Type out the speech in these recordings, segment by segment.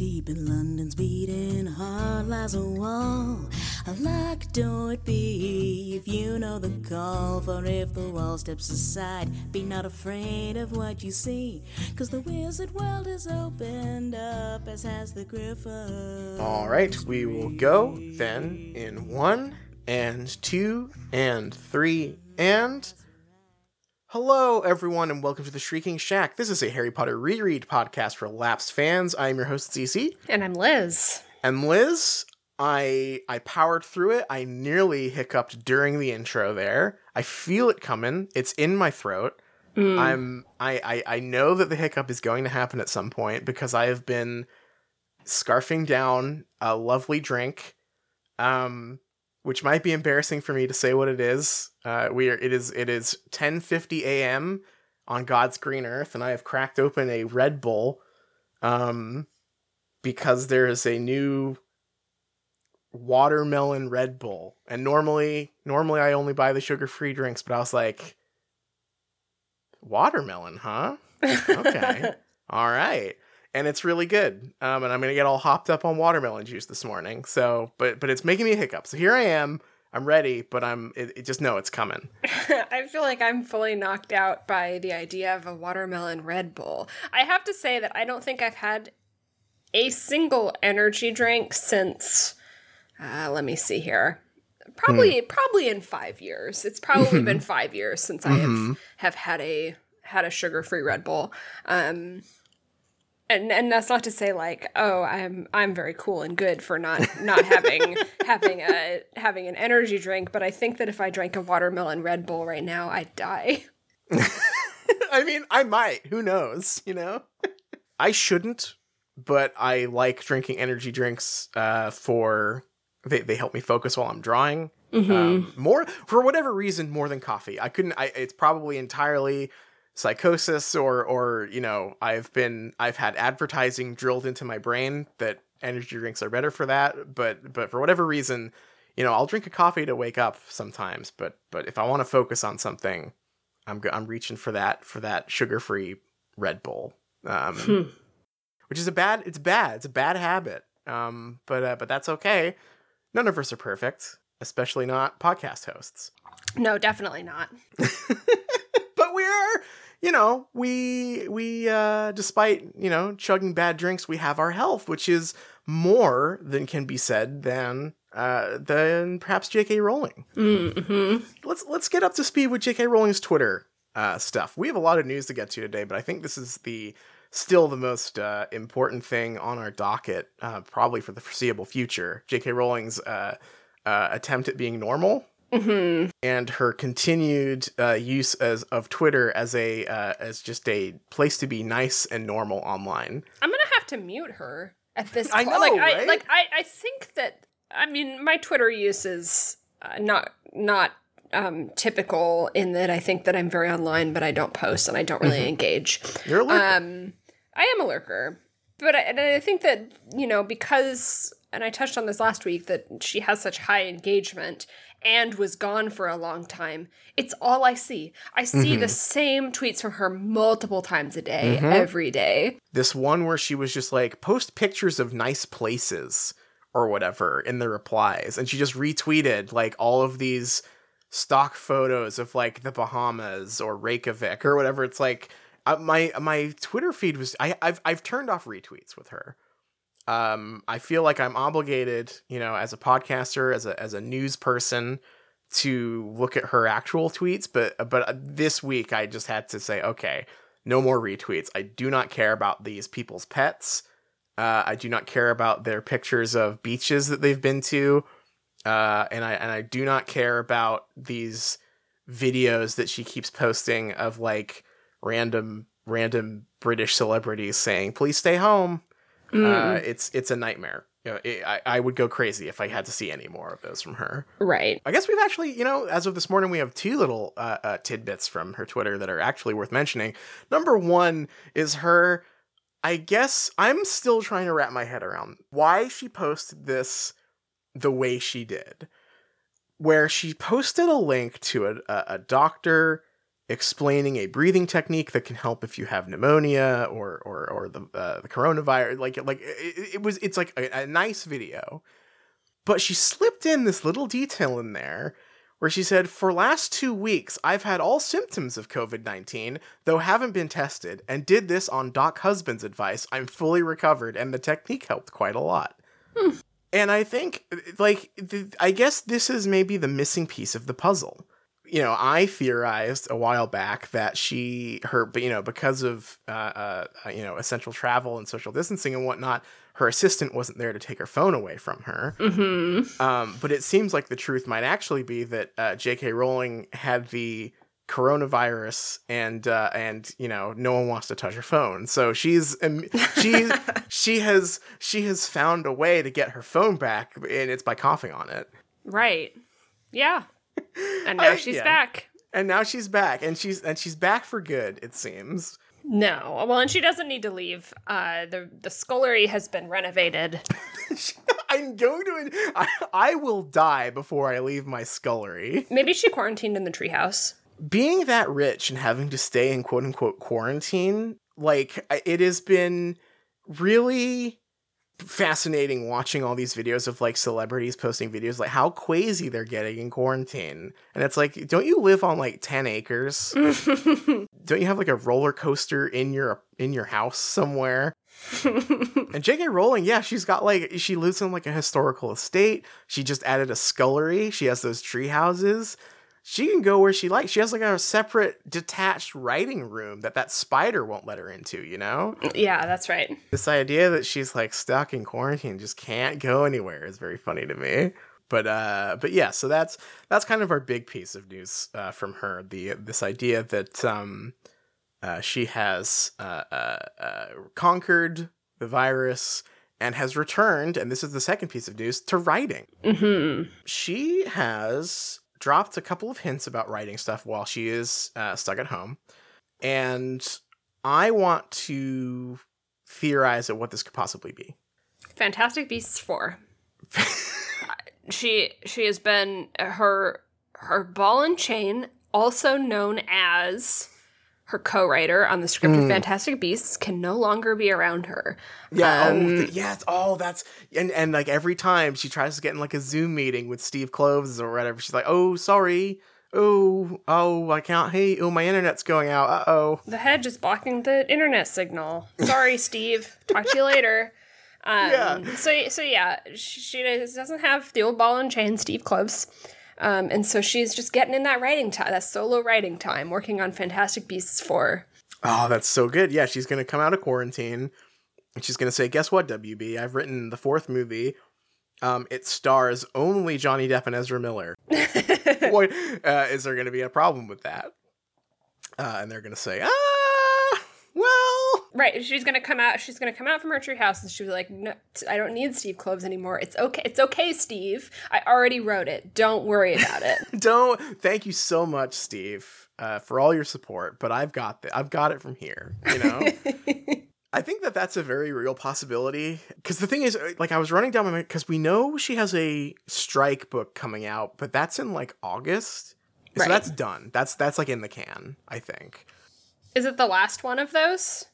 deep in London's beating heart lies a wall. A locked door it be if you know the call. For if the wall steps aside, be not afraid of what you see. Cause the wizard world is opened up, as has the griffin. All right, we will go then in one and two and three and. Hello, everyone, and welcome to the Shrieking Shack. This is a Harry Potter reread podcast for lapsed fans. I am your host, CC. And I'm Liz. And Liz, I I powered through it. I nearly hiccuped during the intro there. I feel it coming. It's in my throat. I'm I, I I know that the hiccup is going to happen at some point because I have been scarfing down a lovely drink. Um which might be embarrassing for me to say what it is. Uh, we are. It is. It is 10:50 a.m. on God's green earth, and I have cracked open a Red Bull, um, because there is a new watermelon Red Bull. And normally, normally I only buy the sugar-free drinks, but I was like, watermelon, huh? Okay, all right. And it's really good. Um, and I'm gonna get all hopped up on watermelon juice this morning. So, but but it's making me a hiccup. So here I am. I'm ready, but I'm it, it just know it's coming. I feel like I'm fully knocked out by the idea of a watermelon Red Bull. I have to say that I don't think I've had a single energy drink since uh, let me see here. Probably probably in 5 years. It's probably been 5 years since I have have had a had a sugar-free Red Bull. Um and and that's not to say like oh i'm i'm very cool and good for not not having having a having an energy drink but i think that if i drank a watermelon red bull right now i'd die I mean, I might. Who knows? You know, I shouldn't, but I like drinking energy drinks. Uh, for they they help me focus while I'm drawing. Um, more for whatever reason, more than coffee. I couldn't. I it's probably entirely psychosis or or you know I've been I've had advertising drilled into my brain that energy drinks are better for that. But but for whatever reason, you know I'll drink a coffee to wake up sometimes. But but if I want to focus on something, I'm I'm reaching for that for that sugar free Red Bull, um, which is a bad it's bad it's a bad habit. Um, but uh, but that's okay. None of us are perfect, especially not podcast hosts. no definitely not But we are, you know, we we uh, despite you know chugging bad drinks, we have our health, which is more than can be said than uh, than perhaps J.K. Rowling. mm-hmm. let's let's get up to speed with J.K. Rowling's Twitter uh, stuff. We have a lot of news to get to today, but I think this is the still the most uh, important thing on our docket, uh, probably for the foreseeable future. J.K. Rowling's uh, uh, attempt at being normal. And her continued uh, use as of Twitter as a uh, as just a place to be nice and normal online. i'm gonna have to mute her at this I point like know, i right? like i i think that i mean my twitter use is uh, not not um typical in that i think that i'm very online but i don't post and i don't really engage You're a lurker. Um, I am a lurker, but I, and I think that you know because, and I touched on this last week that she has such high engagement and was gone for a long time. It's all I see. I see the same tweets from her multiple times a day, every day. this one where she was just like post pictures of nice places or whatever in the replies and she just retweeted like all of these stock photos of like the Bahamas or Reykjavik or whatever it's like uh, my my Twitter feed was I I've I've turned off retweets with her um I feel like I'm obligated you know as a podcaster as a as a news person to look at her actual tweets but but this week I just had to say okay no more retweets. I do not care about these people's pets. Uh, I do not care about their pictures of beaches that they've been to, uh, and I and I do not care about these videos that she keeps posting of like random random British celebrities saying "Please stay home." Uh, it's it's a nightmare. You know, it, I I would go crazy if I had to see any more of those from her. Right. I guess we've actually, you know, as of this morning, we have two little uh, uh, tidbits from her Twitter that are actually worth mentioning. Number one is her. I guess I'm still trying to wrap my head around why she posted this the way she did, where she posted a link to a, a, a doctor explaining a breathing technique that can help if you have pneumonia or or or the uh, the coronavirus. Like like it, it was it's like a, a nice video, but she slipped in this little detail in there where she said, For last two weeks, I've had all symptoms of COVID 19, though haven't been tested, and did this on Doc Husband's advice. I'm fully recovered, and the technique helped quite a lot. Hmm. And I think, like, th- I guess this is maybe the missing piece of the puzzle. You know, I theorized a while back that she, her, but you know, because of, uh, uh, you know, essential travel and social distancing and whatnot, her assistant wasn't there to take her phone away from her. Mm-hmm. Um, but it seems like the truth might actually be that uh, J.K. Rowling had the coronavirus, and uh, and you know no one wants to touch her phone, so she's um, she she has she has found a way to get her phone back, and it's by coughing on it. Right. Yeah. And now I- she's yeah. back. And now she's back, and she's and she's back for good. It seems. No. Well, and she doesn't need to leave. Uh, the the scullery has been renovated. I'm going to. I, I will die before I leave my scullery. Maybe she quarantined in the treehouse. being that rich and having to stay in quote unquote quarantine, like it has been really fascinating watching all these videos of like celebrities posting videos like how crazy they're getting in quarantine. And it's like, don't you live on like 10 acres? don't you have like a roller coaster in your in your house somewhere? And J.K. Rowling, yeah, she's got like she lives in like a historical estate. She just added a scullery. She has those tree houses. She can go where she likes. She has like a separate detached writing room that that spider won't let her into, you know? yeah, that's right. This idea that she's like stuck in quarantine just can't go anywhere is very funny to me. But uh but yeah, so that's that's kind of our big piece of news uh from her. The this idea that um uh, she has uh, uh, uh, conquered the virus and has returned, and this is the second piece of news, to writing. Mm-hmm. She has dropped a couple of hints about writing stuff while she is uh, stuck at home. And I want to theorize at what this could possibly be. Fantastic Beasts four. she she has been her her ball and chain, also known as her co-writer on the script of Mm. Fantastic Beasts, can no longer be around her. Yeah, oh, Um, th- yeah, it's- oh, that's and and like every time she tries to get in like a Zoom meeting with Steve Kloves or whatever, she's like, "Oh, sorry, oh, oh, I can't. Hey, oh, my internet's going out. Uh oh." The hedge is blocking the internet signal. Sorry, Steve. Talk to you later. Um, Yeah. So so yeah, she, she does- doesn't have the old ball and chain, Steve Kloves. Um, and so she's just getting in that writing time, that solo writing time, working on Fantastic Beasts 4. Oh, that's so good. Yeah, she's gonna come out of quarantine, and she's gonna say, "Guess what, WB? I've written the fourth movie. Um, it stars only Johnny Depp and Ezra Miller. what uh, is there gonna be a problem with that?" Uh, and they're gonna say, "Ah, well." Right, she's gonna come out. She's gonna come out from her treehouse, and she was like, "No, I don't need Steve Kloves anymore. It's okay. It's okay, Steve. I already wrote it. Don't worry about it." Don't. Thank you so much, Steve, uh, for all your support. But I've got the, I've got it from here. You know. I think that that's a very real possibility. Because the thing is, uh, like, I was running down my mind because we know she has a strike book coming out, but that's in like August. So that's done. That's that's like in the can. I think. Is it the last one of those?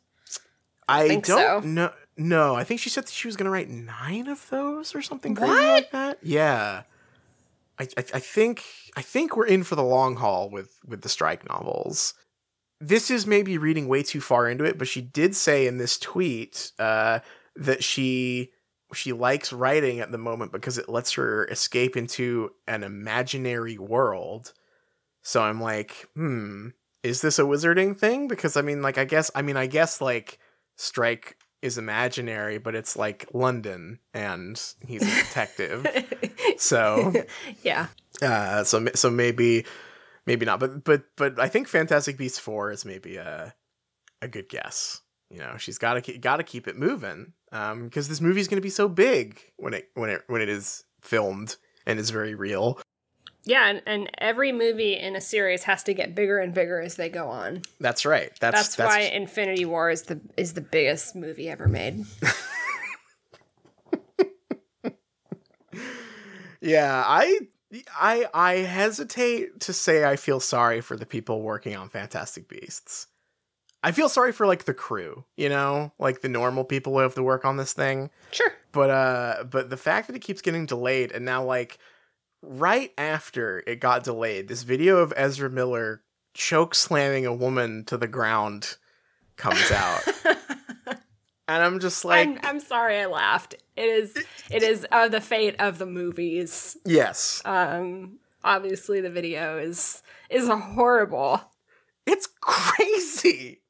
I don't so. know. No, I think she said that she was going to write nine of those or something crazy What? like that. Yeah. I, I I think I think we're in for the long haul with with the strike novels. This is maybe reading way too far into it, but she did say in this tweet uh, that she she likes writing at the moment because it lets her escape into an imaginary world. So I'm like, hmm, is this a wizarding thing? Because I mean, like, I guess I mean, I guess like Strike is imaginary, but it's like London and he's a detective. so yeah. uh so so maybe maybe not but but but i think fantastic beasts 4 is maybe a a good guess you know she's got to got to keep it moving um because this movie's going to be so big when it when it when it is filmed and is very real Yeah, and, and every movie in a series has to get bigger and bigger as they go on. that's right that's That's, why Infinity War is the is the biggest movie ever made. yeah i I I hesitate to say I feel sorry for the people working on Fantastic Beasts. I feel sorry for like the crew, you know, like the normal people who have to work on this thing. Sure. But uh but the fact that it keeps getting delayed and now like right after it got delayed, this video of Ezra Miller choke slamming a woman to the ground comes out. and I'm just like I'm, I'm sorry I laughed. It is it is uh, the fate of the movies. yes. Um obviously the video is is horrible. It's crazy.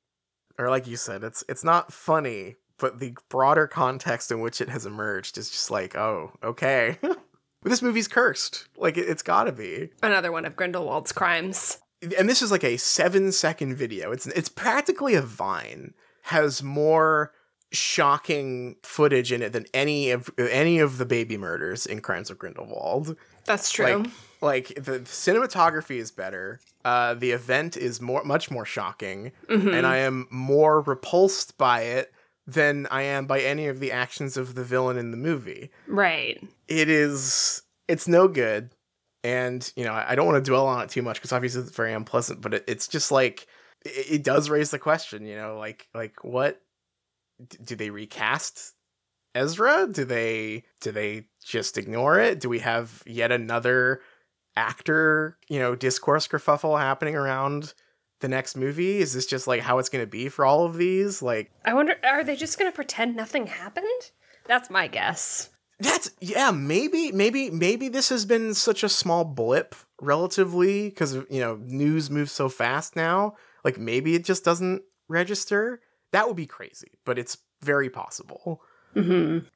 Or like you said, it's it's not funny, but the broader context in which it has emerged is just like, oh, okay. this movie's cursed. Like it, it's got to be. Another one of Grindelwald's crimes. And this is like a 7-second video. It's it's practically a vine. Has more shocking footage in it than any of any of the baby murders in Crimes of Grindelwald. That's true. Like, like the cinematography is better. Uh, the event is more, much more shocking, Mhm. and I am more repulsed by it than I am by any of the actions of the villain in the movie. right. It is, it's no good, and you know I, I don't want to dwell on it too much because obviously it's very unpleasant. But it, it's just like it, it does raise the question, you know, like like what d- do they recast Ezra? Do they do they just ignore it? Do we have yet another actor, you know, discourse kerfuffle happening around the next movie? Is this just like how it's going to be for all of these? Like I wonder are they just going to pretend nothing happened? That's my guess. that's yeah, maybe maybe maybe this has been such a small blip relatively because you know news moves so fast now. Like maybe it just doesn't register. That would be crazy, but it's very possible. Mhm.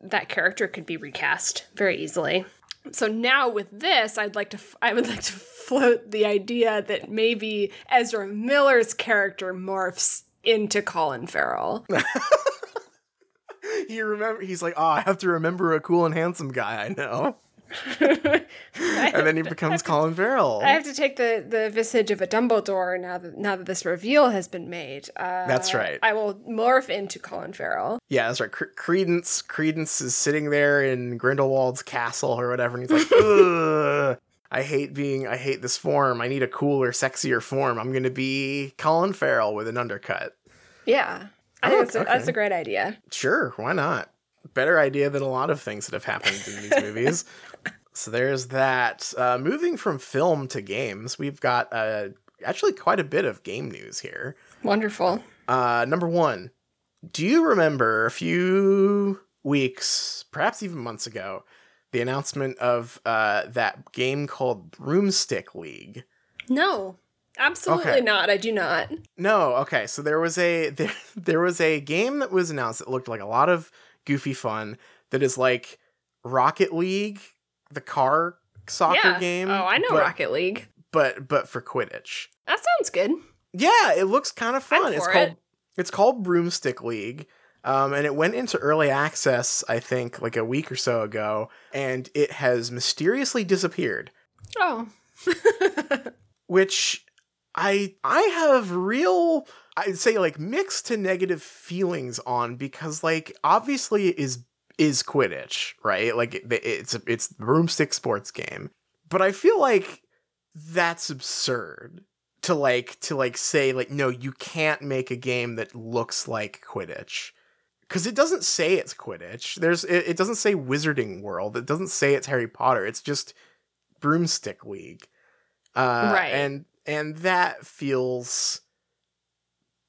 That character could be recast very easily. So now with this, I'd like to I would like to float the idea that maybe Ezra Miller's character morphs into Colin Farrell. he remember he's like, oh, I have to remember a cool and handsome guy I know, and then he becomes Colin Farrell. I have to take the, the visage of a Dumbledore now that now that this reveal has been made. Uh, That's right. I will morph into Colin Farrell. Yeah, that's right. Cre- Credence, Credence is sitting there in Grindelwald's castle or whatever, and he's like, Ugh, I hate being, I hate this form. I need a cooler, sexier form. I'm gonna be Colin Farrell with an undercut. Yeah, I Oh, think that's a, okay. that's a great idea. Sure, why not? Better idea than a lot of things that have happened in these movies. So there's that. Uh, moving from film to games, we've got uh, actually quite a bit of game news here. Wonderful. Uh, number one, do you remember a few weeks, perhaps even months ago, the announcement of uh, that game called Broomstick League? No, absolutely Okay. not. I do not. No, okay. So there was a there, there was a game that was announced that looked like a lot of goofy fun that is like Rocket League, the car soccer yeah. game. Oh, I know but, Rocket League. but but for Quidditch. That sounds good. Yeah, it looks kind of fun. It's called it. it's called Broomstick League. Um, and it went into early access, I think, like a week or so ago, and it has mysteriously disappeared. Oh. Which I I have real I'd say like mixed to negative feelings on because like obviously it is is Quidditch, right? Like it, it's a, it's broomstick sports game. But I feel like that's absurd to like to like say like no, you can't make a game that looks like Quidditch. Cuz it doesn't say it's Quidditch. There's it, it doesn't say Wizarding World. It doesn't say it's Harry Potter. It's just Broomstick League. Uh, Right. And and that feels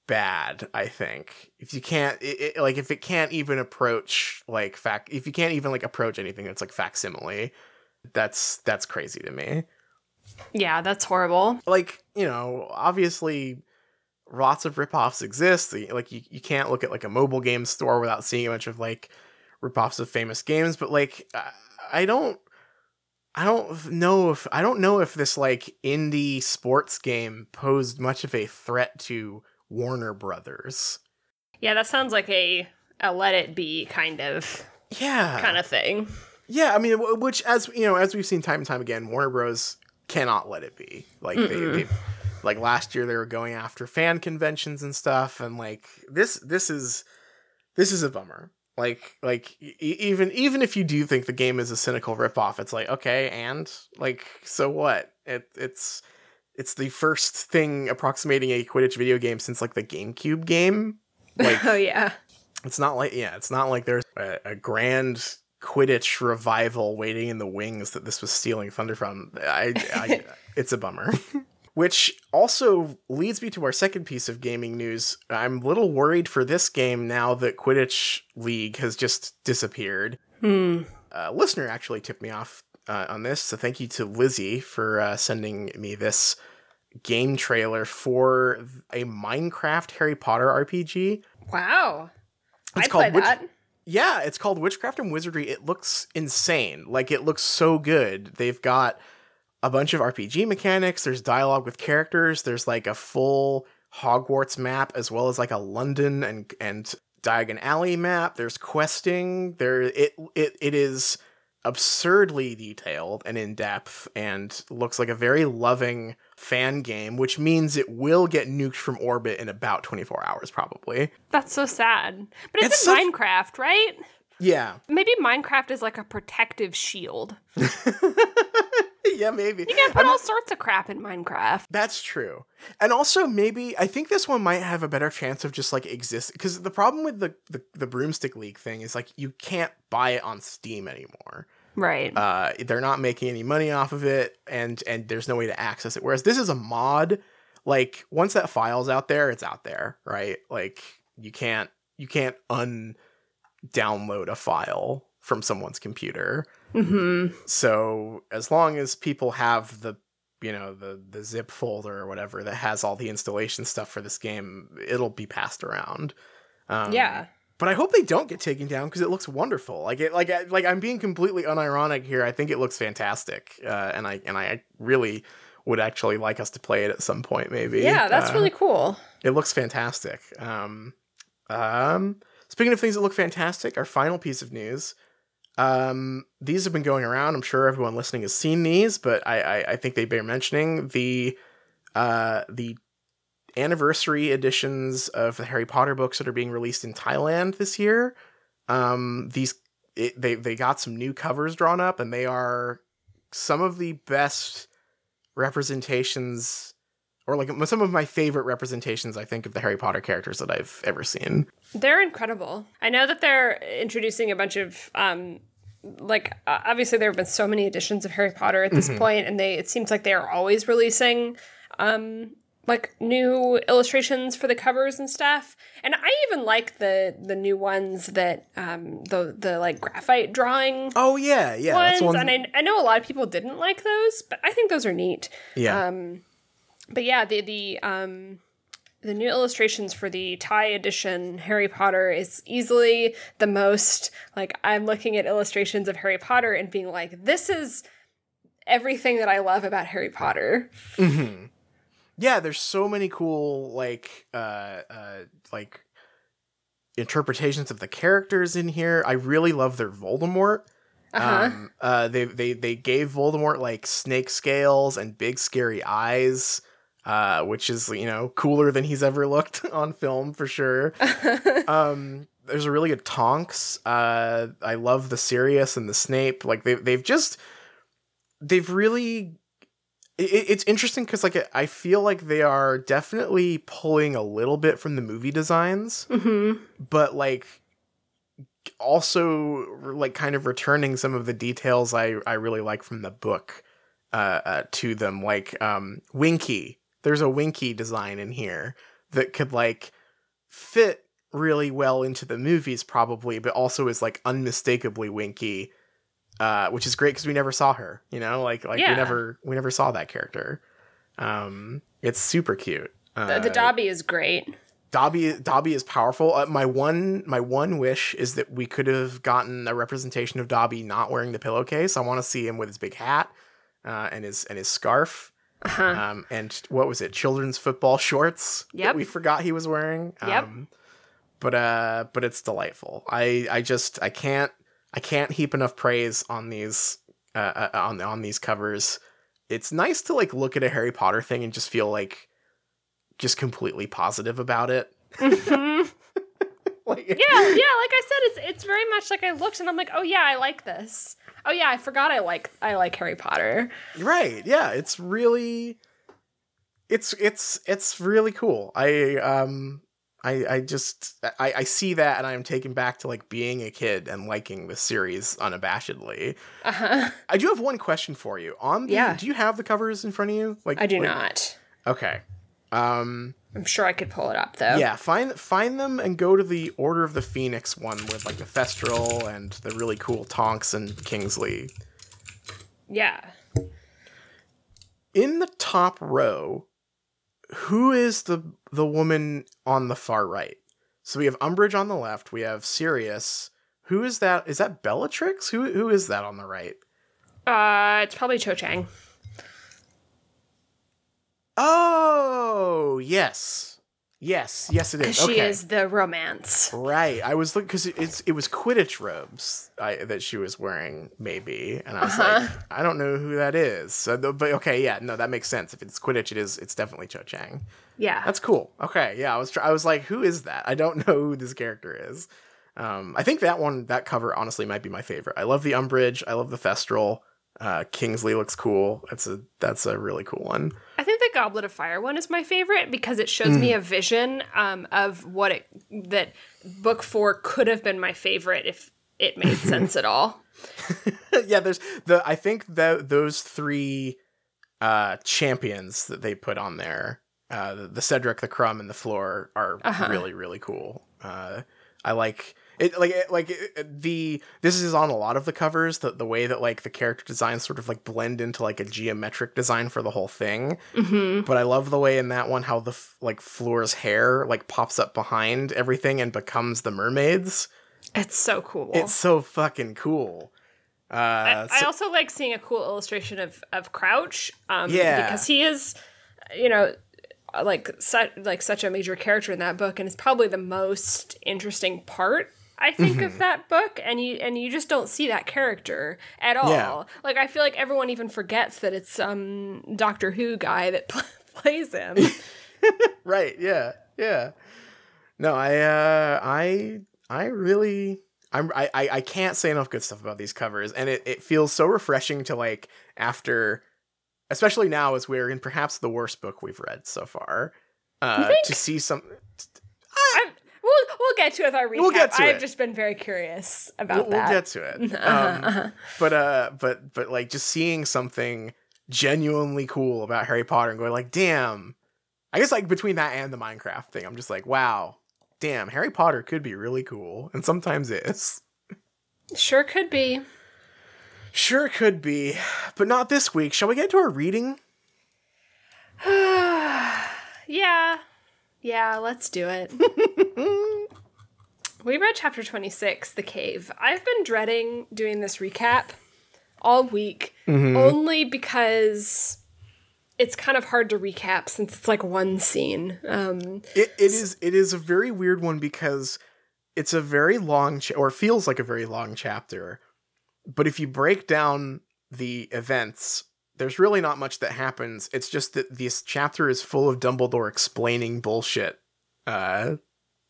bad. I think if you can't it, it- like if it can't even approach like fact if you can't even like approach anything that's like facsimile, that's that's crazy to me. yeah, that's horrible. Like you know, obviously. Lots of ripoffs exist. Like you, you can't look at like a mobile game store without seeing a bunch of like ripoffs of famous games. But like I, I don't I don't know if I don't know if this like indie sports game posed much of a threat to Warner Brothers. Yeah, that sounds like a a let it be kind of Yeah, kind of thing. Yeah, I mean, w- which as you know, as we've seen time and time again, Warner Bros. cannot let it be. Like they, they, like last year, they were going after fan conventions and stuff, and like this, this is this is a bummer. Like like e- even even if you do think the game is a cynical ripoff, it's like okay, and like so what? It it's it's the first thing approximating a Quidditch video game since like the GameCube game. Like oh yeah. it's not like yeah, it's not like there's a, a grand Quidditch revival waiting in the wings that this was stealing thunder from. I, I it's a bummer. Which also leads me to our second piece of gaming news. I'm a little worried for this game now that Quidditch League has just disappeared. Hmm. A listener actually tipped me off uh, on this, so thank you to Lizzie for uh, sending me this game trailer for a Minecraft Harry Potter RPG. Wow. It's I'd called Witch- that. Yeah, it's called Witchcraft and Wizardry. It looks insane. Like it looks so good. They've got a bunch of RPG mechanics, there's dialogue with characters, there's like a full Hogwarts map as well as like a London and and Diagon Alley map. There's questing. There it it it is absurdly detailed and in depth and looks like a very loving fan game, which means it will get nuked from orbit in about 24 hours probably. That's so sad. But it's, It's in such- Minecraft, right? Yeah. Maybe Minecraft is like a protective shield. yeah, maybe. You can put all sorts of crap in Minecraft. That's true. And also maybe I think this one might have a better chance of just like exist because the problem with the, the the broomstick league thing is like you can't buy it on Steam anymore. Right. Uh they're not making any money off of it and and there's no way to access it. Whereas this is a mod, like once that file's out there, it's out there, right? Like you can't you can't un download a file from someone's computer. mm-hmm. So as long as people have the you know the the zip folder or whatever that has all the installation stuff for this game, it'll be passed around. Um, yeah. But I hope they don't get taken down because it looks wonderful. Like it, like like I'm being completely unironic here. I think it looks fantastic, uh, and I and I really would actually like us to play it at some point. Maybe. Yeah, that's Uh, really cool. it looks fantastic. Um, um, speaking of things that look fantastic, our final piece of news. Um, these have been going around. I'm sure everyone listening has seen these, but I, I, I think they bear mentioning the uh, the anniversary editions of the Harry Potter books that are being released in Thailand this year. Um, these it, they they got some new covers drawn up, and they are some of the best representations or like some of my favorite representations I think of the Harry Potter characters that I've ever seen. They're incredible. I know that they're introducing a bunch of um like obviously there have been so many editions of Harry Potter at this point, and they it seems like they are always releasing um like new illustrations for the covers and stuff. And I even like the the new ones that um the the like graphite drawing Oh yeah, yeah, ones. one. And I, I know a lot of people didn't like those, but I think those are neat. yeah, Um, but yeah, the the um, the new illustrations for the Thai edition Harry Potter is easily the most like I'm looking at illustrations of Harry Potter and being like, this is everything that I love about Harry Potter. hmm yeah. There's so many cool like uh uh like interpretations of the characters in here. I really love their Voldemort. Uh-huh. Um, uh, they they they gave Voldemort like snake scales and big scary eyes, uh, which is you know cooler than he's ever looked on film for sure. um, there's a really good Tonks. Uh, I love the Sirius and the Snape. Like they they've just they've really. It, it's interesting because like I feel like they are definitely pulling a little bit from the movie designs hmm but like also like kind of returning some of the details I I really like from the book uh, uh to them. Like um Winky. There's a Winky design in here that could like fit really well into the movies probably but also is like unmistakably Winky uh which is great cuz we never saw her you know like like Yeah. we never we never saw that character um it's super cute uh, The, the Dobby is great. Dobby Dobby is powerful. Uh, my one my one wish is that we could have gotten a representation of Dobby not wearing the pillowcase. I want to see him with his big hat uh, and his and his scarf. Uh-huh. Um, and what was it? Children's football shorts. that Yep. we forgot he was wearing. Yep. Um, but uh, but it's delightful. I I just I can't I can't heap enough praise on these uh, uh on on these covers. It's nice to like look at a Harry Potter thing and just feel like just completely positive about it. Mhm. like, yeah, yeah. Like I said, it's it's very much like I looked and I'm like, oh yeah, I like this. Oh yeah, I forgot I like I like Harry Potter. Right. Yeah, it's really it's it's it's really cool. I um I I just I I see that and I am taken back to like being a kid and liking the series unabashedly. Uh huh. I do have one question for you. On the Yeah. do you have the covers in front of you? Like I do like- not. Okay. Um I'm sure I could pull it up though. yeah, find find them and go to the Order of the Phoenix one with like the Thestral and the really cool Tonks and Kingsley. Yeah. in the top row, who is the the woman on the far right? So we have Umbridge on the left. We have Sirius. Who is that? Is that Bellatrix? Who who is that on the right? Uh, it's probably Cho Chang. Oh yes, yes, yes. It is. Okay. she is the romance. Right, I was looking because it's it was Quidditch robes I, that she was wearing, maybe, and I was like, Uh-huh. I don't know who that is. So, but okay, yeah, no, that makes sense. If it's Quidditch, it is. It's definitely Cho Chang. Yeah. That's cool. Okay, yeah, I was I was like, who is that? I don't know who this character is. Um, I think that one, that cover, honestly, might be my favorite. I love the Umbridge. I love the Thestral. Uh, Kingsley looks cool. That's a that's a really cool one. I think the Goblet of Fire one is my favorite because it shows me a vision um, of what it that book four could have been my favorite if it made sense at all. yeah, there's the I think that those three uh champions that they put on there, uh the, the Cedric, the Krum, and the Fleur are Uh-huh. really really cool. Uh I like it like it, like it, the this is on a lot of the covers the the way that like the character designs sort of like blend into like a geometric design for the whole thing. hmm But I love the way in that one how the f- like Fleur's hair like pops up behind everything and becomes the mermaids. It's so cool. It's so fucking cool. Uh, I, I also like seeing a cool illustration of of Crouch. Um, Yeah. because he is, you know, like such like such a major character in that book, and it's probably the most interesting part. I think Mm-hmm. of that book, and you and you just don't see that character at all. Yeah. Like I feel like everyone even forgets that it's um Doctor Who guy that pl- plays him. right yeah yeah no i uh i i really i'm i i, can't say enough good stuff about these covers and it, it feels so refreshing to like after especially now as we're in perhaps the worst book we've read so far uh to see some we'll we'll get to it with our recap. We'll get to I've it. just been very curious about we'll, we'll get to it Uh-huh, um, uh-huh. but uh but but like just seeing something genuinely cool about harry potter and going like damn i guess like between that and the minecraft thing i'm just like wow damn harry potter could be really cool and sometimes is Sure could be. sure could be but not this week shall we get to our reading yeah. Yeah, let's do it. we read chapter 26, The Cave. I've been dreading doing this recap all week, only because it's kind of hard to recap since it's like one scene. Um, it, it is it is a very weird one because it's a very long cha- or feels like a very long chapter but if you break down the events there's really not much that happens it's just that this chapter is full of dumbledore explaining bullshit uh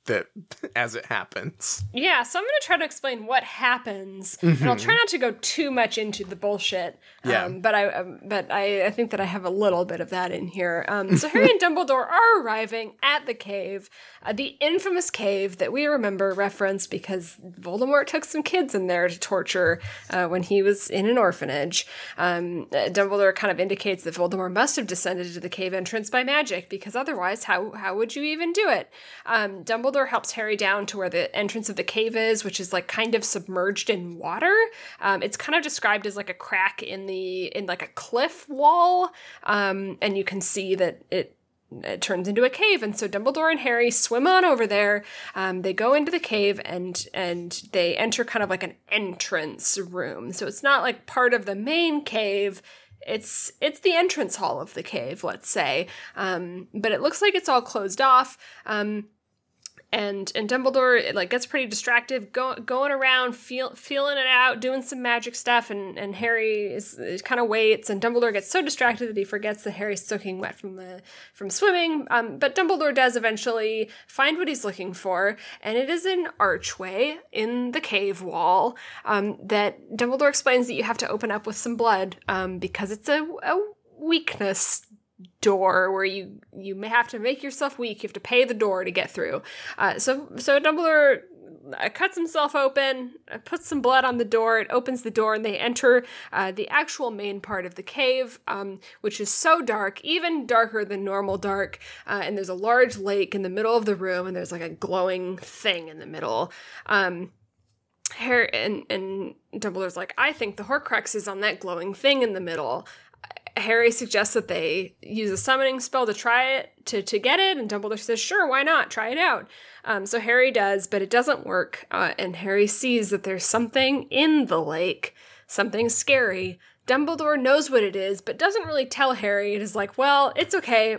that as it happens yeah, so I'm going to try to explain what happens, and I'll try not to go too much into the bullshit. Yeah. Um, but I, um, but I, I think that I have a little bit of that in here. Um, so Harry and Dumbledore are arriving at the cave, uh, the infamous cave that we remember referenced because Voldemort took some kids in there to torture uh, when he was in an orphanage. Um, uh, Dumbledore kind of indicates that Voldemort must have descended to the cave entrance by magic because otherwise, how how would you even do it? Um, Dumbledore helps Harry down to where the entrance of the cave is, which is like kind of submerged in water. Um, it's kind of described as like a crack in the in like a cliff wall, um, and you can see that it it turns into a cave. And so dumbledore and harry swim on over there. Um, they go into the cave and and they enter kind of like an entrance room. So it's not like part of the main cave. It's it's the entrance hall of the cave let's say. Um, but it looks like it's all closed off. Um, and and Dumbledore it, like gets pretty distracted, go, going around, feel, feeling it out, doing some magic stuff, and and Harry is, is kind of waits, and Dumbledore gets so distracted that he forgets that Harry's soaking wet from the from swimming. Um, but Dumbledore does eventually find what he's looking for, and it is an archway in the cave wall um, that Dumbledore explains that you have to open up with some blood um, because it's a, a weakness door where you you may have to make yourself weak. You have to pay the door to get through. Uh, so so Dumbledore uh, cuts himself open, uh, puts some blood on the door. It opens the door, and they enter uh, the actual main part of the cave, um, which is so dark, even darker than normal dark. Uh, and there's a large lake in the middle of the room, and there's like a glowing thing in the middle. Um, Harry and and Dumbledore's like, I think the Horcrux is on that glowing thing in the middle. Harry suggests that they use a summoning spell to try it to to get it, and Dumbledore says, "Sure, why not? Try it out." Um, so Harry does, but it doesn't work, uh, and Harry sees that there's something in the lake, something scary. Dumbledore knows what it is, but doesn't really tell Harry. It is like, well, it's okay.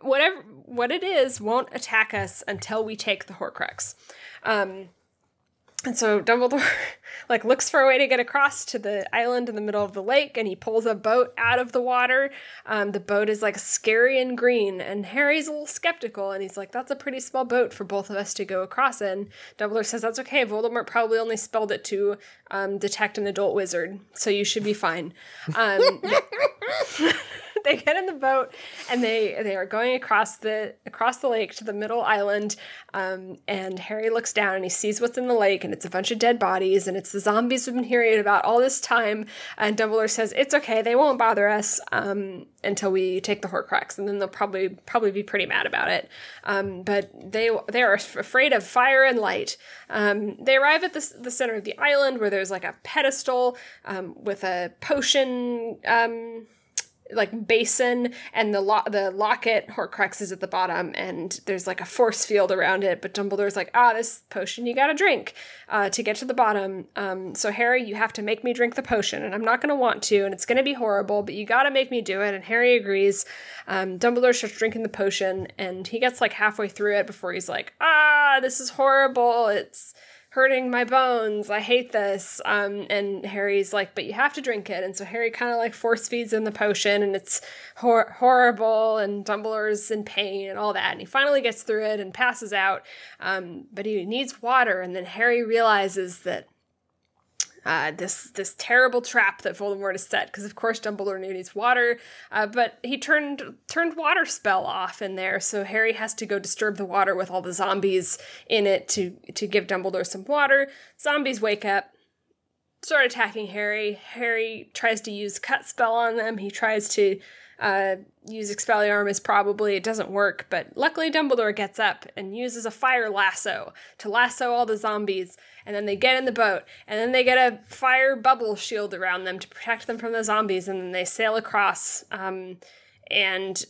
Whatever what it is won't attack us until we take the Horcrux. Um, and so Dumbledore like looks for a way to get across to the island in the middle of the lake, and he pulls a boat out of the water. Um, the boat is like scary and green, and Harry's a little skeptical, and he's like, "That's a pretty small boat for both of us to go across in." Dumbledore says, "That's okay. Voldemort probably only spelled it to um, detect an adult wizard, so you should be fine." Um, they get in the boat and they they are going across the across the lake to the middle island. Um, and Harry looks down and he sees what's in the lake, and it's a bunch of dead bodies, and it's the zombies we've been hearing about all this time. And Dumbledore says it's okay, they won't bother us um, until we take the Horcrux, and then they'll probably probably be pretty mad about it. Um, but they they are afraid of fire and light. Um, they arrive at the the center of the island where there's like a pedestal um, with a potion um, like basin and the lo- the locket horcrux is at the bottom and there's like a force field around it but dumbledore's like ah this potion you gotta drink uh, to get to the bottom. Um, so harry you have to make me drink the potion and i'm not gonna want to and it's gonna be horrible but you gotta make me do it. And harry agrees. Um, dumbledore starts drinking the potion and he gets like halfway through it before he's like ah this is horrible. It's hurting my bones. I hate this. Um, and Harry's like, but you have to drink it. And so Harry kind of like force feeds him the potion, and it's hor- horrible. And Dumbledore's in pain and all that. And he finally gets through it and passes out. Um, but he needs water. And then Harry realizes that uh, this this terrible trap that Voldemort has set. Because of course Dumbledore needs water, uh, but he turned turned water spell off in there, so Harry has to go disturb the water with all the zombies in it to to give Dumbledore some water. Zombies wake up, start attacking Harry. Harry tries to use cut spell on them. He tries to uh, use Expelliarmus probably. It doesn't work, but luckily Dumbledore gets up and uses a fire lasso to lasso all the zombies. And then they get in the boat, and then they get a fire bubble shield around them to protect them from the zombies, and then they sail across. Um, and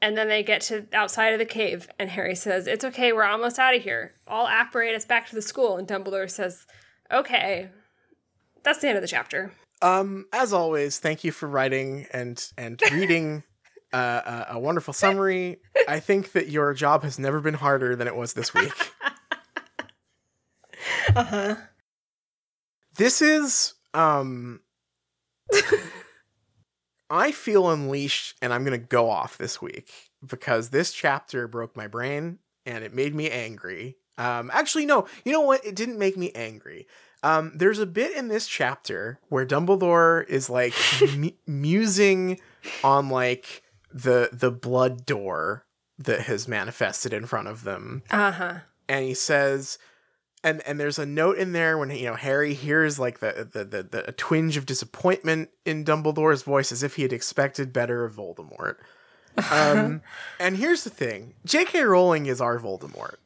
and then they get to outside of the cave, and Harry says, "It's okay, we're almost out of here. I'll apparate us back to the school." And Dumbledore says, "Okay." That's the end of the chapter. Um, as always, thank you for writing and and reading uh, a, a wonderful summary. I think that your job has never been harder than it was this week. Uh huh. this is um I feel unleashed and I'm going to go off this week because this chapter broke my brain and it made me angry. Um actually no, you know what? It didn't make me angry. Um there's a bit in this chapter where Dumbledore is like mu- musing on like the the blood door that has manifested in front of them Uh huh. and he says and and there's a note in there when you know Harry hears like the the the, the a twinge of disappointment in Dumbledore's voice as if he had expected better of Voldemort. Um, and here's the thing: J.K. Rowling is our Voldemort,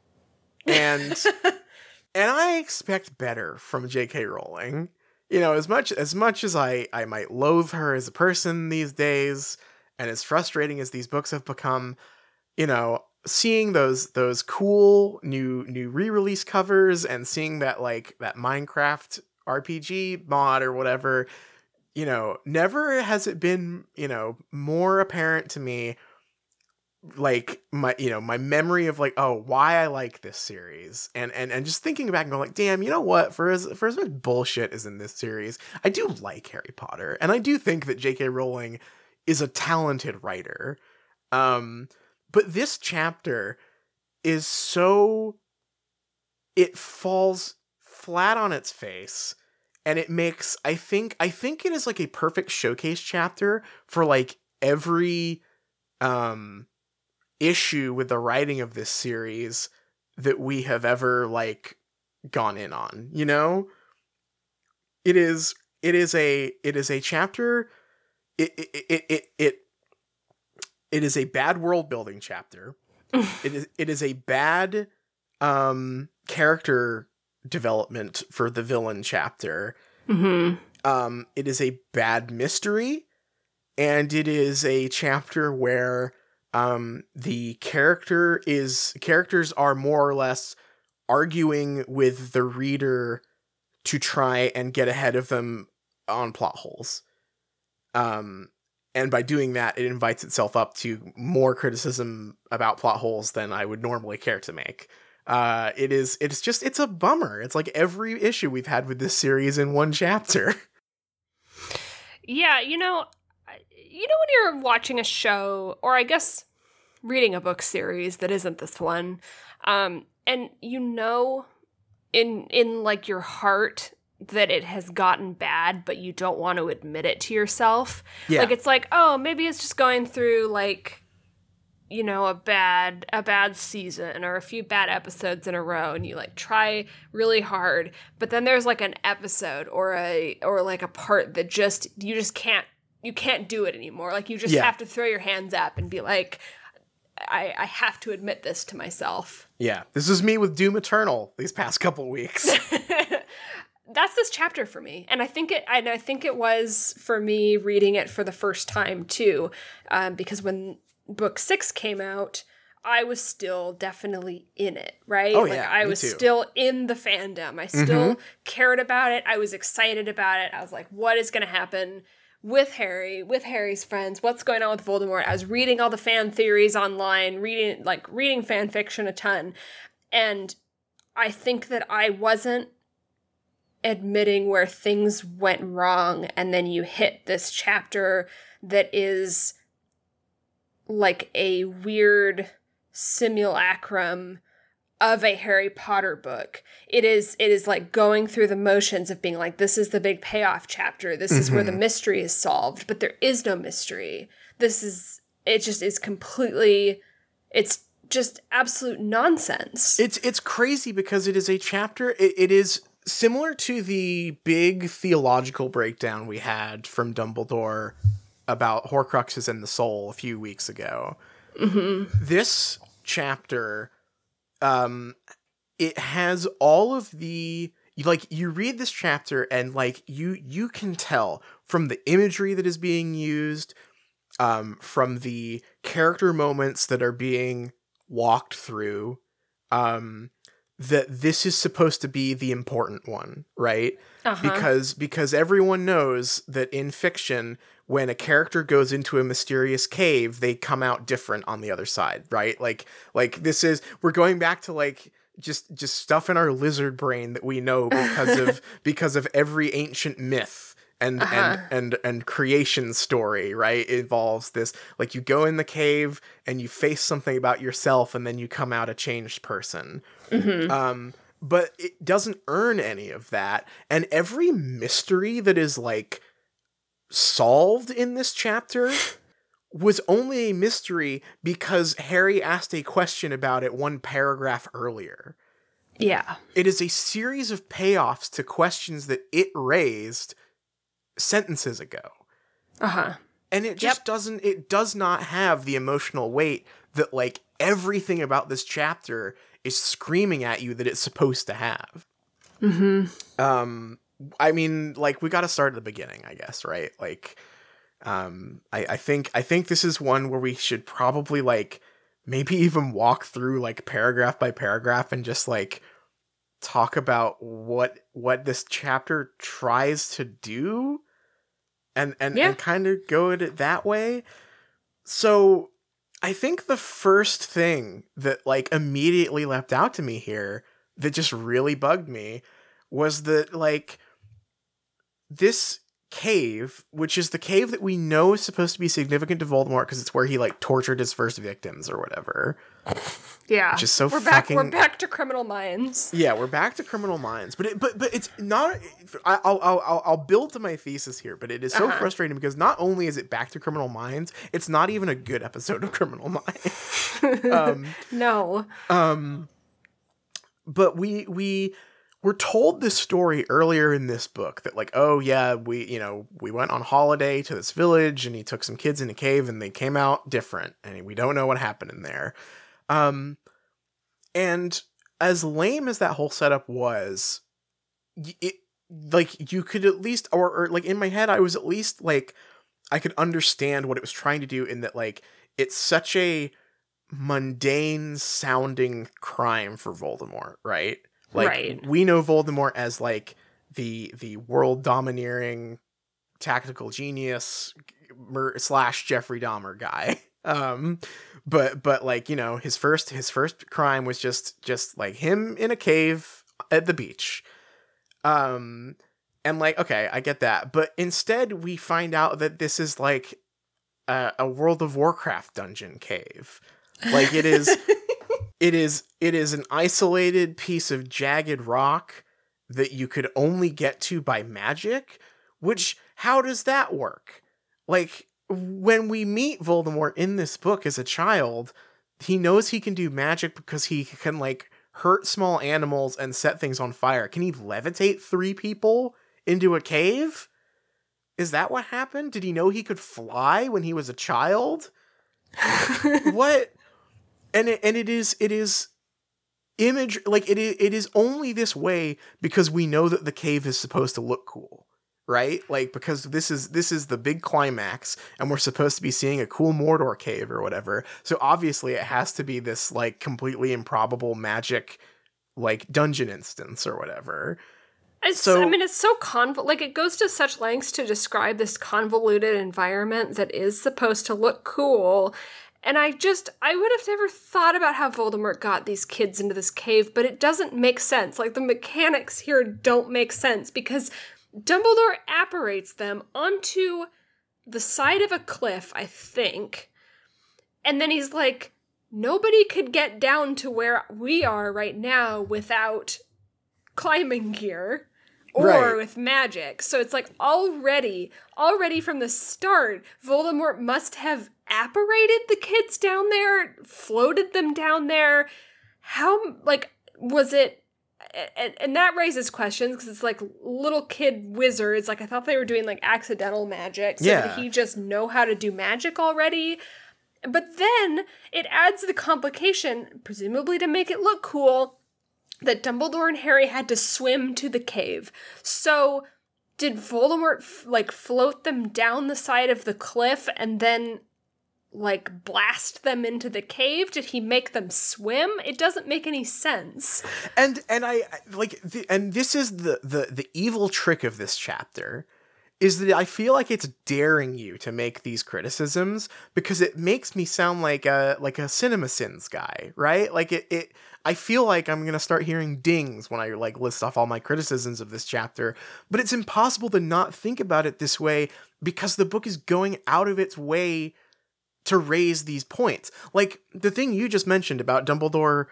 and and I expect better from J.K. Rowling. You know, as much as much as I I might loathe her as a person these days, and as frustrating as these books have become, you know, seeing those those cool new new re-release covers and seeing that like that Minecraft RPG mod or whatever, you know, never has it been, you know, more apparent to me like my you know my memory of like oh why I like this series. And and and just thinking back and going like damn you know what? For as for as much bullshit is in this series I do like Harry Potter. And I do think that J.K. Rowling is a talented writer. Um but this chapter is so it falls flat on its face and it makes I think I think it is like a perfect showcase chapter for like every um issue with the writing of this series that we have ever like gone in on you know? It is it is a it is a chapter it it it it, it, it is a bad world building chapter. It is it is a bad um character development for the villain chapter. Mm-hmm. um it is a bad mystery and it is a chapter where um the character is characters are more or less arguing with the reader to try and get ahead of them on plot holes. Um and by doing that it invites itself up to more criticism about plot holes than i would normally care to make. Uh it is it's just it's a bummer. It's like every issue we've had with this series in one chapter. Yeah, you know, you know when you're watching a show, or I guess reading a book series that isn't this one, um, and you know, in in like your heart that it has gotten bad, but you don't want to admit it to yourself. yeah Like it's like, oh, maybe it's just going through like you know, a bad a bad season or a few bad episodes in a row and you like try really hard, but then there's like an episode or a or like a part that just you just can't you can't do it anymore. Like you just Yeah. have to throw your hands up and be like I, I have to admit this to myself. yeah this is me with doom eternal these past couple weeks that's this chapter for me. And i think it and i think it was for me reading it for the first time too um, because when book six came out i was still definitely in it right? Oh, like yeah, i was too. still in the fandom. I still cared about it. I was excited about it. I was like what is going to happen with Harry, with Harry's friends, what's going on with Voldemort. I was reading all the fan theories online, reading like reading fan fiction a ton. And I think that I wasn't admitting where things went wrong and then you hit this chapter that is like a weird simulacrum of a Harry Potter book. It is it is like going through the motions of being like this is the big payoff chapter. This is where the mm-hmm. mystery is solved, but there is no mystery. This is it just is completely it's just absolute nonsense. It's it's crazy because it is a chapter. It, it is similar to the big theological breakdown we had from Dumbledore about Horcruxes and the soul a few weeks ago. This chapter, um, it has all of the like you read this chapter and like you you can tell from the imagery that is being used um from the character moments that are being walked through um that this is supposed to be the important one right Uh-huh. because because everyone knows that in fiction when a character goes into a mysterious cave they come out different on the other side right like like this is we're going back to like just just stuff in our lizard brain that we know because of because of every ancient myth and Uh-huh. and and and creation story right it involves this like you go in the cave and you face something about yourself and then you come out a changed person Mhm. um but it doesn't earn any of that and every mystery that is like solved in this chapter was only a mystery because harry asked a question about it one paragraph earlier yeah. it is a series of payoffs to questions that it raised sentences ago. Uh-huh. and it just doesn't it does not have the emotional weight that like everything about this chapter is screaming at you that it's supposed to have. Mhm. um i mean like we got to start at the beginning i guess right? Like um I, I think i think this is one where we should probably like maybe even walk through like paragraph by paragraph and just like talk about what what this chapter tries to do and and, Yeah. and kind of go at it that way so I think the first thing that like immediately leapt out to me here that just really bugged me was that like this cave, which is the cave that we know is supposed to be significant to Voldemort because it's where he like tortured his first victims or whatever. Yeah, Which is so we're back. We're back to Criminal Minds. Yeah, we're back to Criminal Minds, but it, but but it's not. I- I'll I'll I'll, I'll build to my thesis here, but it is so Uh-huh. frustrating because not only is it back to Criminal Minds, it's not even a good episode of Criminal Minds. um, No, um, but we we were told this story earlier in this book that like oh yeah we you know we went on holiday to this village and he took some kids in a cave and they came out different and we don't know what happened in there um and as lame as that whole setup was it like you could at least or, or like in my head i was at least like i could understand what it was trying to do in that like it's such a mundane sounding crime for voldemort right like Right. we know voldemort as like the the world domineering tactical genius mur- slash jeffrey dahmer guy um but but like you know his first his first crime was just just like him in a cave at the beach. Um and like okay i get that. But instead we find out that this is like a, a world of warcraft dungeon cave. Like it is it is it is an isolated piece of jagged rock that you could only get to by magic which how does that work? Like when we meet voldemort in this book as a child he knows he can do magic because he can like hurt small animals and set things on fire. Can he levitate three people into a cave? Is that what happened? Did he know he could fly when he was a child? What? And it, and it is it is image like it is, it is only this way because we know that the cave is supposed to look cool right like because this is this is the big climax and we're supposed to be seeing a cool mordor cave or whatever so obviously it has to be this like completely improbable magic like dungeon instance or whatever It's, So- I mean, it's so convol. Like it goes to such lengths to describe this convoluted environment that is supposed to look cool. And I just, I would have never thought about how Voldemort got these kids into this cave, but it doesn't make sense. Like the mechanics here don't make sense because Dumbledore apparates them onto the side of a cliff, I think. And then he's like, nobody could get down to where we are right now without climbing gear or Right. with magic. So it's like already, already from the start, Voldemort must have apparated the kids down there, floated them down there. How, like, was it. And, and that raises questions because it's like little kid wizards. Like I thought they were doing like accidental magic. So Yeah. did he just know how to do magic already? But then it adds the complication, presumably to make it look cool, that Dumbledore and Harry had to swim to the cave. So did Voldemort f- like float them down the side of the cliff and then like blast them into the cave? Did he make them swim? It doesn't make any sense. and and I like the, and this is the the the evil trick of this chapter is that I feel like it's daring you to make these criticisms because it makes me sound like a like a CinemaSins guy, right? Like it it I feel like I'm to start hearing dings when I like list off all my criticisms of this chapter, but it's impossible to not think about it this way because the book is going out of its way to raise these points. Like the thing you just mentioned about Dumbledore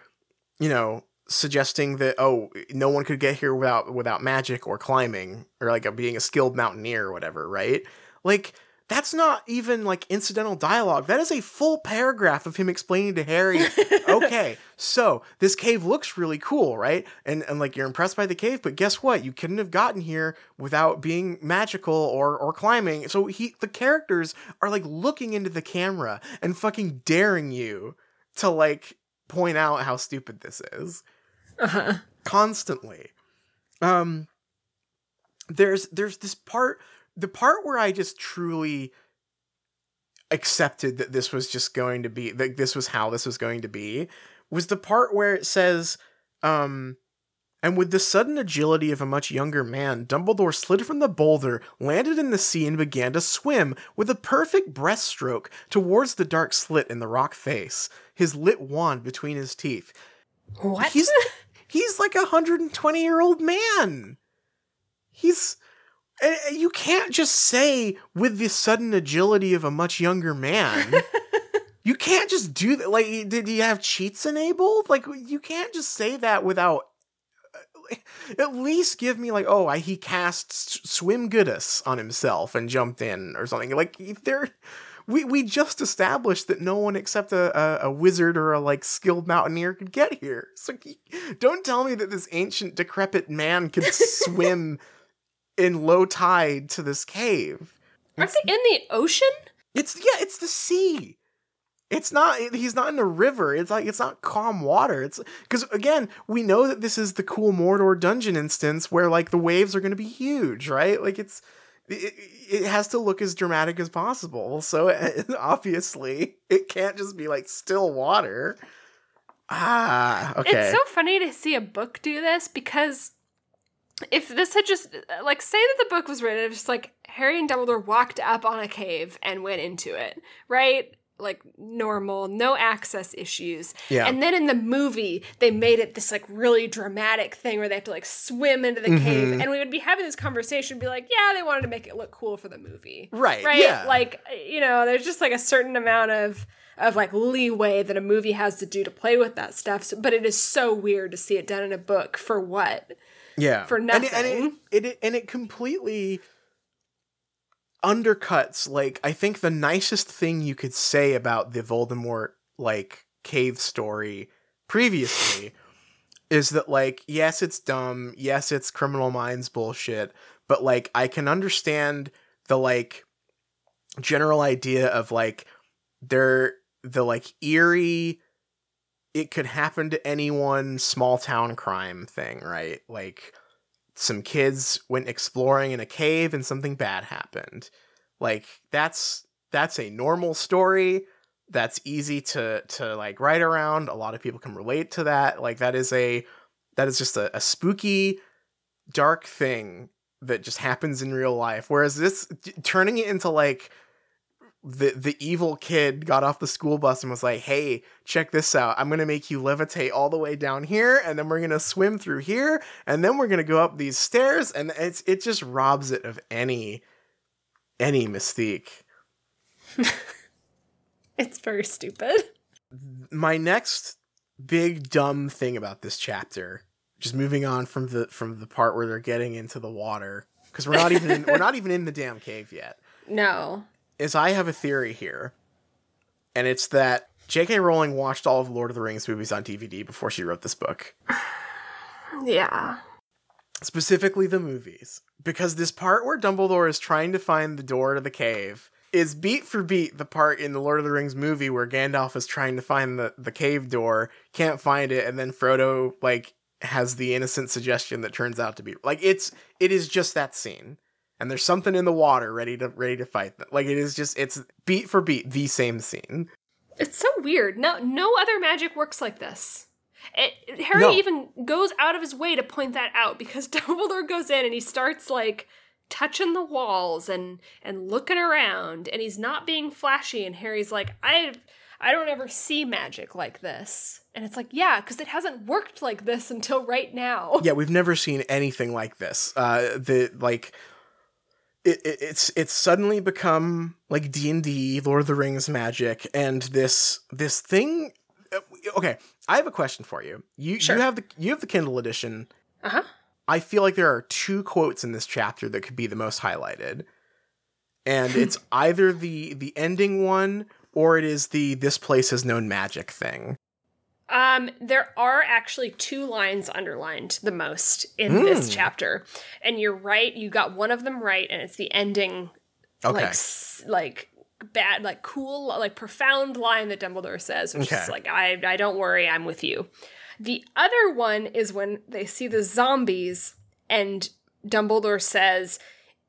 you know, suggesting that oh, no one could get here without without magic or climbing or like a, being a skilled mountaineer or whatever, right? Like that's not even like incidental dialogue. That is a full paragraph of him explaining to Harry, okay, so this cave looks really cool, right? And and like you're impressed by the cave, but guess what? You couldn't have gotten here without being magical or or climbing. So he the characters are like looking into the camera and fucking daring you to like point out how stupid this is Uh-huh. constantly um there's there's this part the part where i just truly accepted that this was just going to be that this was how this was going to be was the part where it says um and with the sudden agility of a much younger man, Dumbledore slid from the boulder, landed in the sea, and began to swim with a perfect breaststroke towards the dark slit in the rock face, his lit wand between his teeth. What? He's he's like a 120 year old man. He's you can't just say with the sudden agility of a much younger man. you can't just do that. Like, did he have cheats enabled? Like, you can't just say that without. uh, At least give me like, oh, I, he cast Swim Goodus on himself and jumped in or something. Like, there, we we just established that no one except a, a, a wizard or a like skilled mountaineer could get here. So don't tell me that this ancient decrepit man could swim in low tide to this cave. Aren't they in the ocean? It's yeah, it's the sea. It's not. He's not in a river. It's like it's not calm water. It's because again, we know that this is the cool Mordor dungeon instance where like the waves are going to be huge, right? Like it's it, it has to look as dramatic as possible. So obviously, it can't just be like still water. Ah, okay. It's so funny to see a book do this because if this had just like say that the book was written just like Harry and Dumbledore walked up on a cave and went into it, right? Like normal, no access issues. Yeah. And then in the movie, they made it this like really dramatic thing where they have to like swim into the cave. Mhm. And we would be having this conversation, be like, yeah, they wanted to make it look cool for the movie. right. Right? Yeah. Like, you know, there's just like a certain amount of of like leeway that a movie has to do to play with that stuff. So, but it is so weird to see it done in a book for what? Yeah for And it- and it, nothing. it, it and it completely undercuts like i think the nicest thing you could say about the voldemort like cave story previously is that like yes it's dumb yes it's criminal minds bullshit but like i can understand the like general idea of like they're the like eerie it could happen to anyone small town crime thing right? Like some kids went exploring in a cave and something bad happened. Like that's that's a normal story. That's easy to to like write around. A lot of people can relate to that. Like that is a that is just a, a spooky dark thing that just happens in real life. Whereas this t- turning it into like the the evil kid got off the school bus and was like, "Hey, check this out. I'm going to make you levitate all the way down here and then we're going to swim through here and then we're going to go up these stairs." And it's it just robs it of any any mystique. It's very stupid. My next big dumb thing about this chapter, just moving on from the from the part where they're getting into the water because we're not even in, we're not even in the damn cave yet. No. Is I have a theory here, and it's that J.K. Rowling watched all of Lord of the Rings movies on DVD before she wrote this book, Yeah. specifically the movies, because this part where Dumbledore is trying to find the door to the cave is beat for beat the part in the Lord of the Rings movie where Gandalf is trying to find the, the cave door, can't find it, and then Frodo like has the innocent suggestion that turns out to be like it's it is just that scene. And there's something in the water ready to ready to fight them. Like it is just it's beat for beat the same scene. It's so weird. No no other magic works like this. It, Harry No. even goes out of his way to point that out because Dumbledore goes in and he starts like touching the walls and and looking around and he's not being flashy and Harry's like I I don't ever see magic like this. And it's like, yeah, cuz it hasn't worked like this until right now. yeah, we've never seen anything like this. Uh, the like, it, it it's it's suddenly become like D and D, Lord of the Rings magic, and this this thing. uh, Okay, I have a question for you. You Sure. you have the you have the Kindle edition. Uh-huh. I feel like there are two quotes in this chapter that could be the most highlighted, and it's either the the ending one or it is the this place has known magic thing. Um, there are actually two lines underlined the most in this Mm. chapter, and you're right. You got one of them right, and it's the ending, Okay, like like bad, like cool, like profound line that Dumbledore says, which is like, "I, I don't worry, I'm with you." The other one is when they see the zombies, and Dumbledore says,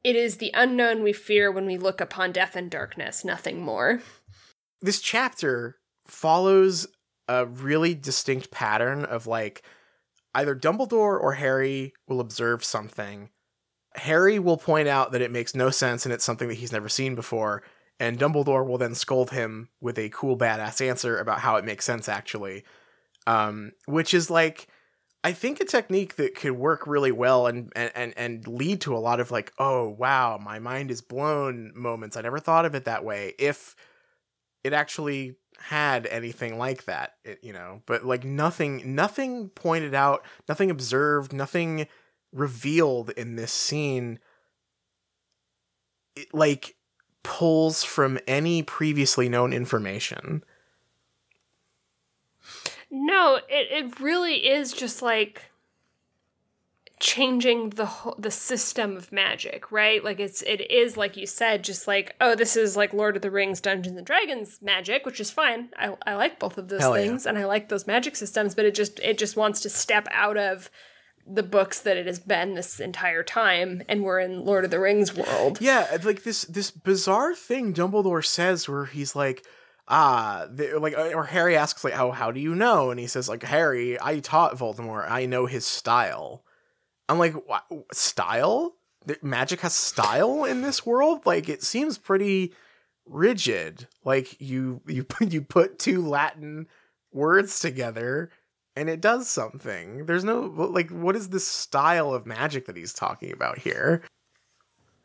"It is the unknown we fear when we look upon death and darkness, nothing more." this chapter follows a really distinct pattern of like either Dumbledore or Harry will observe something. Harry will point out that it makes no sense and it's something that he's never seen before, and Dumbledore will then scold him with a cool badass answer about how it makes sense actually. Um, which is like I think a technique that could work really well and, and and and lead to a lot of like, oh wow, my mind is blown moments. I never thought of it that way. If it actually had anything like that, it, you know, but like nothing, nothing pointed out, nothing observed, nothing revealed in this scene. It, like pulls from any previously known information. No, it, it really is just like changing the whole, the system of magic, right? Like it's it is like you said, just like oh, this is like Lord of the Rings, Dungeons and Dragons magic, which is fine. I I like both of those Hell yeah. things, and I like those magic systems, but it just it just wants to step out of the books that it has been this entire time, and we're in Lord of the Rings world. Yeah, like this this bizarre thing Dumbledore says where he's like, ah, the, like, or Harry asks like, how how do you know? And he says like, Harry, I taught Voldemort. I know his style. I'm like, what style? Magic has style in this world. Like, it seems pretty rigid. Like you you you put two Latin words together and it does something. There's no like, what is this style of magic that he's talking about here?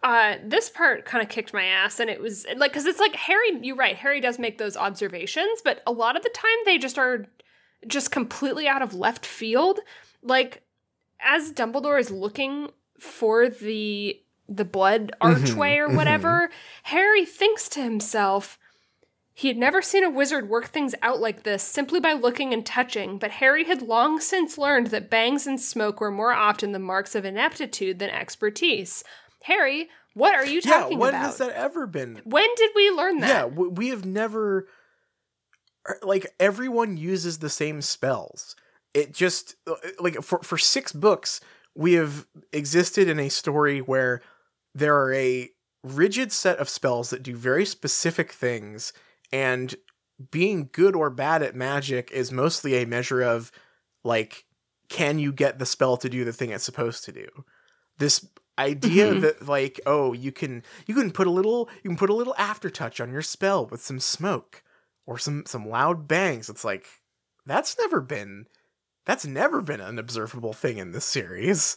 Uh, this part kind of kicked my ass, and it was like because it's like Harry. You're right. Harry does make those observations, but a lot of the time they just are just completely out of left field. Like as Dumbledore is looking for the the blood archway or whatever, Harry thinks to himself. He had never seen a wizard work things out like this simply by looking and touching, but Harry had long since learned that bangs and smoke were more often the marks of ineptitude than expertise. Harry, what are you talking Yeah, when about? has that ever been? When did we learn that? Yeah, we have never er, like everyone uses the same spells. It just like for for 6 books we have existed in a story where there are a rigid set of spells that do very specific things and being good or bad at magic is mostly a measure of like can you get the spell to do the thing it's supposed to do this idea Mhm. that like oh you can you can put a little you can put a little aftertouch on your spell with some smoke or some some loud bangs it's like that's never been that's never been an observable thing in this series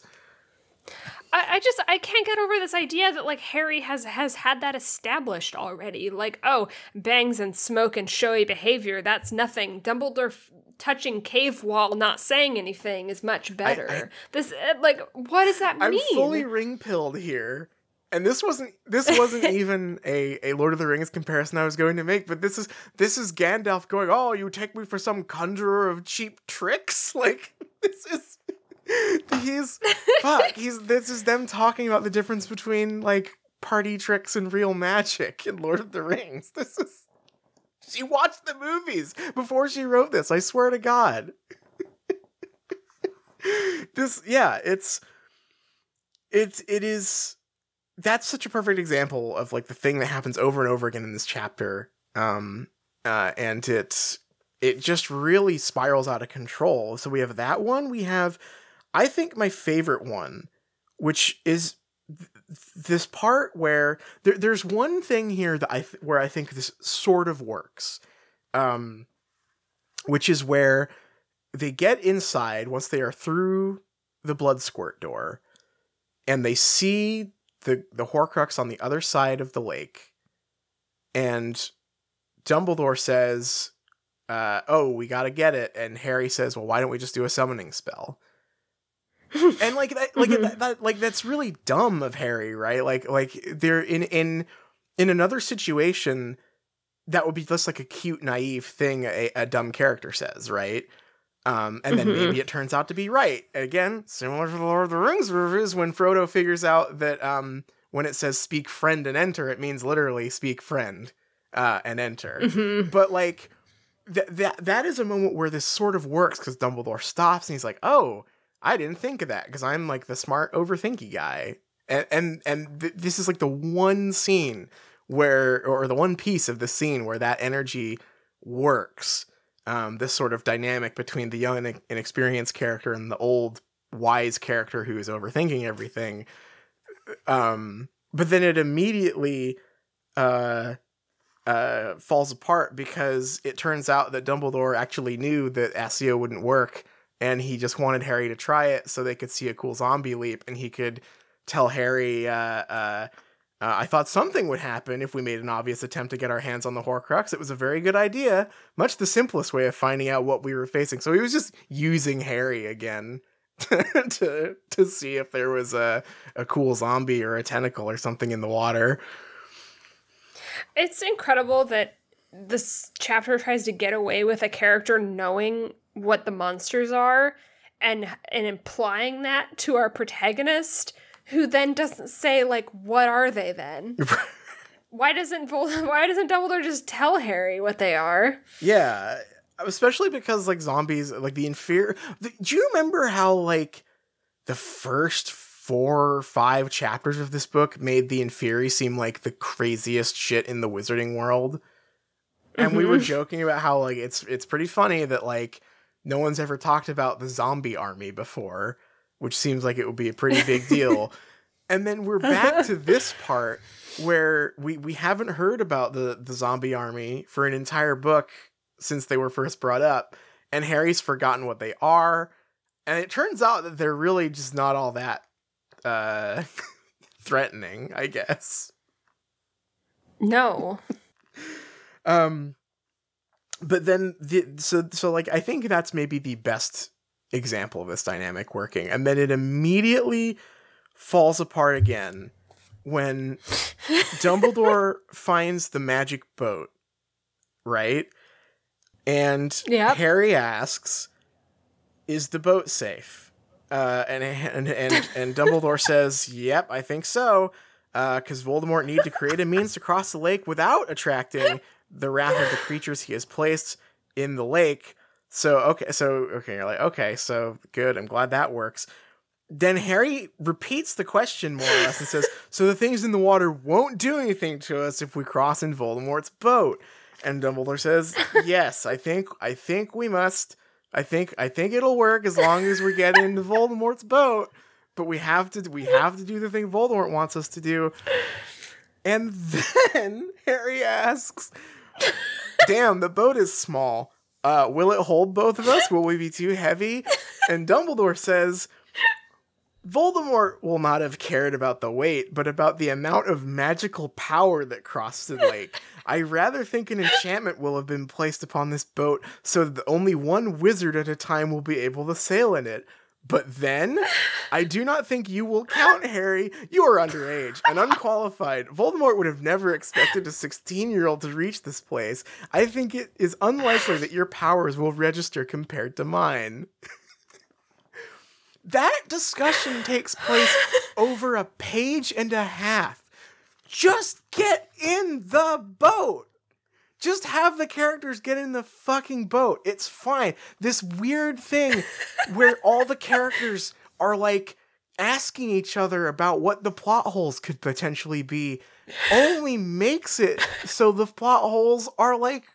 I, I just I can't get over this idea that like Harry has has had that established already. Like, oh, bangs and smoke and showy behavior, that's nothing. Dumbledore f- touching cave wall, not saying anything is much better. this uh, like what does that i'm mean? fully ring pilled here and this wasn't this wasn't even a, a lord of the rings comparison i was going to make but this is this is gandalf going oh you take me for some conjurer of cheap tricks? Like this is he's fuck he's this is them talking about the difference between like party tricks and real magic in lord of the rings. This is she watched the movies before she wrote this i swear to god. This yeah it's it's it is that's such a perfect example of like the thing that happens over and over again in this chapter um uh and it's it just really spirals out of control. So we have that one we have i think my favorite one which is th- this part where there, there's one thing here that i th- where i think this sort of works um which is where they get inside once they are through the blood squirt door and they see the the horcrux on the other side of the lake. And dumbledore says uh, oh we gotta get it. And harry says well why don't we just do a summoning spell? And like that like Mhm. that, that like that's really dumb of harry right? Like like they're in in in another situation that would be just like a cute naive thing a, a dumb character says right um, and then Mhm. maybe it turns out to be right. Again, similar to the Lord of the Rings reviews, when Frodo figures out that um, when it says "speak friend" and enter, it means literally "speak friend" uh, and enter. Mhm. But like that that that is a moment where this sort of works because Dumbledore stops and he's like, "Oh, I didn't think of that because I'm like the smart overthinky guy." And and and th- this is like the one scene where or the one piece of the scene where that energy works. Um, this sort of dynamic between the young and inexperienced character and the old wise character who is overthinking everything. Um, but then it immediately uh, uh, falls apart because it turns out that Dumbledore actually knew that Accio wouldn't work, and he just wanted Harry to try it so they could see a cool zombie leap, and he could tell Harry, uh, uh, I thought something would happen if we made an obvious attempt to get our hands on the Horcrux. It was a very good idea, much the simplest way of finding out what we were facing. So he was just using Harry again to to see if there was a a cool zombie or a tentacle or something in the water. It's incredible that this chapter tries to get away with a character knowing what the monsters are and and implying that to our protagonist who then doesn't say like what are they then? why doesn't Vol- why doesn't Dumbledore just tell Harry what they are? Yeah, especially because like zombies, like the Inferi. The, do you remember how like the first four or five chapters of this book made the Inferi seem like the craziest shit in the wizarding world? And mm-hmm. we were mm-hmm. joking about how like it's it's pretty funny that like no one's ever talked about the zombie army before which seems like it would be a pretty big deal. and then we're back to this part where we we haven't heard about the the zombie army for an entire book since they were first brought up and Harry's forgotten what they are and it turns out that they're really just not all that uh threatening, I guess. No. um but then the so so like I think that's maybe the best example of this dynamic working. And then it immediately falls apart again when Dumbledore finds the magic boat, right? And yep. Harry asks, "Is the boat safe?" Uh, and and and and Dumbledore says, "Yep, I think so." Because uh, Voldemort need to create a means to cross the lake without attracting the wrath of the creatures he has placed in the lake. So okay, so okay, you're like okay, so good. I'm glad that works. Then Harry repeats the question more or less and says, "So the things in the water won't do anything to us if we cross in Voldemort's boat." And Dumbledore says, "Yes, I think I think we must. I think I think it'll work as long as we get into Voldemort's boat. But we have to we have to do the thing Voldemort wants us to do." And then Harry asks, "Damn, the boat is small." Uh, will it hold both of us? Will we be too heavy? And Dumbledore says, Voldemort will not have cared about the weight, but about the amount of magical power that crossed the lake. I rather think an enchantment will have been placed upon this boat so that only one wizard at a time will be able to sail in it. But then, I do not think you will count, Harry. You are underage and unqualified. Voldemort would have never expected a 16 year old to reach this place. I think it is unlikely that your powers will register compared to mine. that discussion takes place over a page and a half. Just get in the boat. Just have the characters get in the fucking boat. It's fine. This weird thing where all the characters are like asking each other about what the plot holes could potentially be only makes it so the plot holes are like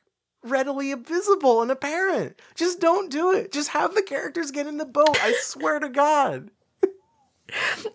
readily visible and apparent. Just don't do it. Just have the characters get in the boat. I swear to God.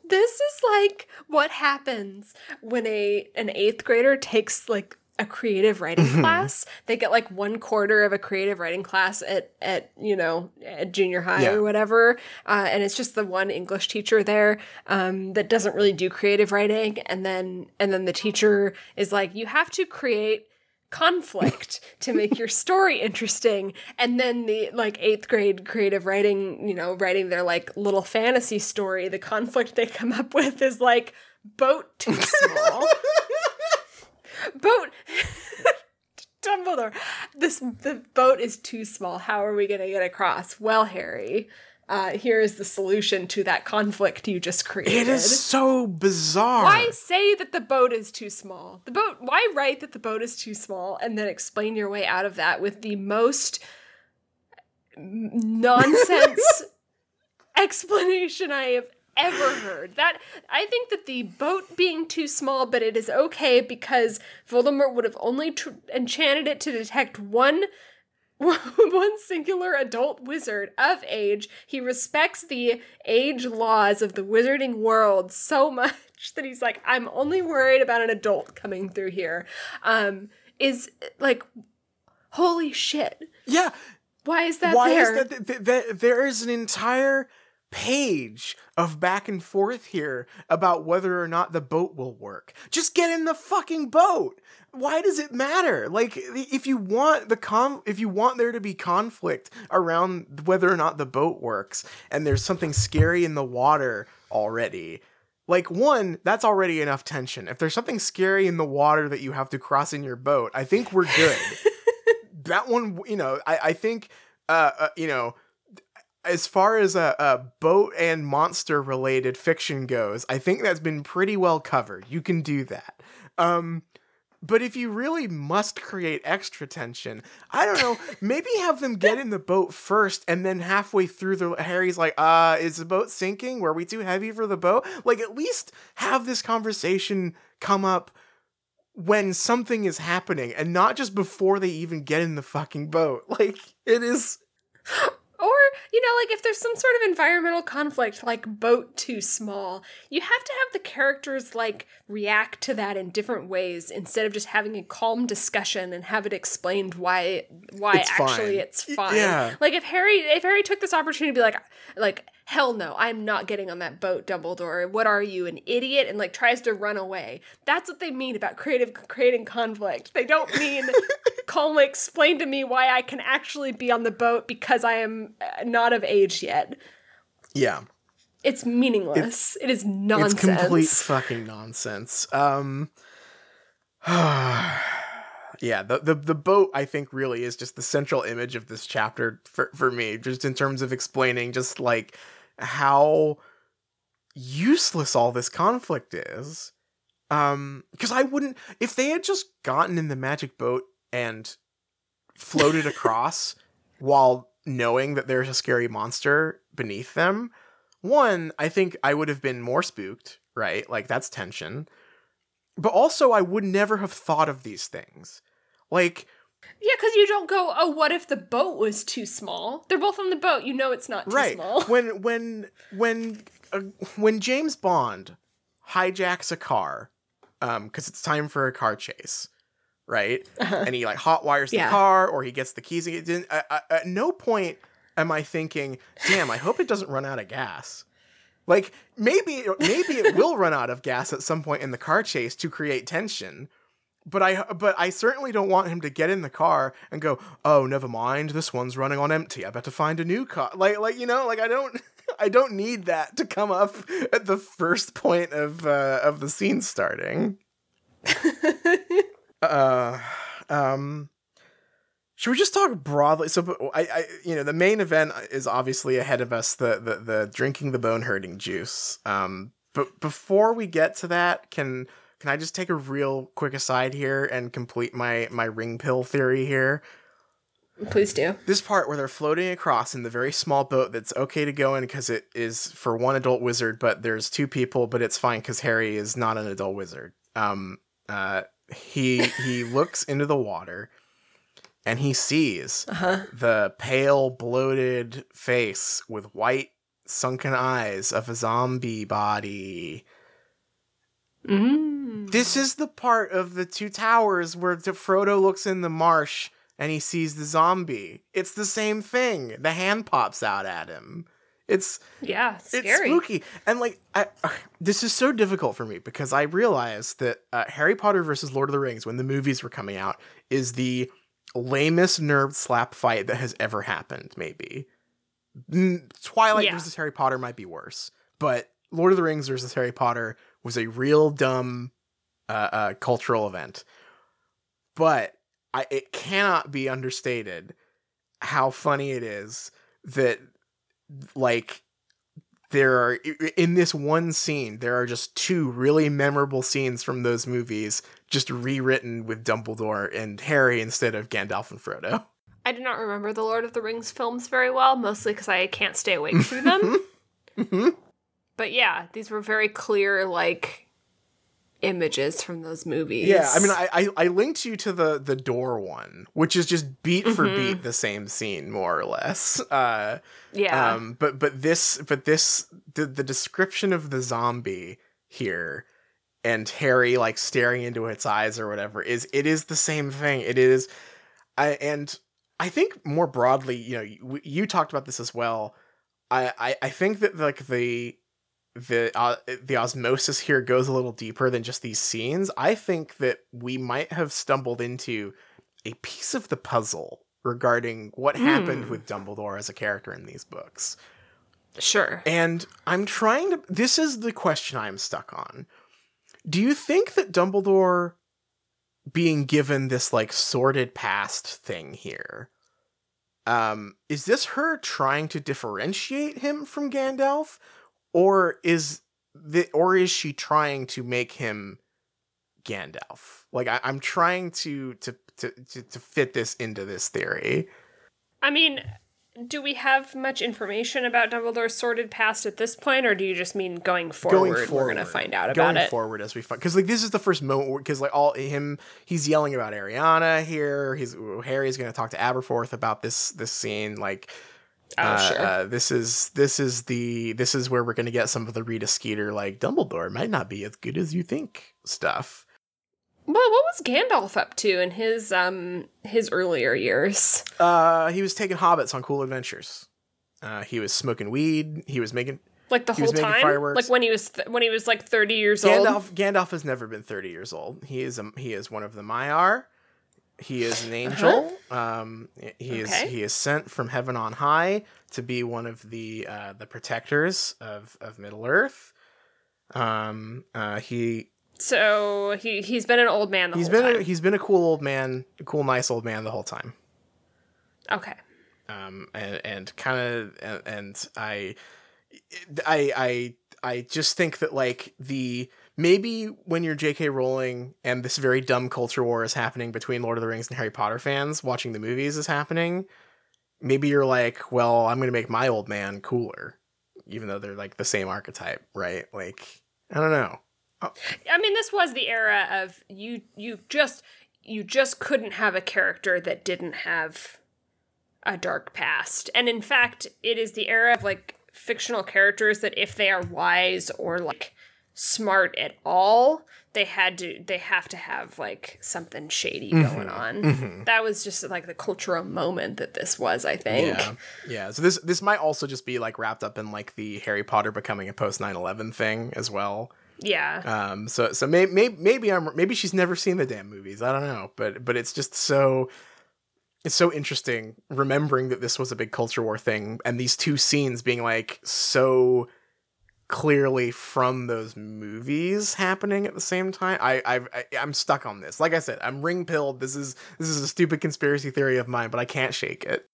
This is like what happens when a an 8th grader takes like a creative writing mm-hmm. class. They get like one quarter of a creative writing class at at you know at junior high yeah. or whatever, uh, and it's just the one English teacher there um, that doesn't really do creative writing, and then and then the teacher is like, you have to create conflict to make your story interesting and then the like eighth grade creative writing you know writing their like little fantasy story the conflict they come up with is like boat too small boat. Dumbledore, this the boat is too small. How are we going to get across? Well, Harry, uh, here is the solution to that conflict you just created. It is so bizarre. Why say that the boat is too small? The boat. Why write that the boat is too small and then explain your way out of that with the most nonsense explanation I have ever heard. That I think that the boat being too small, but it is okay because Voldemort would have only tr- enchanted it to detect one one singular adult wizard of age. He respects the age laws of the wizarding world so much that he's like, I'm only worried about an adult coming through here. Um, is like, holy shit. Yeah. Why is that Why there? is that? Th- th- th- there is an entire page of back and forth here about whether or not the boat will work. Just get in the fucking boat. Why does it matter? Like if you want the con if you want there to be conflict around whether or not the boat works and there's something scary in the water already. Like one, that's already enough tension. If there's something scary in the water that you have to cross in your boat, I think we're good. that one, you know, I, I think, uh, uh, you know, as far as a, a boat and monster related fiction goes, I think that's been pretty well covered. You can do that. Um, but if you really must create extra tension, I don't know, maybe have them get in the boat first and then halfway through the Harry's like, uh, is the boat sinking? Were we too heavy for the boat? Like at least have this conversation come up when something is happening and not just before they even get in the fucking boat. Like it is you know, like if there's some sort of environmental conflict, like boat too small, you have to have the characters like react to that in different ways instead of just having a calm discussion and have it explained why why It's actually fine. it's fine. yeah. Like if Harry if Harry took this opportunity to be like like hell no, I'm not getting on that boat, Dumbledore. What are you, an idiot? And like tries to run away. That's what they mean about creative creating conflict. They don't mean calmly explain to me why I can actually be on the boat because I am uh, not of age yet. yeah. It's meaningless. it is nonsense. It's complete fucking nonsense. Um Yeah, the, the the boat I think really is just the central image of this chapter for for me, just in terms of explaining just like how useless all this conflict is. Um because I wouldn't if they had just gotten in the magic boat and floated across while knowing that there's a scary monster beneath them, one, I think I would have been more spooked, right? Like that's tension. But also I would never have thought of these things. Like Yeah, because you don't go, oh, what if the boat was too small? They're both on the boat. You know it's not too right small. when when when uh, when James Bond hijacks a car um cuz it's time for a car chase, right? and he like hot wires the Yeah. car or he gets the keys it didn't uh, uh, at no point am I thinking, "Damn, I hope it doesn't run out of gas." Like maybe maybe it will run out of gas at some point in the car chase to create tension. But I but I certainly don't want him to get in the car and go, "Oh, never mind, this one's running on empty. I better find a new car." Like like you know, like I don't I don't need that to come up at the first point of uh, of the scene starting. uh um should we just talk broadly so I, I you know the main event is obviously ahead of us the the, the drinking the bone hurting juice um but before we get to that can can i just take a real quick aside here and complete my my ring pill theory here Please do. this part where they're floating across in the very small boat that's okay to go in because it is for one adult wizard but there's two people but it's fine because harry is not an adult wizard um uh he he looks into the water and he sees Uh-huh. the pale bloated face with white sunken eyes of a zombie body Mm. this is the part of the two towers where Frodo looks in the marsh and he sees the zombie. It's the same thing. The hand pops out at him. It's Yeah, scary. it's spooky and like I, this is so difficult for me because I realized that uh, Harry Potter versus Lord of the Rings when the movies were coming out is the lamest nerd slap fight that has ever happened. Maybe Twilight Yeah. versus Harry Potter might be worse, but Lord of the Rings versus Harry Potter was a real dumb uh, uh, cultural event. But I, it cannot be understated how funny it is that like there are in this one scene there are just two really memorable scenes from those movies just rewritten with Dumbledore and Harry instead of Gandalf and Frodo. I do not remember the Lord of the Rings films very well, mostly because I can't stay awake through them. Mhm. But yeah, these were very clear, like images from those movies. Yeah, I mean, I, I I linked you to the the door one, which is just beat for Mhm. beat the same scene, more or less. Uh, yeah. Um, but but this but this the the description of the zombie here and Harry like staring into its eyes or whatever is it is the same thing. It is, I and I think more broadly, you know, you, you talked about this as well. I I, I think that like the the uh, the osmosis here goes a little deeper than just these scenes. I think that we might have stumbled into a piece of the puzzle regarding what happened Hmm. with Dumbledore as a character in these books. sure. And I'm trying to this is the question I'm stuck on. Do you think that Dumbledore being given this like sordid past thing here um is this her trying to differentiate him from Gandalf or is the or is she trying to make him Gandalf? Like I, I'm trying to, to to to to fit this into this theory. I mean, do we have much information about Dumbledore's sordid past at this point, or do you just mean going forward, we're going to find out about going it? Going forward as we find because like this is the first moment because like all him he's yelling about Ariana here. He's Harry's going to talk to Aberforth about this this scene. Like, oh, uh, sure. uh, this is this is the this is where we're going to get some of the Rita Skeeter like Dumbledore might not be as good as you think stuff. well, what was Gandalf up to in his um his earlier years? Uh, he was taking hobbits on cool adventures. Uh, he was smoking weed. He was making Like the whole time, fireworks. like when he was th- when he was like thirty years old. Gandalf. Gandalf has never been thirty years old. He is a, he is one of the Maiar. He is an angel. Um, he is Uh-huh. He is sent from heaven on high to be one of the uh, the protectors of of Middle Earth. Um, uh, he So he he's been an old man the he's whole been time. a, he's been a cool old man, a cool nice old man the whole time. okay. um and and kind of and, and i i i i just think that like the maybe when you're jk rowling and this very dumb culture war is happening between lord of the rings and harry potter fans watching the movies is happening maybe you're like well i'm gonna make my old man cooler even though they're like the same archetype right? Like i don't know. Oh. I mean, this was the era of you you just you just couldn't have a character that didn't have a dark past. And in fact, it is the era of like fictional characters that if they are wise or like smart at all, they had to they have to have like something shady going on. Mhm. That was just like the cultural moment that this was, I think. Yeah, yeah. So this this might also just be like wrapped up in like the Harry Potter becoming a post 9-11 thing as well. Yeah. Um, so so maybe maybe maybe I'm maybe she's never seen the damn movies. I don't know, but but it's just so it's so interesting remembering that this was a big culture war thing and these two scenes being like so clearly from those movies happening at the same time. I I've, I I'm stuck on this. Like I said, I'm ring pilled. This is this is a stupid conspiracy theory of mine, but I can't shake it.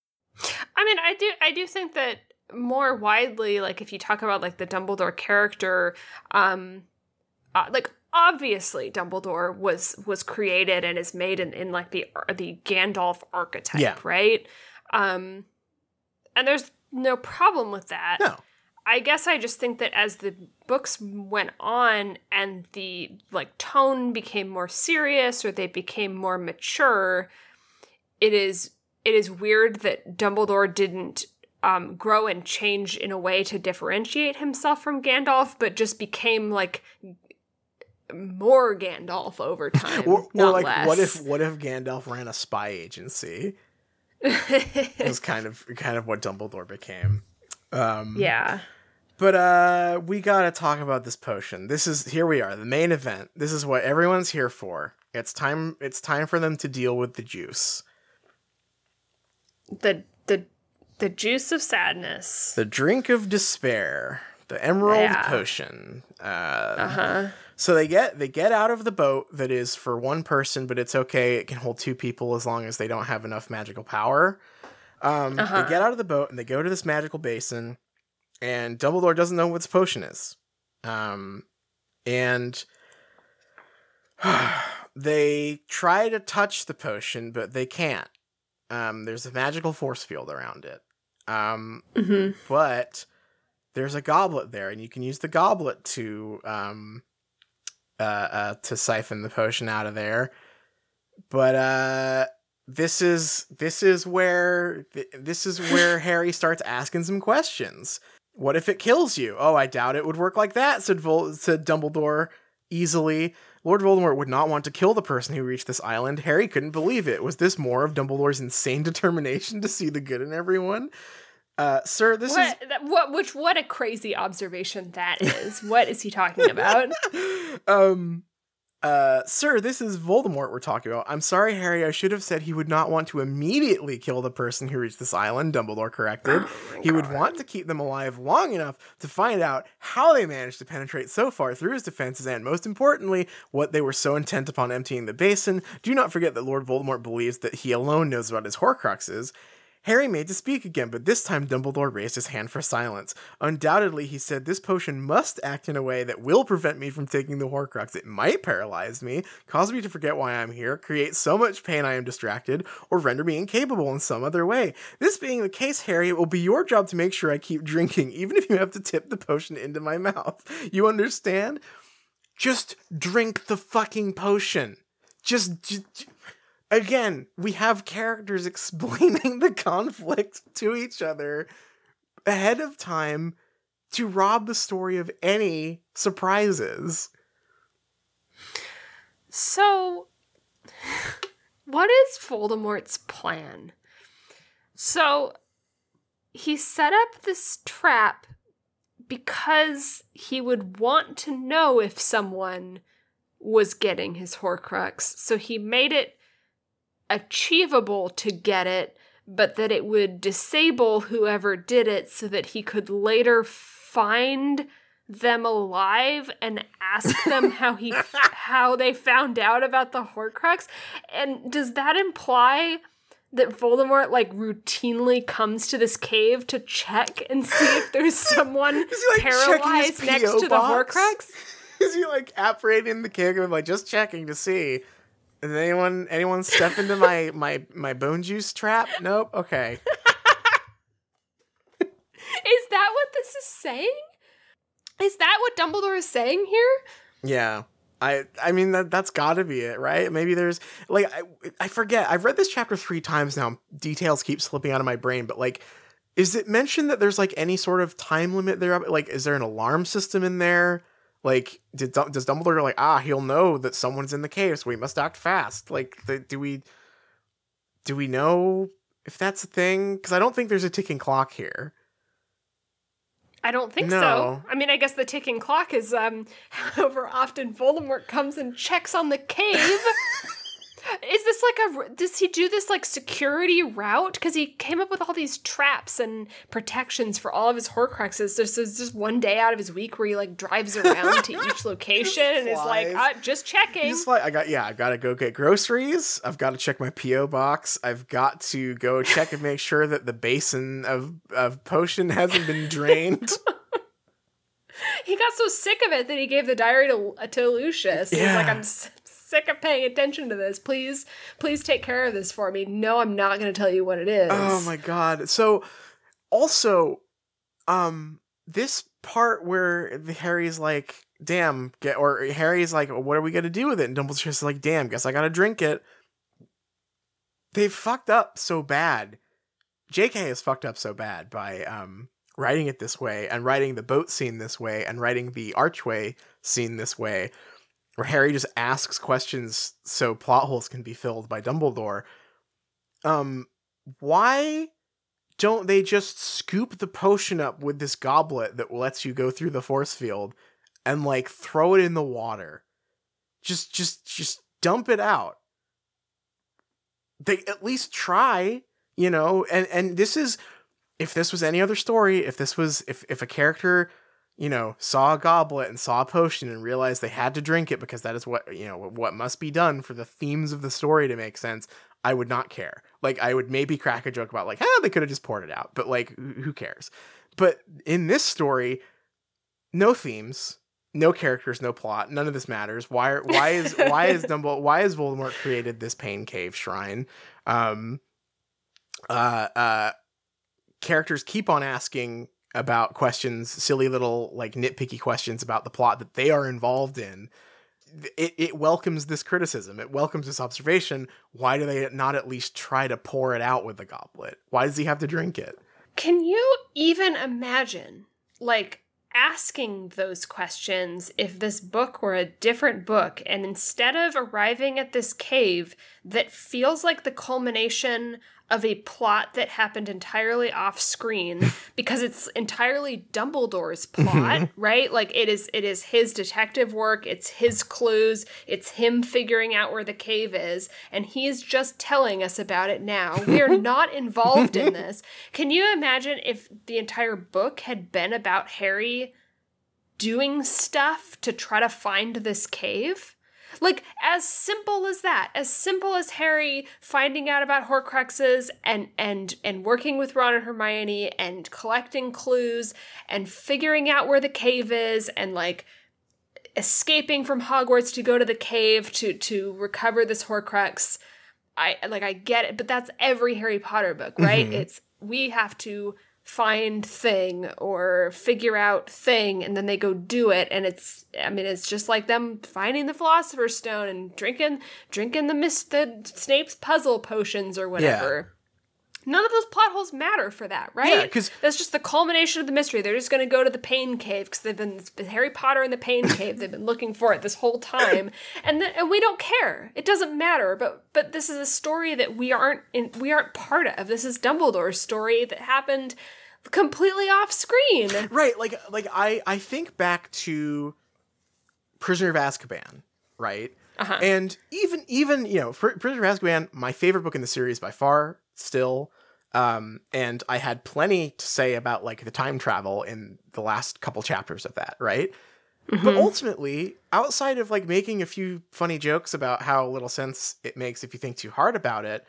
I mean, I do I do think that more widely, like if you talk about like the Dumbledore character, um, uh, like obviously Dumbledore was was created and is made in, in like the the Gandalf archetype, Yeah. right? Um, and there's no problem with that. No. I guess I just think that as the books went on and the like tone became more serious or they became more mature, it is it is weird that Dumbledore didn't um, grow and change in a way to differentiate himself from Gandalf, but just became like more Gandalf over time. Or, or like less. what if what if Gandalf ran a spy agency? it was kind of kind of what Dumbledore became. Um, yeah. But uh, we gotta talk about this potion. This is here we are, the main event. This is what everyone's here for. It's time. It's time for them to deal with the juice, The the the juice of sadness. the drink of despair, the emerald Yeah. potion. Uh, Uh huh. So they get they get out of the boat that is for one person, but it's okay. It can hold two people as long as they don't have enough magical power. Um, Uh-huh. They get out of the boat and they go to this magical basin, and Dumbledore doesn't know what this potion is. Um, and they try to touch the potion, but they can't. Um, there's a magical force field around it. Um, hmm but there's a goblet there, and you can use the goblet to um, uh, uh, to siphon the potion out of there. But uh, this is this is where this is where Harry starts asking some questions. What if it kills you? Oh, I doubt it would work like that," said Vol- said Dumbledore easily. Lord Voldemort would not want to kill the person who reached this island. Harry couldn't believe it. Was this more of Dumbledore's insane determination to see the good in everyone? Uh, sir, this what, is that, what which what a crazy observation that is. what is he talking about? um uh, sir, this is Voldemort we're talking about. I'm sorry, Harry. I should have said he would not want to immediately kill the person who reached this island, Dumbledore corrected. Oh he would want to keep them alive long enough to find out how they managed to penetrate so far through his defenses and, most importantly, what they were so intent upon emptying the basin. Do not forget that Lord Voldemort believes that he alone knows about his Horcruxes. Harry made to speak again, but this time Dumbledore raised his hand for silence. Undoubtedly, he said, this potion must act in a way that will prevent me from taking the Horcrux. It might paralyze me, cause me to forget why I'm here, create so much pain I am distracted, or render me incapable in some other way. This being the case, Harry, it will be your job to make sure I keep drinking, even if you have to tip the potion into my mouth. You understand? Just drink the fucking potion. Just, just again, we have characters explaining the conflict to each other ahead of time to rob the story of any surprises. So, what is Voldemort's plan? So, he set up this trap because he would want to know if someone was getting his Horcrux. So he made it achievable to get it, but that it would disable whoever did it so that he could later find them alive and ask them how he how they found out about the Horcrux. And does that imply that Voldemort like routinely comes to this cave to check and see if there's someone like paralyzed next to the Horcrux? Is he like apparating the cave and like just checking to see? Did anyone anyone step into my my my bone juice trap? Nope. Okay. is that what this is saying? Is that what Dumbledore is saying here? Yeah. I I mean that that's got to be it, right? Maybe there's like I I forget. I've read this chapter 3 times now. Details keep slipping out of my brain, but like is it mentioned that there's like any sort of time limit there? Like is there an alarm system in there? Like, did does Dumbledore like, ah, he'll know that someone's in the cave, so we must act fast? Like, the, do we do we know if that's a thing? Because I don't think there's a ticking clock here. I don't think no. so. I mean, I guess the ticking clock is um, however often Voldemort comes and checks on the cave. Is this like a does he do this like security route because he came up with all these traps and protections for all of his Horcruxes? So it's just one day out of his week where he like drives around to each location and is like, uh, just checking. Just like I got yeah, I got to go get groceries. I've got to check my PO box. I've got to go check and make sure that the basin of of potion hasn't been drained. he got so sick of it that he gave the diary to to Lucius. Yeah. He's like, I'm sick of paying attention to this. Please, please take care of this for me. No, I'm not going to tell you what it is. Oh my god. So also um this part where Harry's like, "Damn," get or Harry's like, "What are we going to do with it?" and Dumbledore's just like, "Damn, guess I got to drink it." They fucked up so bad. JK has fucked up so bad by um writing it this way and writing the boat scene this way and writing the archway scene this way where Harry just asks questions so plot holes can be filled by Dumbledore. Um, why don't they just scoop the potion up with this goblet that lets you go through the force field and like throw it in the water? Just, just, just dump it out. They at least try, you know, and and this is if this was any other story, if this was if if a character you know, saw a goblet and saw a potion and realized they had to drink it because that is what, you know, what must be done for the themes of the story to make sense, I would not care. Like, I would maybe crack a joke about, like, ah, they could have just poured it out, but like, who cares? But in this story, no themes, no characters, no plot. None of this matters. Why? Why is why is Dumbledore? Why has Voldemort created this pain cave shrine? Um, uh, uh, characters keep on asking about questions, silly little like nitpicky questions about the plot that they are involved in. it, it welcomes this criticism. It welcomes this observation. Why do they not at least try to pour it out with the goblet? Why does he have to drink it? Can you even imagine, like, asking those questions if this book were a different book and instead of arriving at this cave that feels like the culmination of a plot that happened entirely off screen because it's entirely Dumbledore's plot, right? Like it is it is his detective work, it's his clues, it's him figuring out where the cave is, and he's just telling us about it now. We are not involved in this. Can you imagine if the entire book had been about Harry doing stuff to try to find this cave? Like as simple as that, as simple as Harry finding out about Horcruxes and and and working with Ron and Hermione and collecting clues and figuring out where the cave is and like escaping from Hogwarts to go to the cave to to recover this Horcrux. I like I get it, but that's every Harry Potter book, right? Mhm. It's we have to find thing or figure out thing and then they go do it and it's i mean it's just like them finding the philosopher's stone and drinking drinking the mist the snape's puzzle potions or whatever. None of those plot holes matter for that right? Yeah because that's just the culmination of the mystery. They're just going to go to the pain cave because they've been harry potter in the pain cave. They've been looking for it this whole time. And and we don't care. It doesn't matter. But but this is a story that we aren't in we aren't part of. This is dumbledore's story that happened completely off screen Right, like like I I think back to Prisoner of Azkaban, right? Uh-huh. And even even you know, Pr- Prisoner of Azkaban, my favorite book in the series by far, still. Um, and I had plenty to say about like the time travel in the last couple chapters of that, right? But ultimately, outside of like making a few funny jokes about how little sense it makes if you think too hard about it,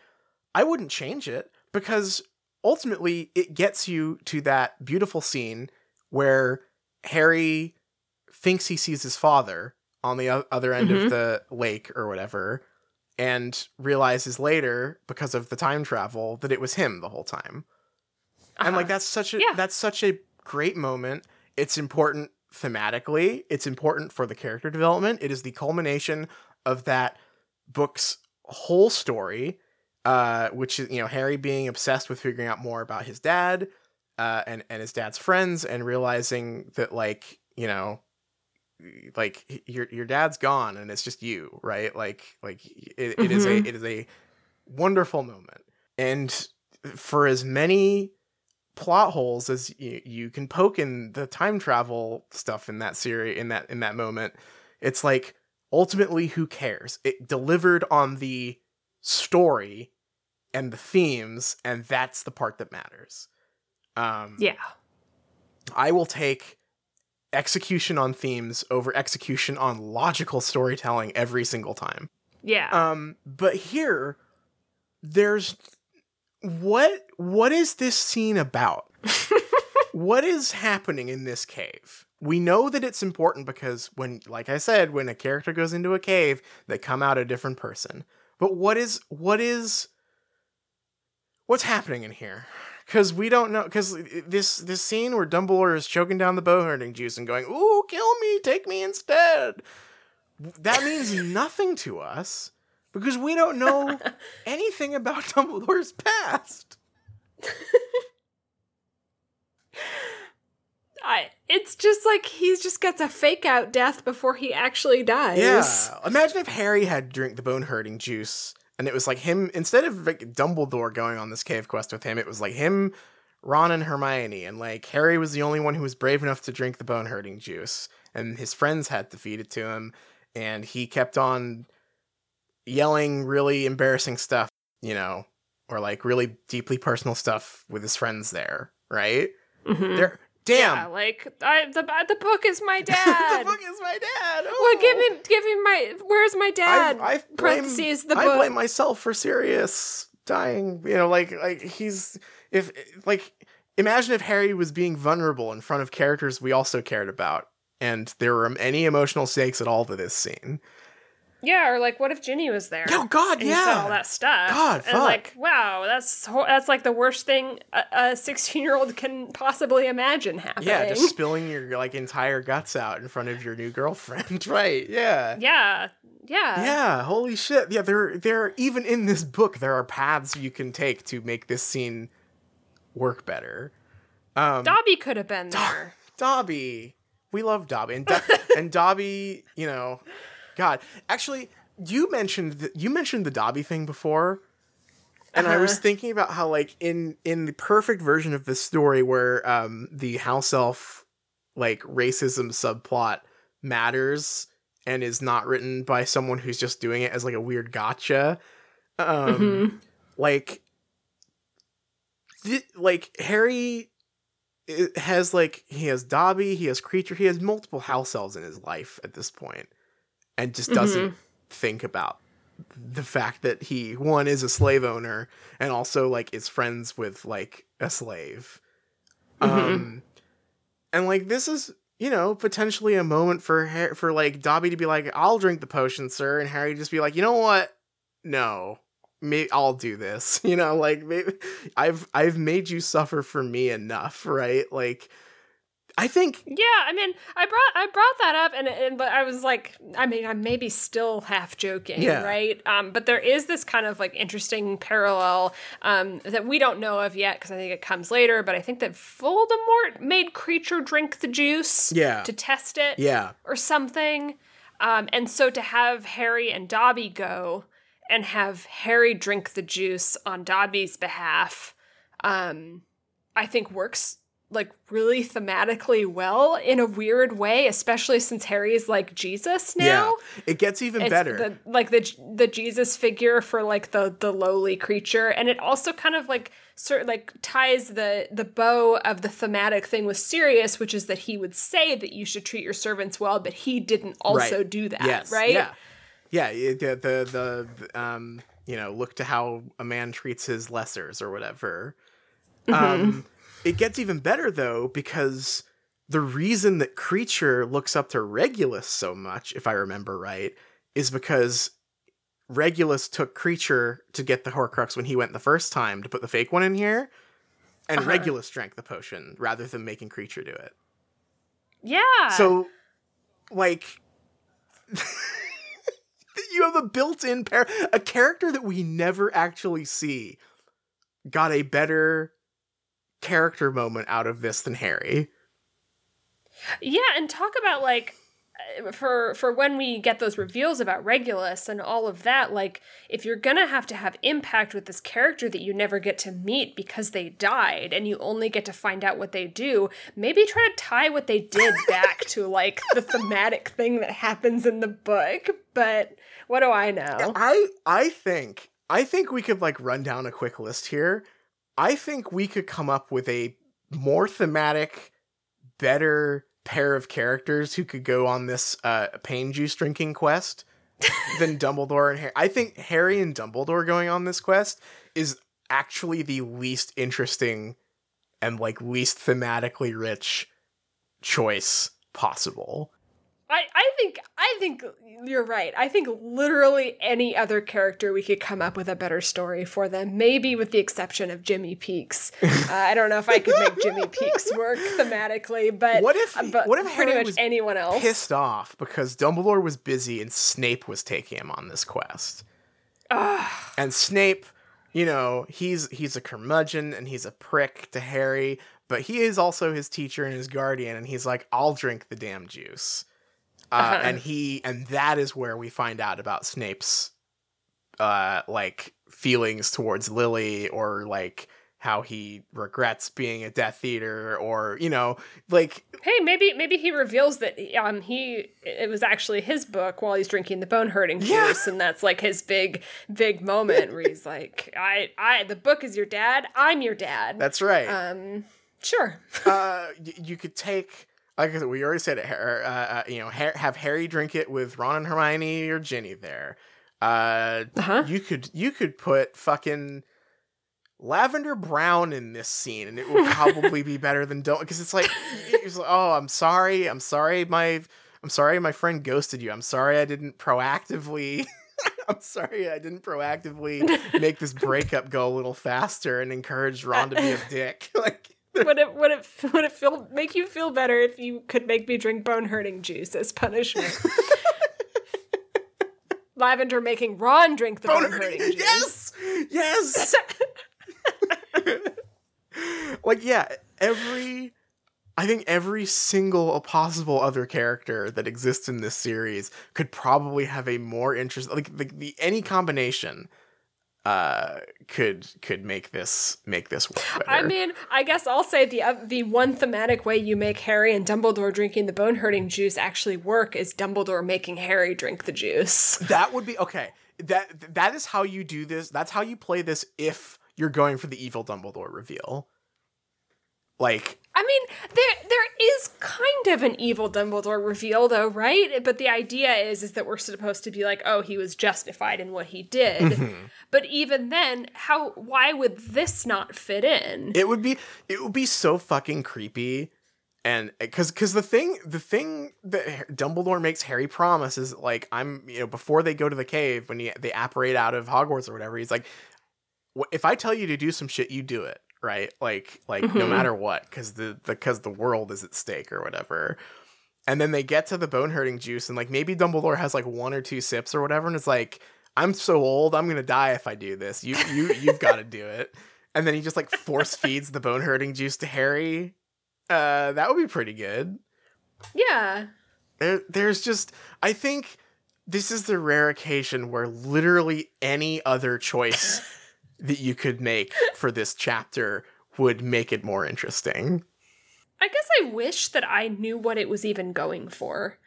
I wouldn't change it because ultimately it gets you to that beautiful scene where Harry thinks he sees his father on the other end Mhm. of the lake or whatever and realizes later because of the time travel that it was him the whole time. And like Uh-huh. that's such a Yeah. that's such a great moment. It's important thematically. It's important for the character development. It is the culmination of that book's whole story, uh, which is you know Harry being obsessed with figuring out more about his dad, uh, and and his dad's friends, and realizing that like you know, like your your dad's gone and it's just you, right? Like like it, it is a Mhm. it is a wonderful moment, and for as many plot holes as you, you can poke in the time travel stuff in that series in that in that moment it's like ultimately who cares it delivered on the story and the themes and that's the part that matters um yeah i will take execution on themes over execution on logical storytelling every single time yeah um, but here, there's what what is this scene about? what is happening in this cave? We know that it's important because when, like I said, when a character goes into a cave, they come out a different person. But what is what is what's happening in here? Because we don't know. Because this this scene where Dumbledore is choking down the bow juice and going, "Ooh, kill me, take me instead." That means nothing to us because we don't know anything about Dumbledore's past. I, it's just like he just gets a fake out death before he actually dies Yeah. Imagine if Harry had drink the bone hurting juice and it was like him instead of like Dumbledore going on this cave quest with him, it was like him, Ron and Hermione, and like Harry was the only one who was brave enough to drink the bone hurting juice, and his friends had to feed it to him, and he kept on yelling really embarrassing stuff, you know, or like really deeply personal stuff with his friends there, right? Mhm. There damn yeah like I, the, the book is my dad. the book is my dad. well oh. give Oh. me give me my where's my dad I, I blame, parentheses the I book blame myself for Sirius dying. You know, like like he's if like imagine if Harry was being vulnerable in front of characters we also cared about, and there were any emotional stakes at all to this scene. Yeah, or like, what if Ginny was there? Oh God, and yeah. all that stuff. God, and like, wow, that's ho- that's like the worst thing a sixteen year old can possibly imagine happening. Yeah, just spilling your like entire guts out in front of your new girlfriend. right. Yeah. yeah, yeah, Yeah, holy shit. Yeah, there there even in this book there are paths you can take to make this scene work better. Um Dobby could have been there. Dobby. We love Dobby. And Do- and Dobby, you know, God. Actually, you mentioned th- you mentioned the Dobby thing before. And I was Uh-huh. thinking about how like in in the perfect version of this story where um the house elf like racism subplot matters and is not written by someone who's just doing it as like a weird gotcha. Um Mhm. like th- like Harry has like he has Dobby, he has Kreacher, he has multiple house elves in his life at this point and just doesn't think about the fact that he one is a slave owner and also like is friends with like a slave. Um and like this is you know potentially a moment for Har- for like Dobby to be like I'll drink the potion sir and Harry just be like you know what? No. Maybe I'll do this. You know like maybe I've I've made you suffer for me enough right? Like I think Yeah, I mean, I brought I brought that up, and, and but I was like, I mean, I'm maybe still half joking, Yeah. right? Um, but there is this kind of like interesting parallel um, that we don't know of yet because I think it comes later. But I think that Voldemort made Kreacher drink the juice, Yeah. to test it, yeah or something. Um, and so to have Harry and Dobby go and have Harry drink the juice on Dobby's behalf, um, I think works like really thematically well in a weird way, especially since Harry's like Jesus now. yeah it gets even It's better the, like the the Jesus figure for like the the lowly creature, and it also kind of like sort like ties the the bow of the thematic thing with Sirius, which is that he would say that you should treat your servants well, but he didn't also Right. do that, yes right? yeah yeah the, the the um you know look to how a man treats his lessers or whatever Mm-hmm. um it gets even better though because the reason that Kreacher looks up to regulus so much if i remember right is because regulus took Kreacher to get the horcrux when he went the first time to put the fake one in here and Uh-huh. regulus drank the potion rather than making Kreacher do it Yeah. so, like, you have a built-in pair, a character that we never actually see, got a better character moment out of this than Harry. Yeah, and talk about like uh, for for when we get those reveals about Regulus and all of that, like if you're gonna have to have impact with this character that you never get to meet because they died and you only get to find out what they do, maybe try to tie what they did back to like the thematic thing that happens in the book. But what do I know? I I think I think we could like run down a quick list here. I think we could come up with a more thematic, better pair of characters who could go on this uh, pain juice drinking quest than Dumbledore and Harry. I think Harry and Dumbledore going on this quest is actually the least interesting and like least thematically rich choice possible. I, I think I think you're right. I think literally any other character we could come up with a better story for them. Maybe with the exception of Jimmy Peakes. Uh, I don't know if I could make Jimmy Peakes work thematically, but What if- uh, but what if pretty Harry much was anyone else? Pissed off because Dumbledore was busy and Snape was taking him on this quest. Ugh. And Snape, you know, he's he's a curmudgeon and he's a prick to Harry, but he is also his teacher and his guardian, and he's like, "I'll drink the damn juice." Uh, Uh-huh. And he and that is where we find out about Snape's, uh, like feelings towards Lily, or like how he regrets being a Death Eater, or you know, like Hey, maybe maybe he reveals that um he it was actually his book while he's drinking the bone hurting juice, Yeah. and that's like his big big moment where he's like, I I the book is your dad, I'm your dad. that's right. um sure. uh, y- you could take like I said, we already said it. Uh, uh, you know, ha- have Harry drink it with Ron and Hermione or Ginny there. Uh, Uh-huh. you could you could put fucking Lavender Brown in this scene, and it would probably be better than don't because it's like, it's like, oh, I'm sorry, I'm sorry, my I'm sorry my friend ghosted you. I'm sorry I didn't proactively I'm sorry I didn't proactively make this breakup go a little faster and encourage Ron to be a dick. like would it would it would it feel make you feel better if you could make me drink bone hurting juice as punishment? Lavender making Ron drink the bone hurting juice. Yes. Yes. like yeah, every I think every single possible other character that exists in this series could probably have a more interest like the, the any combination uh could could make this make this work better. I mean, I guess I'll say the uh, the one thematic way you make Harry and Dumbledore drinking the bone hurting juice actually work is Dumbledore making Harry drink the juice. That would be okay. That that is how you do this. That's how you play this if you're going for the evil Dumbledore reveal. Like I mean, there there is kind of an evil Dumbledore reveal though, right? But the idea is is that we're supposed to be like, oh, he was justified in what he did. Mm-hmm. But even then, how why would this not fit in? It would be it would be so fucking creepy. And cuz cuz the thing the thing that Dumbledore makes Harry promise is like I'm, you know, before they go to the cave when he, they apparate out of Hogwarts or whatever, he's like if I tell you to do some shit, you do it right? Like like mm-hmm. no matter what, because the because the, the world is at stake or whatever. And then they get to the bone hurting juice, and like maybe Dumbledore has like one or two sips or whatever, and it's like, I'm so old, I'm gonna die if I do this. You you you've got to do it. And then he just like force feeds the bone hurting juice to Harry. Uh, that would be pretty good. Yeah. There, there's just I think this is the rare occasion where literally any other choice that you could make for this chapter would make it more interesting. I guess I wish that I knew what it was even going for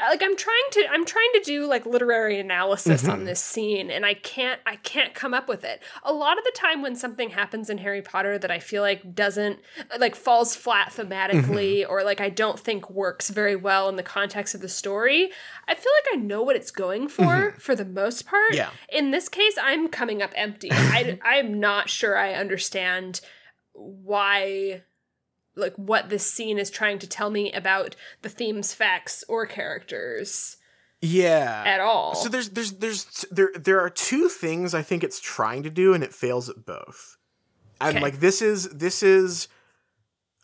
like i'm trying to i'm trying to do like literary analysis on mm-hmm. this scene and i can't i can't come up with it a lot of the time when something happens in harry potter that i feel like doesn't like falls flat thematically mm-hmm. or like i don't think works very well in the context of the story i feel like i know what it's going for mm-hmm. for the most part yeah in this case i'm coming up empty i i'm not sure i understand why like what this scene is trying to tell me about the themes, facts, or characters. Yeah. At all. So there's there's there's there there are two things I think it's trying to do and it fails at both. And okay. like this is this is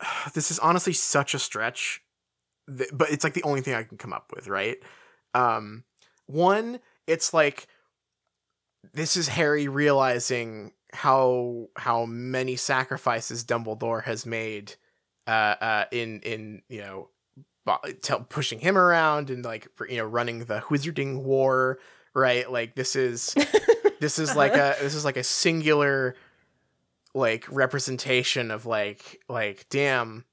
this is honestly such a stretch but it's like the only thing I can come up with, right? Um one it's like this is Harry realizing how how many sacrifices Dumbledore has made uh, uh, in in you know tell, pushing him around and like for, you know running the wizarding war right? Like this is this is like a this is like a singular like representation of like like damn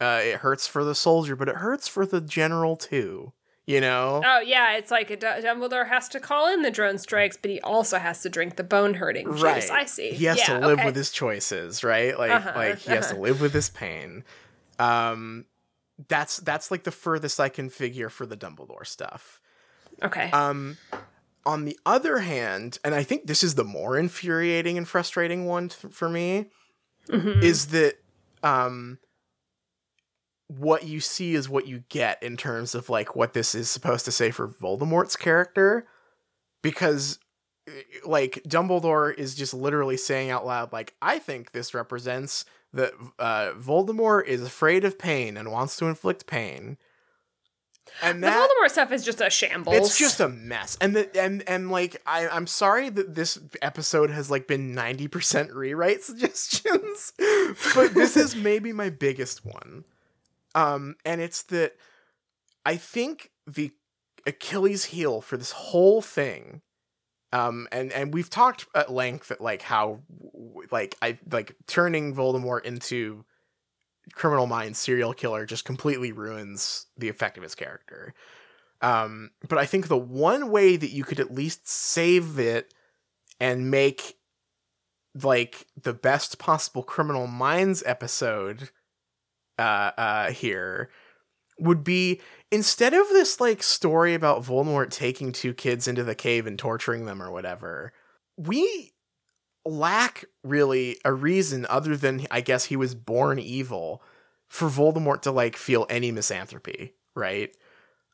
uh it hurts for the soldier but it hurts for the general too you know oh yeah it's like a dumbledore has to call in the drone strikes but he also has to drink the bone hurting juice right. i see he has yeah, to live okay. with his choices right like uh-huh, like he uh-huh. has to uh-huh. live with his pain um that's that's like the furthest i can figure for the dumbledore stuff okay um on the other hand and i think this is the more infuriating and frustrating one th- for me mm-hmm. is that um what you see is what you get in terms of like what this is supposed to say for Voldemort's character because eh, like Dumbledore is just literally saying out loud like I think this represents that uh, Voldemort is afraid of pain and wants to inflict pain. And that, the Voldemort stuff is just a shambles. It's just a mess. And the and and like I I'm sorry that this episode has like been 90% rewrite suggestions, but this is maybe my biggest one. Um, and it's that I think the Achilles heel for this whole thing, um, and and we've talked at length at like how like I like turning Voldemort into criminal mind serial killer just completely ruins the effect of his character. Um, but I think the one way that you could at least save it and make like the best possible criminal minds episode uh, uh, here would be instead of this like story about Voldemort taking two kids into the cave and torturing them or whatever, we lack really a reason other than I guess he was born evil for Voldemort to like feel any misanthropy, right?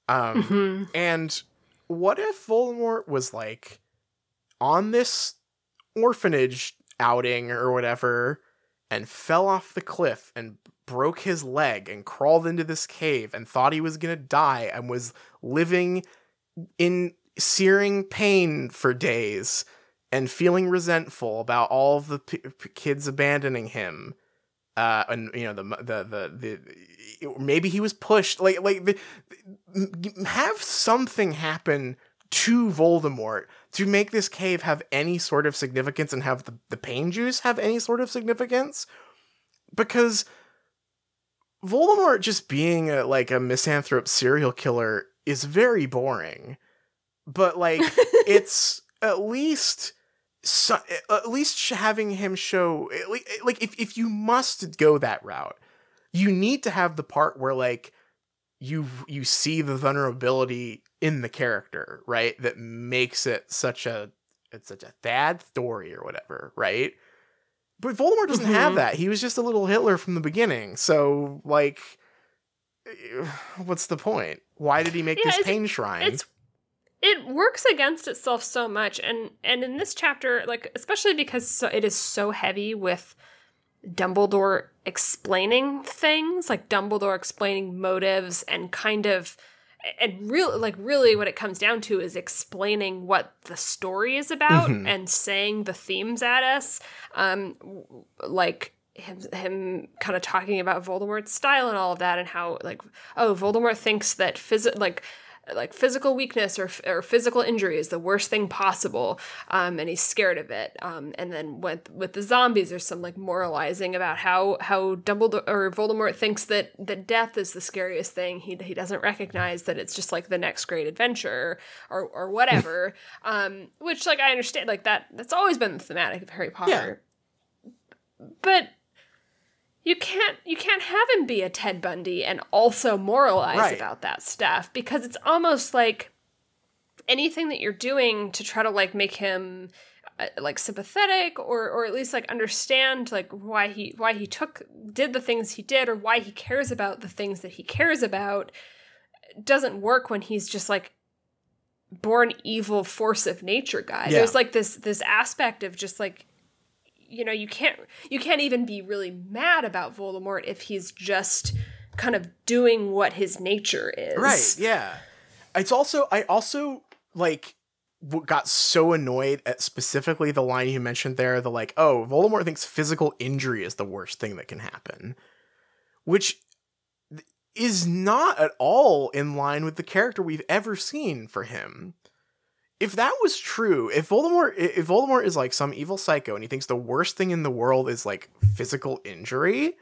Um, Mhm. and what if Voldemort was like on this orphanage outing or whatever and fell off the cliff and broke his leg and crawled into this cave and thought he was going to die and was living in searing pain for days and feeling resentful about all the p- p- kids abandoning him. Uh and you know the the the, the maybe he was pushed like like the, have something happen to Voldemort to make this cave have any sort of significance and have the, the pain juice have any sort of significance? Because Voldemort just being a, like a misanthrope serial killer is very boring. But like it's at least so, at least having him show like if, if you must go that route you need to have the part where like you you see the vulnerability in the character right that makes it such a it's such a bad story or whatever right but voldemort doesn't have Mhm. that. He was just a little hitler from the beginning. So like what's the point? Why did he make Yeah, this pain shrine? it's it works against itself so much. And and in this chapter like especially because so, it is so heavy with dumbledore explaining things like dumbledore explaining motives and kind of and real like really what it comes down to is explaining what the story is about Mhm. and saying the themes at us um like him, him kind of talking about Voldemort's style and all of that, and how like oh Voldemort thinks that phys- like like physical weakness or, or physical injury is the worst thing possible um, and he's scared of it. Um, and then with with the zombies there's some like moralizing about how how Dumbledore or Voldemort thinks that that death is the scariest thing. He, he doesn't recognize that it's just like the next great adventure or or whatever. Um, which like I understand like that that's always been the thematic of Harry Potter. But you can't you can't have him be a Ted Bundy and also moralize Right. about that stuff because it's almost like anything that you're doing to try to like make him uh, like sympathetic or or at least like understand like why he why he took did the things he did or why he cares about the things that he cares about doesn't work when he's just like born evil force of nature guy. Yeah. There's like this this aspect of just like you know, you can't you can't even be really mad about Voldemort if he's just kind of doing what his nature is. Right. Yeah. It's also I also like got so annoyed at specifically the line you mentioned there. The like, oh, Voldemort thinks physical injury is the worst thing that can happen, which is not at all in line with the character we've ever seen for him. If that was true, if Voldemort if Voldemort is like some evil psycho and he thinks the worst thing in the world is like physical injury,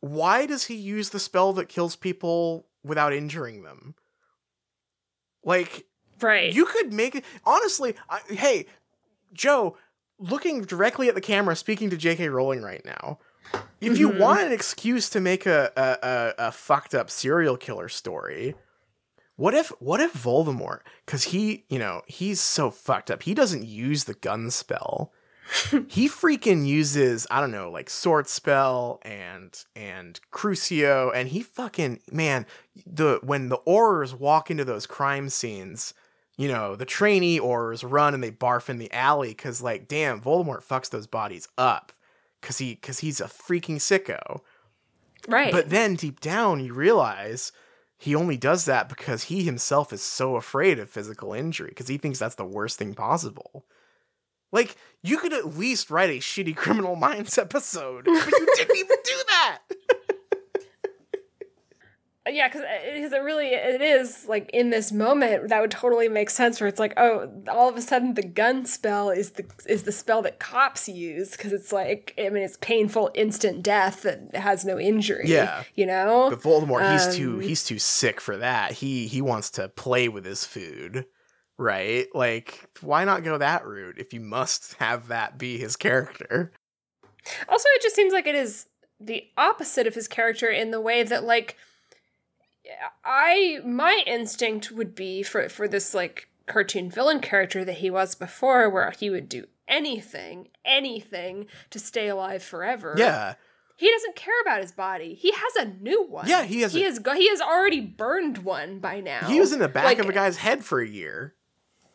why does he use the spell that kills people without injuring them? Like Right. you could make it honestly. I, hey, Joe, looking directly at the camera, speaking to J.K. Rowling right now. If you Mhm. want an excuse to make a, a a a fucked up serial killer story, what if what if Voldemort? Because he, you know, he's so fucked up. He doesn't use the gun spell. he freaking uses I don't know like sword spell and and crucio and he fucking man the when the Aurors walk into those crime scenes you know the trainee Aurors run and they barf in the alley because like damn Voldemort fucks those bodies up because he because he's a freaking sicko right. but then deep down you realize he only does that because he himself is so afraid of physical injury because he thinks that's the worst thing possible. Like you could at least write a shitty criminal minds episode, but you didn't even do that. yeah, because it really it is like in this moment that would totally make sense. Where it's like, oh, all of a sudden the gun spell is the is the spell that cops use because it's like I mean it's painful instant death that has no injury. Yeah. you know. But Voldemort, he's too Um, he's too sick for that. He he wants to play with his food, right? Like why not go that route if you must have that be his character? Also, it just seems like it is the opposite of his character in the way that like I my instinct would be for for this like cartoon villain character that he was before where he would do anything anything to stay alive forever. Yeah. He doesn't care about his body. He has a new one. Yeah, he has He a- has he has already burned one by now. He was in the back Like, of a guy's head for a year.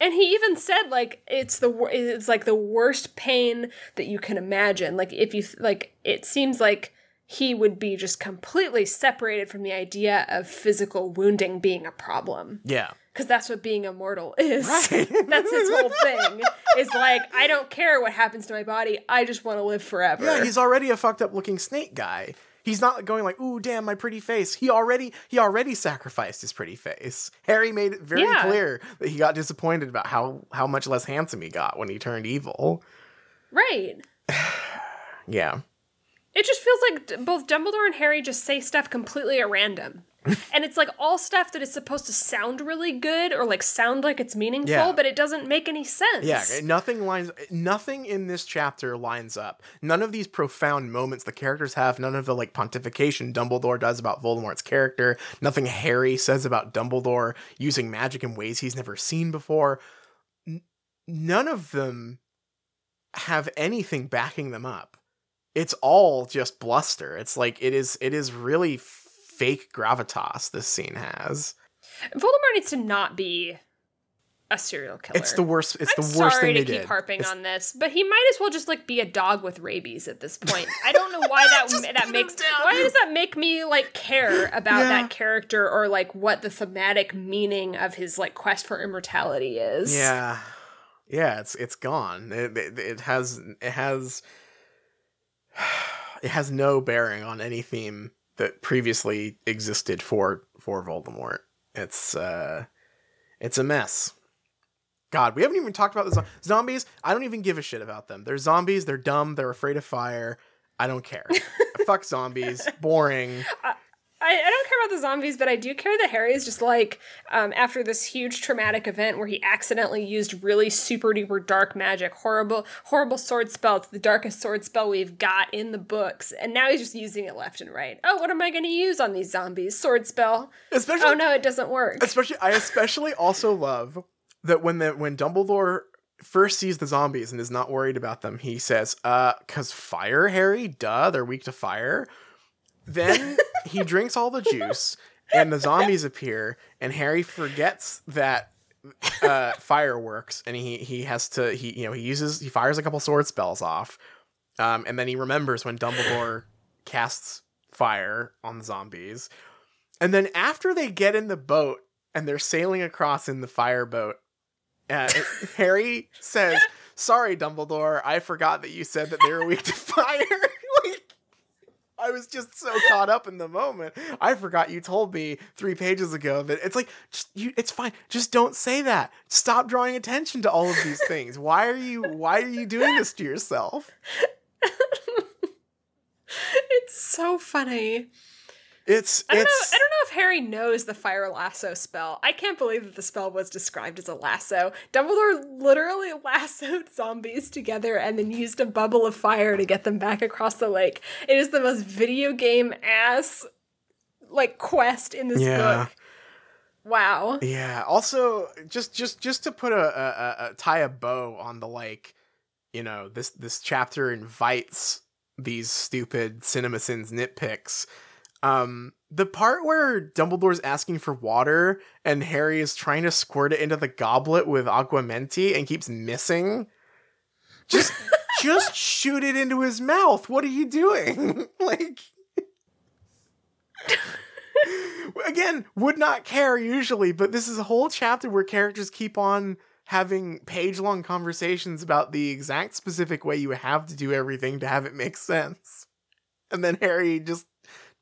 and he even said like it's the it's like the worst pain that you can imagine. Like if you like, it seems like he would be just completely separated from the idea of physical wounding being a problem. Yeah. because that's what being immortal is. Right. that's his whole thing. Is like I don't care what happens to my body. I just want to live forever. Yeah, he's already a fucked up looking snake guy. He's not going like, "Ooh, damn, my pretty face." He already he already sacrificed his pretty face. Harry made it very Yeah. clear that he got disappointed about how how much less handsome he got when he turned evil. right. Yeah. It just feels like both Dumbledore and Harry just say stuff completely at random. and it's like all stuff that is supposed to sound really good or like sound like it's meaningful, Yeah. but it doesn't make any sense. Yeah, eh, nothing lines eh, nothing in this chapter lines up. None of these profound moments the characters have, none of the like pontification Dumbledore does about Voldemort's character, nothing Harry says about Dumbledore using magic in ways he's never seen before. N- none of them have anything backing them up. It's all just bluster. It's like it is it is really fake gravitas this scene has. Voldemort needs to not be a serial killer. It's the worst it's I'm the worst sorry thing to they keep did. harping It's- on this, but he might as well just like be a dog with rabies at this point. I don't know why that that makes why does that make me like care about Yeah. that character or like what the thematic meaning of his like quest for immortality is. Yeah, yeah, it's it's gone. It, it, it has it has it has no bearing on any theme that previously existed for for Voldemort. It's uh, it's a mess. God, we haven't even talked about the zo- zombies. I don't even give a shit about them. They're zombies. They're dumb. They're afraid of fire. I don't care. Fuck zombies. Boring. I, I about the zombies, but I do care that Harry is just like, um, after this huge traumatic event where he accidentally used really super duper dark magic, horrible, horrible sword spell. It's the darkest sword spell we've got in the books. And now he's just using it left and right. Oh, what am I going to use on these zombies? Sword spell. Especially Oh no, it doesn't work. especially I especially also love that when the when Dumbledore first sees the zombies and is not worried about them, he says, "Uh, cause fire, Harry. Duh, they're weak to fire." Then he drinks all the juice, and the zombies appear, and Harry forgets that uh fireworks and he he has to he you know he uses he fires a couple sword spells off um and then he remembers when dumbledore casts fire on the zombies and then after they get in the boat and they're sailing across in the fireboat, uh, Harry says, "Sorry, Dumbledore, I forgot that you said that they were weak to fire." I was just so caught up in the moment. I forgot you told me three pages ago that it's like, just, you, it's fine. Just don't say that. Stop drawing attention to all of these things. Why are you? Why are you doing this to yourself? it's so funny. It's I don't know. I don't know if Harry knows the fire lasso spell. I can't believe that the spell was described as a lasso. Dumbledore literally lassoed zombies together and then used a bubble of fire to get them back across the lake. It is the most video game ass like quest in this Yeah. book. Wow. Yeah. Also, just just just to put a, a, a, a tie a bow on the like, you know, this this chapter invites these stupid CinemaSins nitpicks. Um, the part where Dumbledore's asking for water and Harry is trying to squirt it into the goblet with Aquamenti and keeps missing. Just just shoot it into his mouth. What are you doing? like again, would not care usually, but this is a whole chapter where characters keep on having page long conversations about the exact specific way you have to do everything to have it make sense. And then Harry just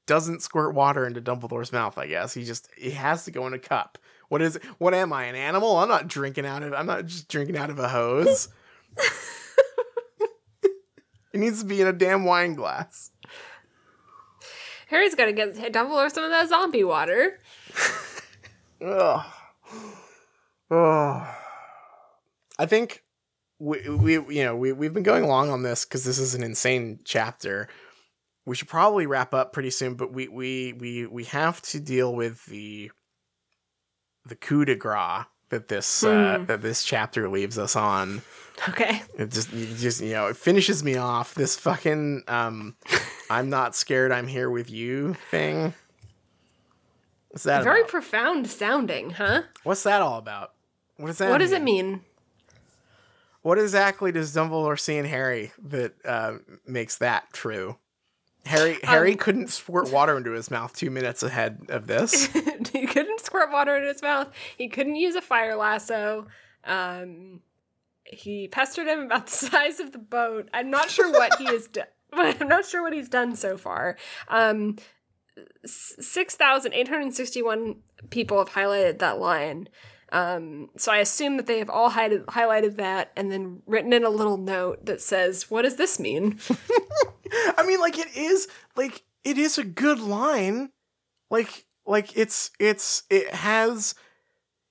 doesn't squirt water into Dumbledore's mouth, I guess. He just he has to go in a cup. What is? What am I, an animal? I'm not drinking out of I'm not just drinking out of a hose. it needs to be in a damn wine glass. Harry's got to get Dumbledore some of that zombie water. Ugh. Oh. I think we, we you know we we've been going along on this because this is an insane chapter. We should probably wrap up pretty soon, but we we we we have to deal with the the coup de grace that this uh, Hmm. that this chapter leaves us on. Okay. It just you just you know it finishes me off. This fucking um I'm not scared, I'm here with you thing. What's that Very about? profound sounding, huh? What's that all about? What does that What does it mean? What exactly does Dumbledore see in Harry that uh, makes that true? Harry Harry Um, couldn't squirt water into his mouth two minutes ahead of this. he couldn't squirt water in his mouth. He couldn't use a fire lasso. Um, he pestered him about the size of the boat. I'm not sure what he has done. I'm not sure what he's done so far. Um, six thousand eight hundred sixty-one people have highlighted that line. Um, so I assume that they have all highlighted that and then written in a little note that says, "What does this mean?" I mean, like it is like it is a good line. Like like it's it's it has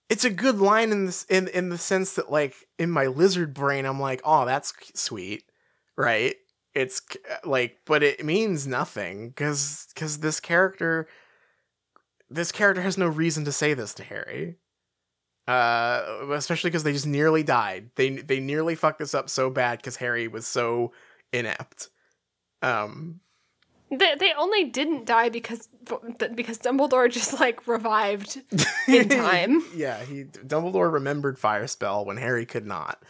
it's a good line in this in in the sense that like in my lizard brain I'm like, "Oh, that's sweet." Right? It's like but it means nothing cuz cuz this character this character has no reason to say this to Harry. Uh especially cuz they just nearly died. They they nearly fucked this up so bad cuz Harry was so inept. Um They, they only didn't die because because Dumbledore just like revived in time. yeah, he Dumbledore remembered Fire Spell when Harry could not.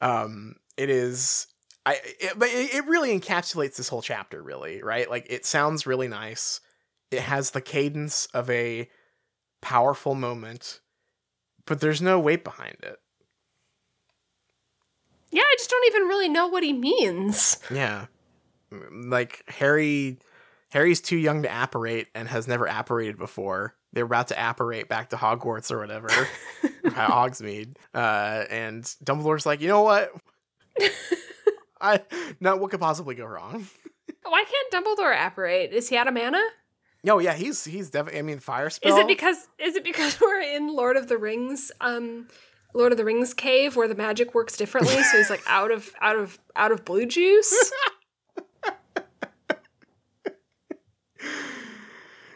Um, it is, I, it, but it, it really encapsulates this whole chapter, really, right? Like it sounds really nice. It has the cadence of a powerful moment, but there's no weight behind it. Yeah, I just don't even really know what he means. Yeah, like Harry, Harry's too young to apparate and has never apparated before. They're about to apparate back to Hogwarts or whatever, Hogsmeade, uh, and Dumbledore's like, you know what? I no, what could possibly go wrong? Why can't Dumbledore apparate? Is he out of mana? No, yeah, he's he's definitely. I mean, fire spell. Is it because is it because we're in Lord of the Rings, um, Lord of the Rings cave where the magic works differently? so he's like out of out of out of blue juice.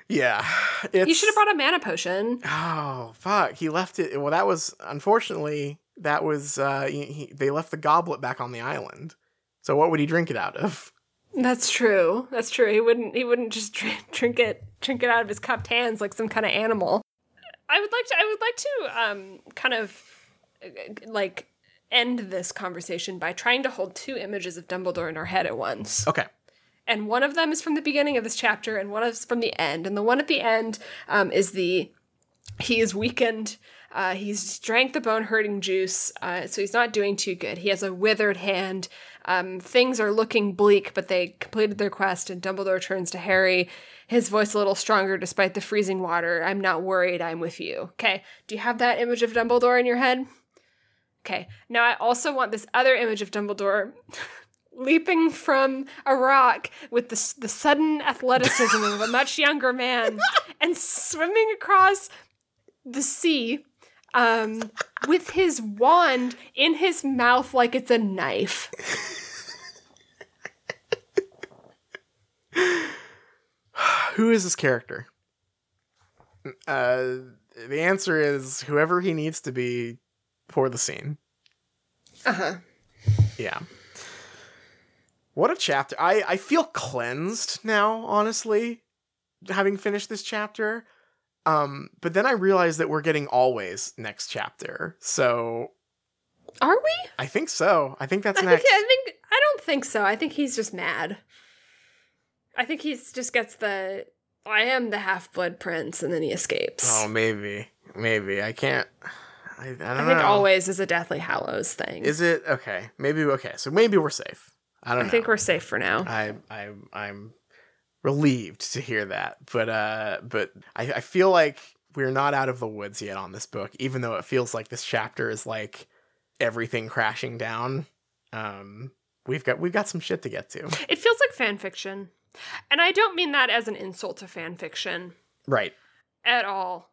Yeah, it's, You should have brought a mana potion. Oh fuck! He left it. Well, that was unfortunately that was uh he, he, they left the goblet back on the island. So what would he drink it out of? That's true. That's true. He wouldn't. He wouldn't just drink, drink it, drink it out of his cupped hands like some kind of animal. I would like to. I would like to um kind of uh, like end this conversation by trying to hold two images of Dumbledore in our head at once. Okay. and one of them is from the beginning of this chapter and one is from the end and the one at the end um, is the he is weakened uh, he's drank the bone hurting juice uh, so he's not doing too good he has a withered hand um, things are looking bleak but they completed their quest and dumbledore turns to harry his voice a little stronger despite the freezing water. I'm not worried i'm with you. Okay do you have that image of dumbledore in your head? Okay now i also want this other image of dumbledore leaping from a rock with the, the sudden athleticism of a much younger man and swimming across the sea um, with his wand in his mouth like it's a knife. Who is this character? Uh, the answer is whoever he needs to be for the scene. Uh huh. Yeah. What a chapter. I, I feel cleansed now, honestly, having finished this chapter. Um, but then I realized that we're getting always next chapter. So Are we? I think so. I think that's I think, next. I think I don't think so. I think he's just mad. I think he's just gets the I am the half blood prince and then he escapes. Oh, maybe. Maybe. I can't. I, I don't I think know. always is a Deathly Hallows thing. Is it? Okay. Maybe. Okay. So maybe we're safe. I don't know. I know. think we're safe for now. I I I'm relieved to hear that, but uh, but I, I feel like we're not out of the woods yet on this book, even though it feels like this chapter is like everything crashing down. Um, we've got we've got some shit to get to. It feels like fan fiction. And I don't mean that as an insult to fan fiction Right. at all.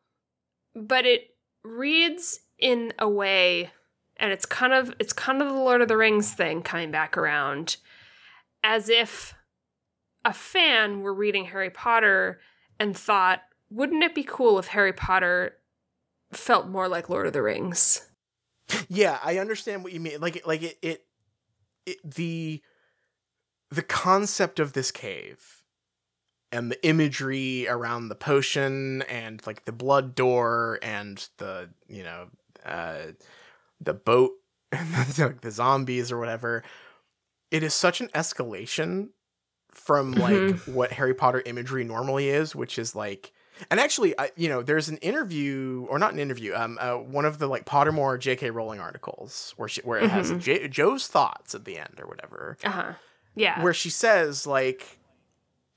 But it reads in a way and it's kind of it's kind of the Lord of the Rings thing coming back around as if a fan were reading Harry Potter and thought, wouldn't it be cool if Harry Potter felt more like Lord of the Rings? Yeah, I understand what you mean. Like, like it, it, it the the concept of this cave and the imagery around the potion and like the blood door and the you know uh the boat and like the zombies or whatever it is such an escalation from like Mhm. what harry potter imagery normally is which is like and actually I, you know there's an interview or not an interview um uh, one of the like pottermore jk rowling articles where she where it has Mhm. J- joe's thoughts at the end or whatever Uh huh. Yeah. where she says like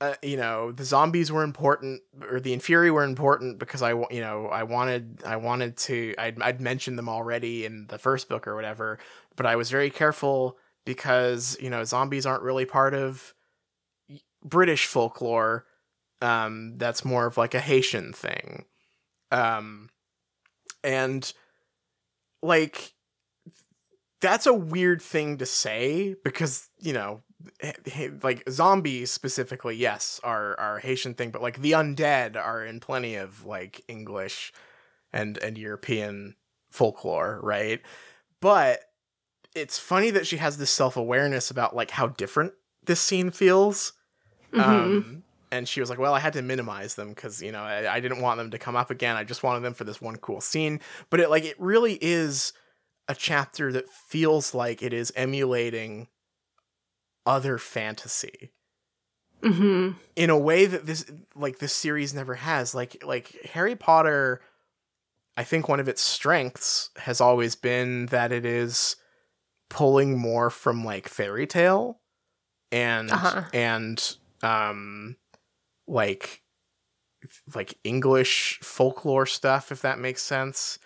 uh, you know the zombies were important or the inferi were important because i you know i wanted i wanted to I'd, I'd mentioned them already in the first book or whatever but i was very careful because you know zombies aren't really part of british folklore um that's more of like a haitian thing. Um and like that's a weird thing to say because you know like zombies specifically yes are are haitian thing but like the undead are in plenty of like english and and european folklore right? But it's funny that she has this self-awareness about like how different this scene feels Mhm. um, and she was like, "Well, I had to minimize them because you know I, I didn't want them to come up again. I just wanted them for this one cool scene." But it like it really is a chapter that feels like it is emulating other fantasy Mhm. in a way that this like this series never has. Like like Harry Potter, I think one of its strengths has always been that it is pulling more from like fairy tale and Uh-huh. and um like like English folklore stuff if that makes sense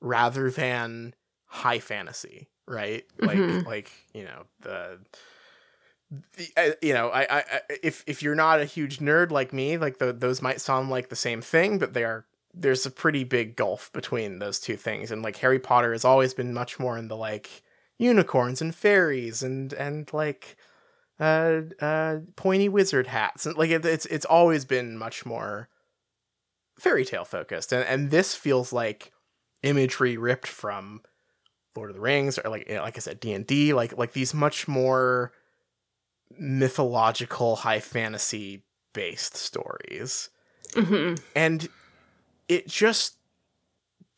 rather than high fantasy, right? Like Mhm. like, you know, the the, uh, you know, I, I, I, if if you're not a huge nerd like me, like the, those might sound like the same thing, but they are. There's a pretty big gulf between those two things, and like Harry Potter has always been much more in the like unicorns and fairies and and like uh uh pointy wizard hats. And like it, it's it's always been much more fairy tale focused, and and this feels like imagery ripped from Lord of the Rings or like you know, like I said D and D, like like these much more mythological high fantasy based stories. Mhm. and it just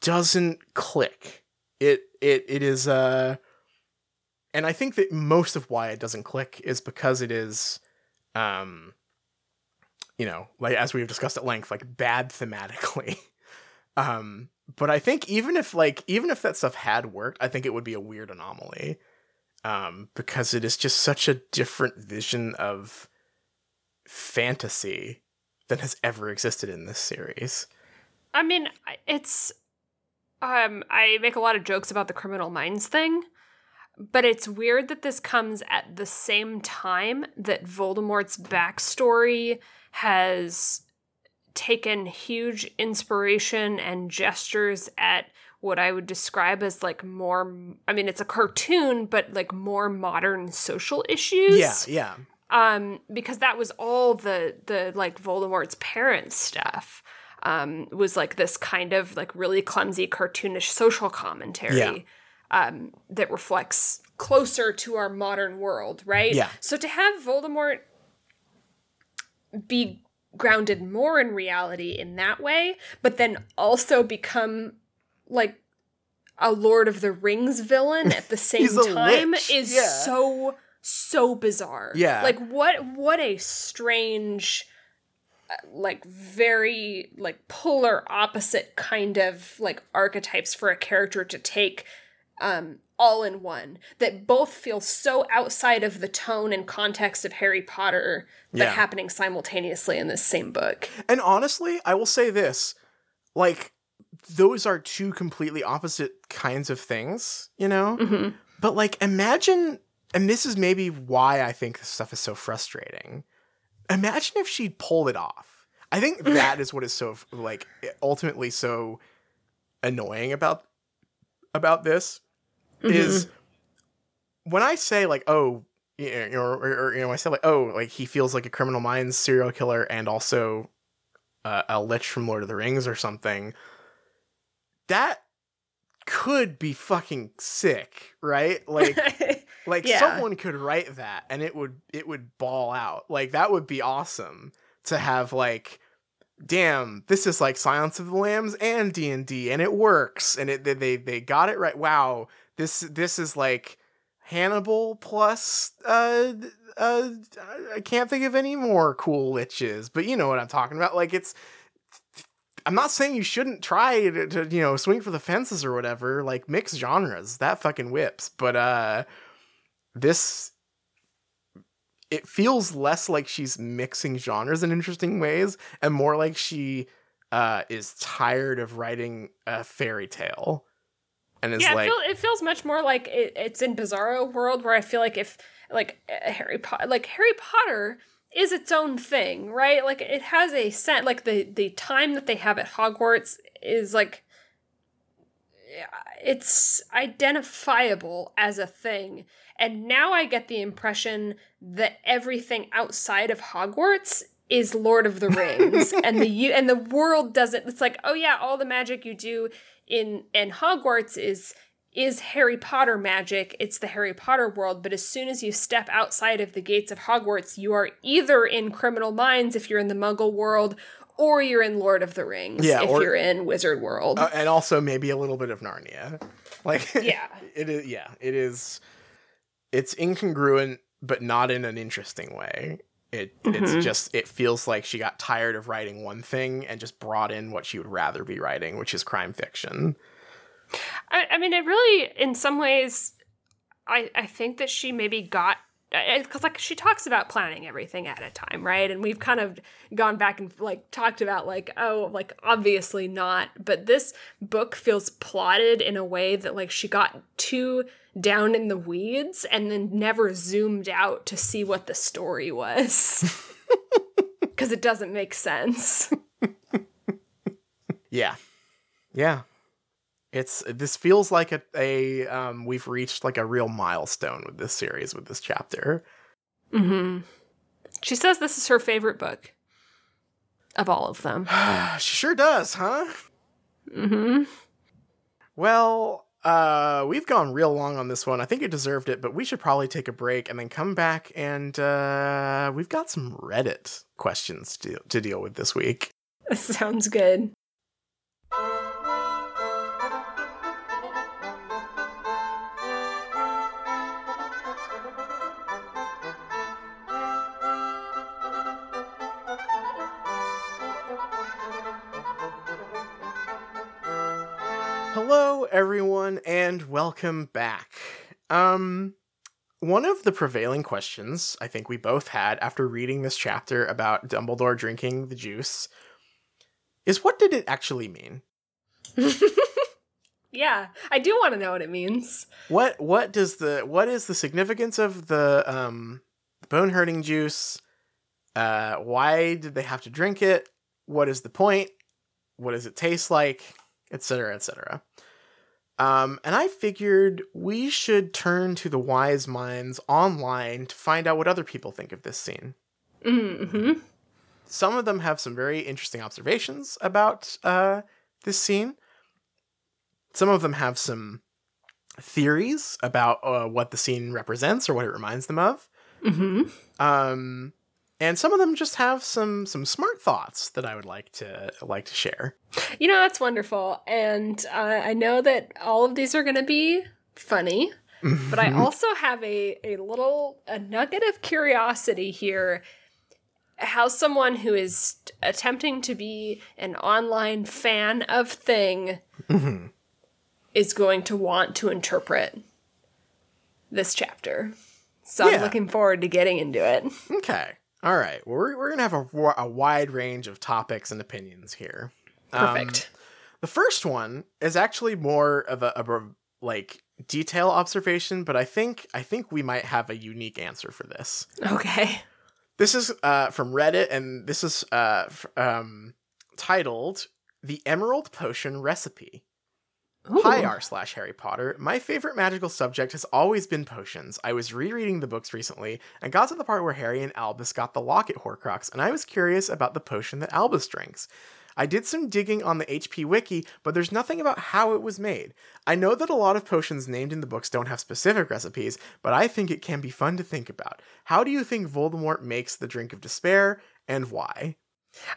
doesn't click. It it it is uh and i think that most of why it doesn't click is because it is um you know like as we've discussed at length like bad thematically. Um but i think even if like even if that stuff had worked i think it would be a weird anomaly um because it is just such a different vision of fantasy than has ever existed in this series. I mean, it's um I make a lot of jokes about the criminal minds thing, but it's weird that this comes at the same time that Voldemort's backstory has taken huge inspiration and gestures at what I would describe as like more I mean it's a cartoon but like more modern social issues. Yeah yeah. Um because that was all the the like Voldemort's parents stuff um was like this kind of like really clumsy cartoonish social commentary. Yeah. Um that reflects closer to our modern world right Yeah. so to have Voldemort be grounded more in reality in that way but then also become like a Lord of the Rings villain at the same time lich, is yeah. so so bizarre. Yeah. Like what what a strange uh, like very like polar opposite kind of like archetypes for a character to take um all in one that both feel so outside of the tone and context of Harry Potter but Yeah. happening simultaneously in this same book. And honestly, I will say this: like, those are two completely opposite kinds of things, you know. Mhm. But like, imagine, and this is maybe why I think this stuff is so frustrating. Imagine if she'd pulled it off. I think that is what is so like ultimately so annoying about about this is when I say like, oh, you know, or, or, or, you know, I say like, oh, like he feels like a criminal minds serial killer and also uh, a lich from Lord of the Rings or something. That could be fucking sick, right? Like, like Yeah. someone could write that and it would it would ball out. Like that would be awesome. to have like damn this is like silence of the lambs and d&d and it works and it they they got it right wow this this is like hannibal plus uh uh i can't think of any more cool witches but you know what i'm talking about like it's i'm not saying you shouldn't try to, to you know swing for the fences or whatever like mix genres that fucking whips but uh this it feels less like she's mixing genres in interesting ways and more like she uh, is tired of writing a fairy tale and is yeah, like it, feel, it feels much more like it, it's in Bizarro world where I feel like if like uh, Harry Potter, like Harry Potter is its own thing, right? Like it has a set, like the the time that they have at Hogwarts is like it's identifiable as a thing. And now I get the impression that everything outside of Hogwarts is Lord of the Rings and the and the world doesn't it's like oh yeah all the magic you do in in Hogwarts is is Harry Potter magic it's the Harry Potter world but as soon as you step outside of the gates of Hogwarts you are either in Criminal Minds if you're in the Muggle world or you're in Lord of the Rings Yeah, if or- you're in Wizard World. Uh, and also maybe a little bit of narnia. Like yeah. it is yeah it is it's incongruent but not in an interesting way. It Mhm. it's just it feels like she got tired of writing one thing and just brought in what she would rather be writing which is crime fiction. I, I mean, it really, in some ways, I I think that she maybe got because like she talks about planning everything at a time, right? And we've kind of gone back and like talked about like oh, like obviously not, but this book feels plotted in a way that like she got too down in the weeds and then never zoomed out to see what the story was. Because it doesn't make sense. Yeah. Yeah. It's this feels like a, a um we've reached like a real milestone with this series with this chapter. hmm She says this is her favorite book of all of them. she sure does, huh? hmm Well, uh we've gone real long on this one. I think it deserved it, but we should probably take a break and then come back and uh we've got some Reddit questions to to deal with this week. Sounds good. Everyone and welcome back. Um one of the prevailing questions I think we both had after reading this chapter about Dumbledore drinking the juice is what did it actually mean? yeah, I do want to know what it means. What what does the what is the significance of the um bone hurting juice? Uh why did they have to drink it? What is the point? What does it taste like? Etc. Etc. Um, and I figured we should turn to the wise minds online to find out what other people think of this scene. hmm Some of them have some very interesting observations about uh, this scene. Some of them have some theories about uh, what the scene represents or what it reminds them of. hmm Um, and some of them just have some some smart thoughts that I would like to like to share. You know, that's wonderful. And uh, I know that all of these are going to be funny, but I also have a, a little a nugget of curiosity here. How someone who is attempting to be an online fan of thing Mhm. is going to want to interpret this chapter. So Yeah. I'm looking forward to getting into it. Okay. All right. Well, we're, we're going to have a, a wide range of topics and opinions here. Um, Perfect. the first one is actually more of a, of a like detail observation, but I think I think we might have a unique answer for this. okay. This is uh, from Reddit, and this is uh, f- um, titled "The Emerald Potion Recipe." Hi, r slash Harry Potter. My favorite magical subject has always been potions. I was rereading the books recently and got to the part where Harry and Albus got the locket Horcrux, and I was curious about the potion that Albus drinks. I did some digging on the HP wiki, but there's nothing about how it was made. I know that a lot of potions named in the books don't have specific recipes, but I think it can be fun to think about. How do you think Voldemort makes the drink of despair, and why?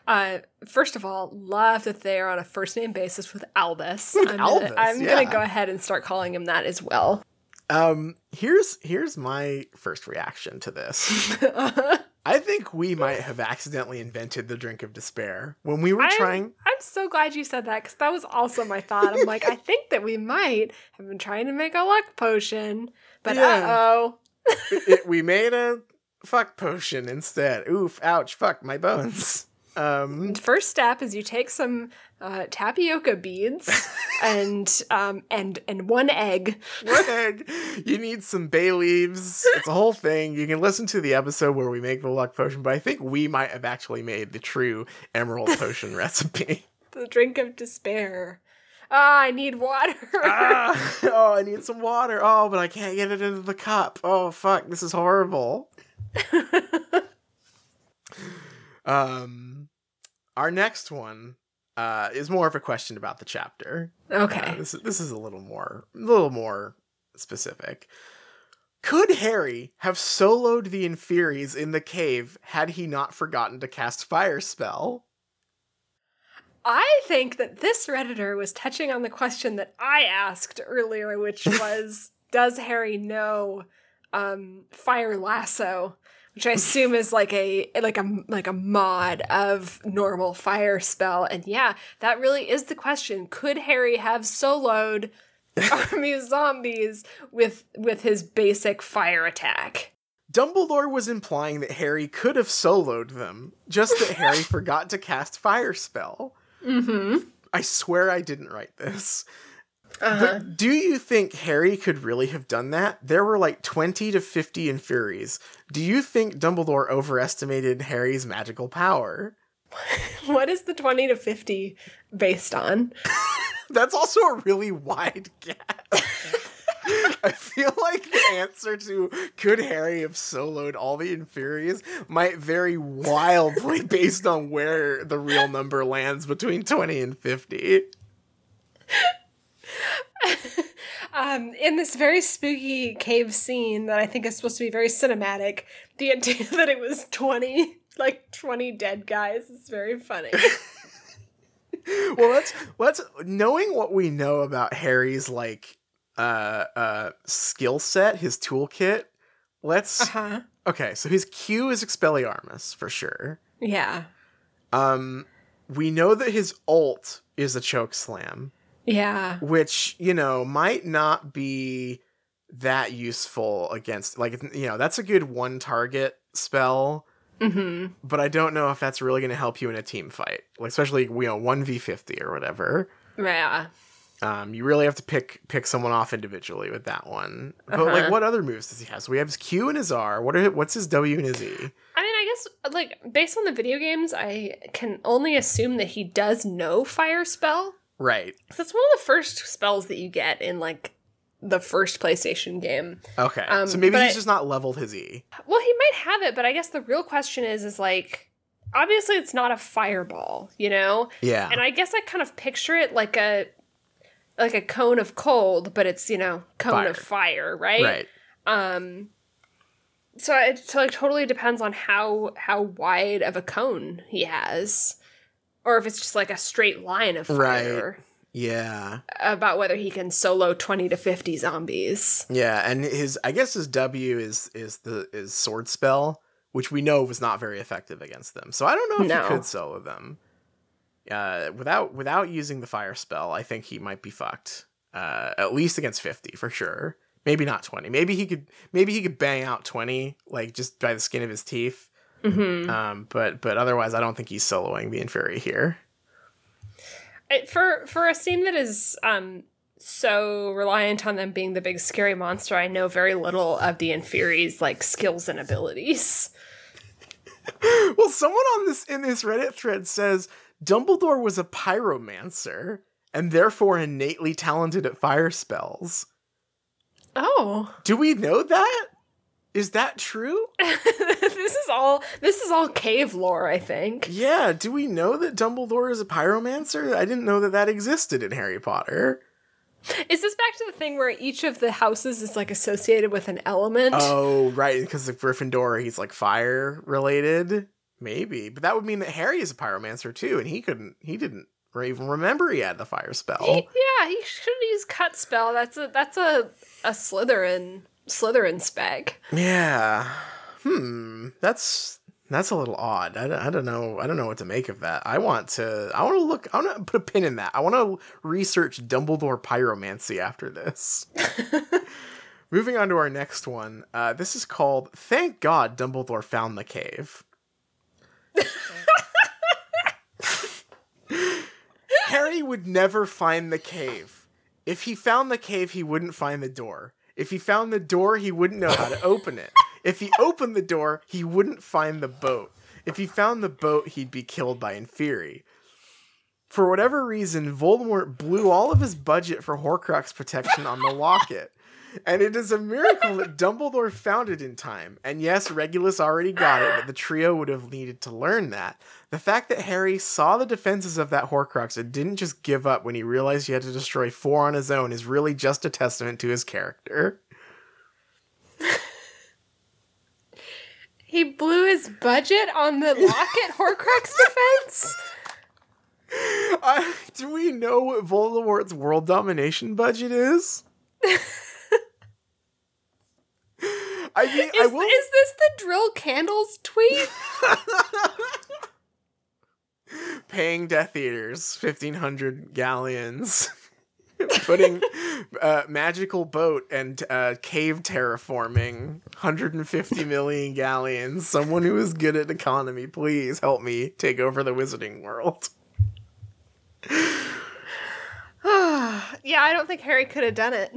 Uh, first of all, love that they are on a first name basis with Albus. With I'm Albus, gonna, I'm yeah. gonna go ahead and start calling him that as well. Um, here's here's my first reaction to this. I think we might have accidentally invented the drink of despair when we were I'm- trying. I'm so glad you said that because that was also my thought. I'm like, I think that we might have been trying to make a luck potion, but Yeah. uh oh. we made a fuck potion instead. Oof! Ouch! Fuck my bones. Um, First step is you take some uh, tapioca beads and um and and one egg. One egg? You need some bay leaves. It's a whole thing. You can listen to the episode where we make the luck potion, but I think we might have actually made the true emerald potion recipe. The drink of despair. Ah, I need water. ah, oh, I need some water. Oh, but I can't get it into the cup. Oh, fuck, this is horrible. Um, our next one uh, is more of a question about the chapter. okay. Uh, this is this is a little more a little more specific. Could Harry have soloed the Infuries in the cave had he not forgotten to cast Fire Spell? I think that this Redditor was touching on the question that I asked earlier, which was Does Harry know um, Fire Lasso? Which I assume is like a like a like a mod of normal fire spell. And yeah, that really is the question. Could Harry have soloed army of zombies with with his basic fire attack? Dumbledore was implying that Harry could have soloed them, just that Harry forgot to cast Fire Spell. Mm-hmm. I swear I didn't write this. Uh-huh. But do you think Harry could really have done that? There were like 20 to 50 Infuries. Do you think Dumbledore overestimated Harry's magical power? What is the 20 to 50 based on? That's also a really wide gap. I feel like the answer to could Harry have soloed all the Infuries might vary wildly based on where the real number lands between 20 and 50. um, in this very spooky cave scene that I think is supposed to be very cinematic, the idea that it was 20, like 20 dead guys is very funny. well let's let's knowing what we know about harry's like uh uh skill set his toolkit let's uh-huh. okay so his q is expelliarmus for sure Yeah. um we know that his ult is a choke slam Yeah. which you know might not be that useful against like you know that's a good one target spell Mm-hmm. but i don't know if that's really going to help you in a team fight like especially you know 1v50 or whatever Yeah. Um, you really have to pick pick someone off individually with that one. But Uh-huh. like, what other moves does he have? So we have his Q and his R. What are what's his W and his E? I mean, I guess, like, based on the video games, I can only assume that he does know Fire Spell. Right. 'Cause That's one of the first spells that you get in, like, the first PlayStation game. Okay. Um, so maybe he's I- just not leveled his E. Well, he might have it, but I guess the real question is, is like, obviously it's not a fireball, you know? Yeah. And I guess I kind of picture it like a, like a cone of cold, but it's, you know, cone of fire, right? right. Um, so it so like totally depends on how how wide of a cone he has, or if it's just like a straight line of fire. Yeah. About whether he can solo twenty to fifty zombies. Yeah. And his I guess his W is is the is sword spell, which we know was not very effective against them. So I don't know if No. he could solo them. Uh, without without using the fire spell, I think he might be fucked. Uh, at least against fifty for sure. Maybe not twenty. Maybe he could. Maybe he could bang out twenty, like just by the skin of his teeth. Hmm Um, but but otherwise, I don't think he's soloing the Inferi here. It, for for a scene that is um so reliant on them being the big scary monster, I know very little of the Inferi's like skills and abilities. well, someone on this in this Reddit thread says Dumbledore was a pyromancer and therefore innately talented at fire spells. Oh, Do we know that? Is that true? this is all this is all cave lore, I think. Yeah, do we know that Dumbledore is a pyromancer? I didn't know that that existed in Harry Potter. Is this back to the thing where each of the houses is like associated with an element? Oh, right, because of Gryffindor, he's like fire related. Maybe, but that would mean that Harry is a pyromancer too, and he couldn't. He didn't even remember he had the fire spell. He, yeah, he should use cut spell. That's a that's a a Slytherin Slytherin spec. Yeah. Hmm. That's that's a little odd. I, don't- I don't know. I don't know what to make of that. I want to. I want to look. I want to put a pin in that. I want to research Dumbledore pyromancy after this. Moving on to our next one. Uh, this is called "Thank God Dumbledore Found the Cave." Harry would never find the cave. If he found the cave, he wouldn't find the door. If he found the door, he wouldn't know how to open it. If he opened the door, he wouldn't find the boat. If he found the boat, he'd be killed by Inferi. For whatever reason, Voldemort blew all of his budget for Horcrux protection on the locket. And it is a miracle that Dumbledore found it in time. And yes, Regulus already got it, but the trio would have needed to learn that. The fact that Harry saw the defenses of that Horcrux and didn't just give up when he realized he had to destroy four on his own is really just a testament to his character. He blew his budget on the locket Horcrux defense. Uh, do we know what Voldemort's world domination budget is? I mean, I Is, will. is this the dril candles tweet? paying Death Eaters 1500 galleons, putting uh, magical boat and uh, cave terraforming 150 million galleons. Someone who is good at economy, please help me take over the wizarding world. yeah, I don't think Harry could have done it.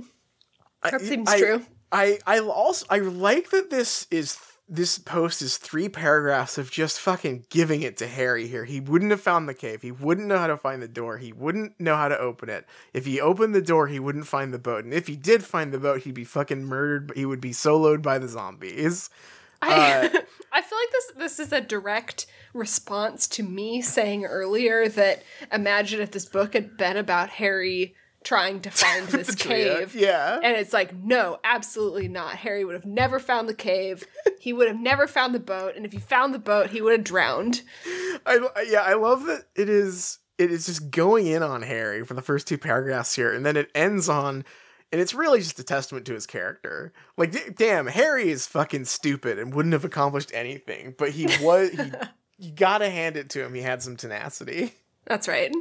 That I- seems I- true. I I also I like that this is this post is three paragraphs of just fucking giving it to Harry here. He wouldn't have found the cave. He wouldn't know how to find the door. He wouldn't know how to open it. If he opened the door, he wouldn't find the boat. And if he did find the boat, he'd be fucking murdered. He would be soloed by the zombies. I, Uh, I feel like this this is a direct response to me saying earlier that imagine if this book had been about Harry trying to find this cave. Yeah. And it's like, no, absolutely not. Harry would have never found the cave. He would have never found the boat. And if he found the boat, he would have drowned. I yeah, I love that it is it is just going in on Harry for the first two paragraphs here, and then it ends on, and it's really just a testament to his character. Like, d- damn, Harry is fucking stupid and wouldn't have accomplished anything, but he was. He, you gotta hand it to him. He had some tenacity. That's right.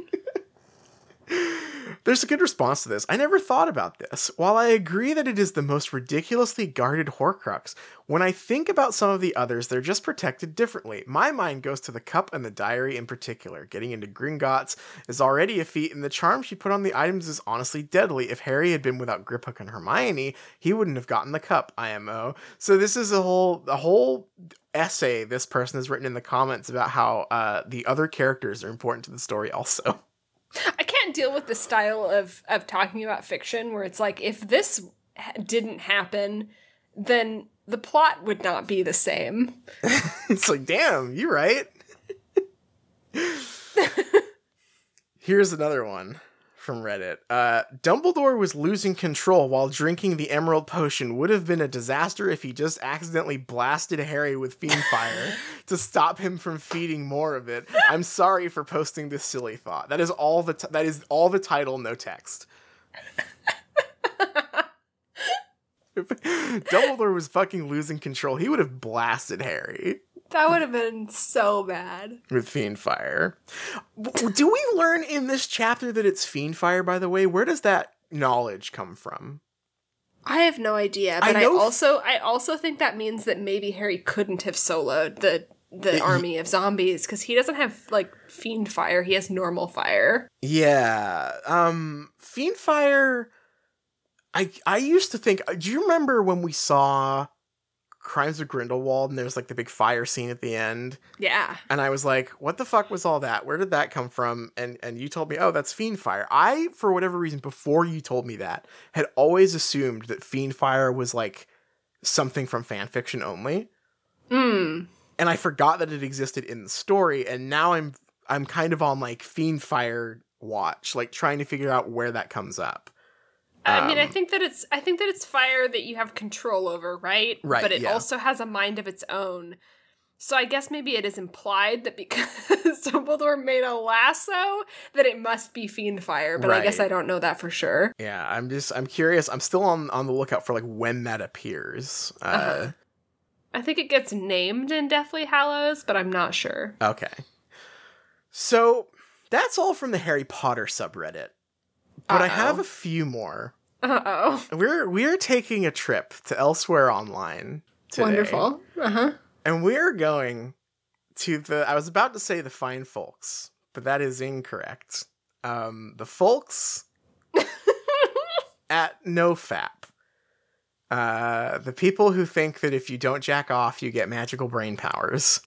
There's a good response to this. I never thought about this. While I agree that it is the most ridiculously guarded Horcrux, when I think about some of the others, they're just protected differently. My mind goes to the cup and the diary in particular. Getting into Gringotts is already a feat, and the charm she put on the items is honestly deadly. If Harry had been without Griphook and Hermione, he wouldn't have gotten the cup, IMO. So this is a whole a whole essay this person has written in the comments about how uh, the other characters are important to the story also. I can't deal with the style of of talking about fiction where it's like if this didn't happen, then the plot would not be the same. it's like, damn, you're right. Here's another one from Reddit. Uh, Dumbledore was losing control while drinking the Emerald Potion. Would have been a disaster if he just accidentally blasted Harry with Fiend Fire to stop him from feeding more of it. I'm sorry for posting this silly thought. That is all the t- that is all the title, no text. If Dumbledore was fucking losing control, he would have blasted Harry That would have been so bad. with Fiend Fire. Do we learn in this chapter that it's Fiend Fire, by the way? Where does that knowledge come from? I have no idea, but I, f- also I also think that means that maybe Harry couldn't have soloed the the He- army of zombies because he doesn't have like fiend fire; he has normal fire. Yeah. Um Fiend Fire I I used to think do you remember when we saw Crimes of Grindelwald and there's like the big fire scene at the end? Yeah, And I was like, what the fuck was all that? Where did that come from? And and you told me, oh, that's Fiend Fire. I, for whatever reason, before you told me that, had always assumed that Fiend Fire was like something from fan fiction only. mm. And I forgot that it existed in the story, and now I'm I'm kind of on like Fiend Fire watch, like trying to figure out where that comes up. I mean, I Um, think that it's I think that it's fire that you have control over, right? Right, But it yeah. also has a mind of its own. So I guess maybe it is implied that because Dumbledore made a lasso, that it must be fiend fire. But I guess I don't know that for sure. Yeah, I'm just I'm curious. I'm still on on the lookout for like when that appears. Uh, Uh-huh. I think it gets named in Deathly Hallows, but I'm not sure. Okay. So that's all from the Harry Potter subreddit. But I have a few more. Uh oh. We're we're taking a trip to elsewhere online today. Wonderful. Uh huh. And we're going to the I was about to say the fine folks, but that is incorrect. Um the folks at NoFap. Uh the people who think that if you don't jack off you get magical brain powers.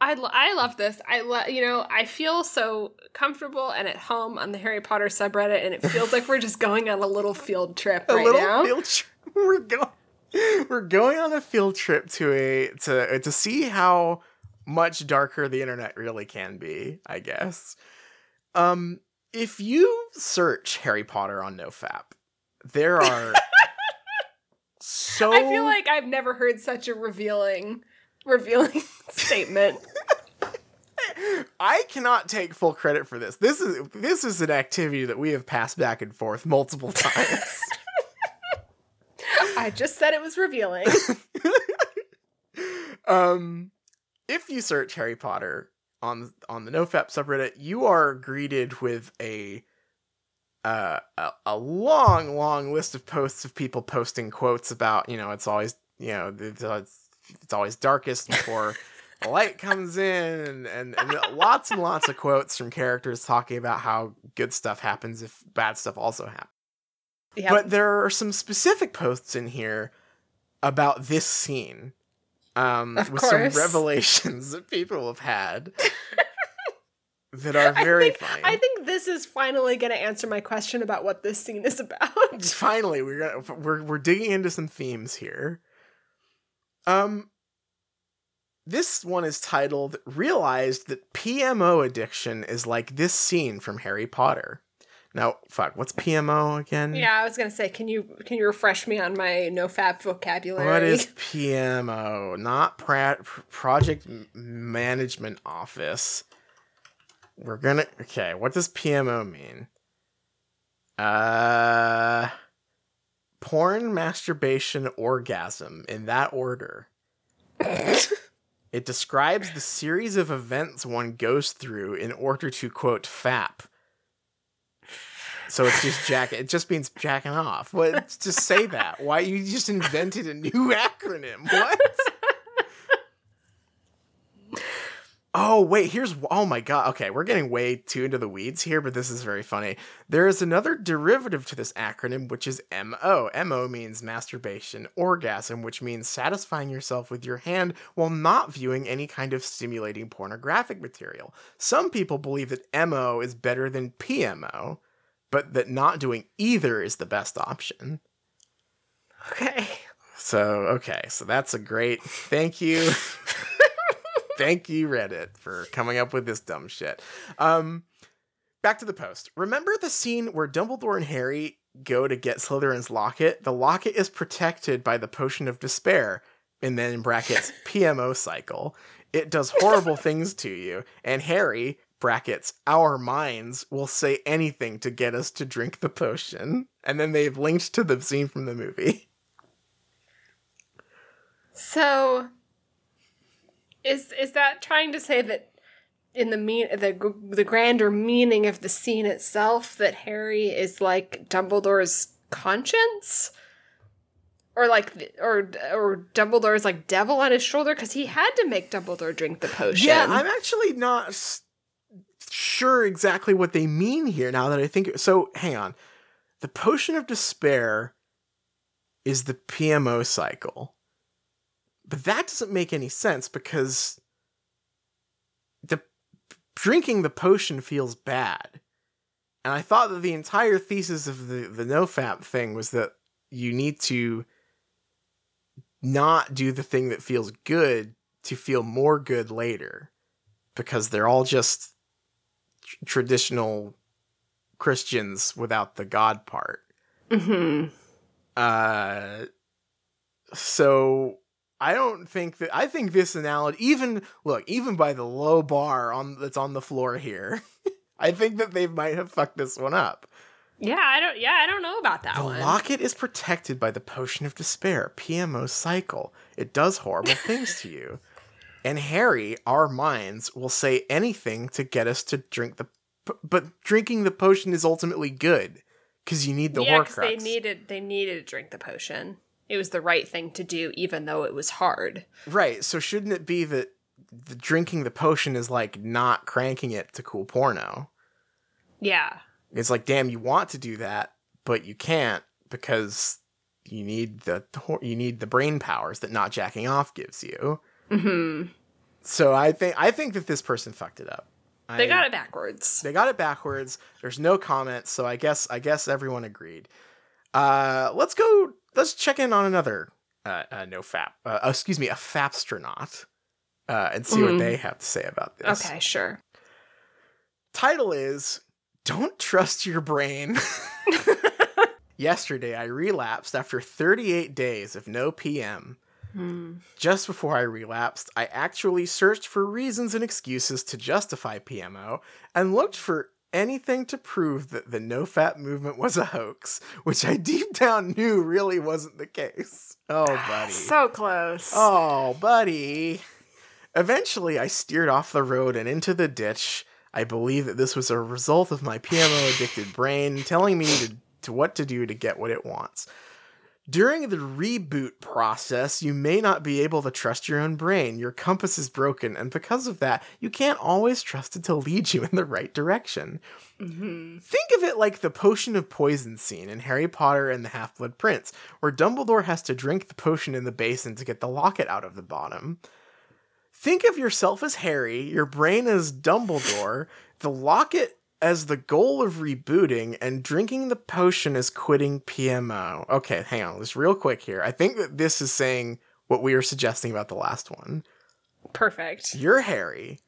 I, lo- I love this. I love you know I feel so comfortable and at home on the Harry Potter subreddit, and it feels like we're just going on a little field trip a right little now. field trip. We're going we're going on a field trip to a to to see how much darker the internet really can be, I guess. Um if you search Harry Potter on NoFap, there are so I feel like I've never heard such a revealing revealing statement. I cannot take full credit for this. This is this is an activity that we have passed back and forth multiple times. I just said it was revealing. um, if you search Harry Potter on on the NoFap subreddit, you are greeted with a uh, a, a long, long list of posts of people posting quotes about you know it's always you know it's, it's, it's always darkest before the light comes in, and, and lots and lots of quotes from characters talking about how good stuff happens if bad stuff also happens. Yeah. But there are some specific posts in here about this scene. Um, with course. some revelations that people have had that are I very think, funny. I think this is finally going to answer my question about what this scene is about. Finally, we're gonna we're we're digging into some themes here. Um, this one is titled "Realized that PMO addiction is like this scene from Harry Potter." Now, fuck, what's PMO again? yeah, I was going to say, can you can you refresh me on my no fap vocabulary? What is PMO? Not pra- Project Management Office. We're gonna. Okay, what does PMO mean? Uh. Porn, masturbation, orgasm, in that order. It describes the series of events one goes through in order to quote fap. So it's just jack. It just means jacking off. Well, just say that. Why you just invented a new acronym? What? Oh wait, here's oh my god. Okay, we're getting way too into the weeds here, but this is very funny. There is another derivative to this acronym, which is MO. MO means masturbation, orgasm, which means satisfying yourself with your hand while not viewing any kind of stimulating pornographic material. Some people believe that MO is better than PMO, but that not doing either is the best option. Okay. So, okay, so that's a great thank you. thank you, Reddit, for coming up with this dumb shit. Um, back to the post. Remember the scene where Dumbledore and Harry go to get Slytherin's locket? The locket is protected by the potion of despair, and then in brackets, PMO cycle. It does horrible things to you, and Harry, brackets, our minds, will say anything to get us to drink the potion. And then they've linked to the scene from the movie. So is is that trying to say that in the mean the the grander meaning of the scene itself that Harry is like Dumbledore's conscience? Or like, or or Dumbledore's like devil on his shoulder because he had to make Dumbledore drink the potion. Yeah, I'm actually not sure exactly what they mean here now that I think. So, hang on. The potion of despair is the PMO cycle. But that doesn't make any sense because the drinking the potion feels bad. And I thought that the entire thesis of the the nofap thing was that you need to not do the thing that feels good to feel more good later because they're all just tr- traditional Christians without the God part. hmm Uh, so I don't think that I think this analogy even look, even by the low bar on that's on the floor here, I think that they might have fucked this one up. Yeah, I don't yeah, I don't know about that The one. locket is protected by the potion of despair, PMO cycle. It does horrible things to you. And Harry, our minds, will say anything to get us to drink the but drinking the potion is ultimately good because you need the yeah, Horcrux. they needed they needed to drink the potion. It was the right thing to do, even though it was hard. Right. So shouldn't it be that the drinking the potion is like not cranking it to cool porno? Yeah. It's like, damn, you want to do that, but you can't because you need the you need the brain powers that not jacking off gives you. hmm So I think I think that this person fucked it up. They I- got it backwards. They got it backwards. There's no comments, so I guess I guess everyone agreed. Uh, let's go. Let's check in on another uh, uh no fap. Uh, excuse me, a fapstronaut, uh, and see what Mhm. they have to say about this. Okay, sure. Title is "Don't Trust Your Brain." Yesterday, I relapsed after 38 days of no PM. Hmm. Just before I relapsed, I actually searched for reasons and excuses to justify PMO and looked for anything to prove that the no fap movement was a hoax, which I deep down knew really wasn't the case. Oh, buddy. So close. Oh, buddy. Eventually, I steered off the road and into the ditch. I believe that this was a result of my PMO addicted brain telling me to, to what to do to get what it wants. During the reboot process, you may not be able to trust your own brain. Your compass is broken, and because of that, you can't always trust it to lead you in the right direction. hmm Think of it like the potion of poison scene in Harry Potter and the Half Blood Prince, where Dumbledore has to drink the potion in the basin to get the locket out of the bottom. Think of yourself as Harry, your brain as Dumbledore, the locket as the goal of rebooting, and drinking the potion is quitting PMO. Okay, hang on, just real quick here. I think that this is saying what we were suggesting about the last one. Perfect. You're Harry.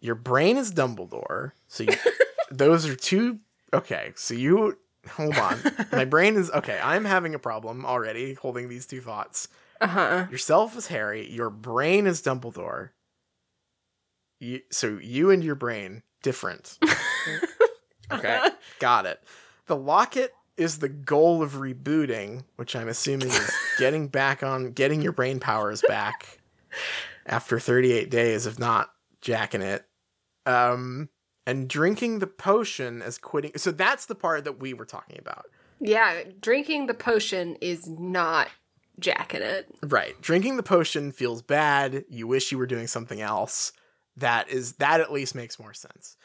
Your brain is Dumbledore. So you, those are two. Okay, so you hold on. My brain is okay. I'm having a problem already holding these two thoughts. Uh huh. Yourself is Harry. Your brain is Dumbledore. You, so you and your brain different. Okay, got it. The locket is the goal of rebooting, which I'm assuming is getting back on, getting your brain powers back after 38 days of not jacking it. Um, and drinking the potion as quitting. So that's the part that we were talking about. Yeah, drinking the potion is not jacking it. Right. Drinking the potion feels bad. You wish you were doing something else. That is that at least makes more sense.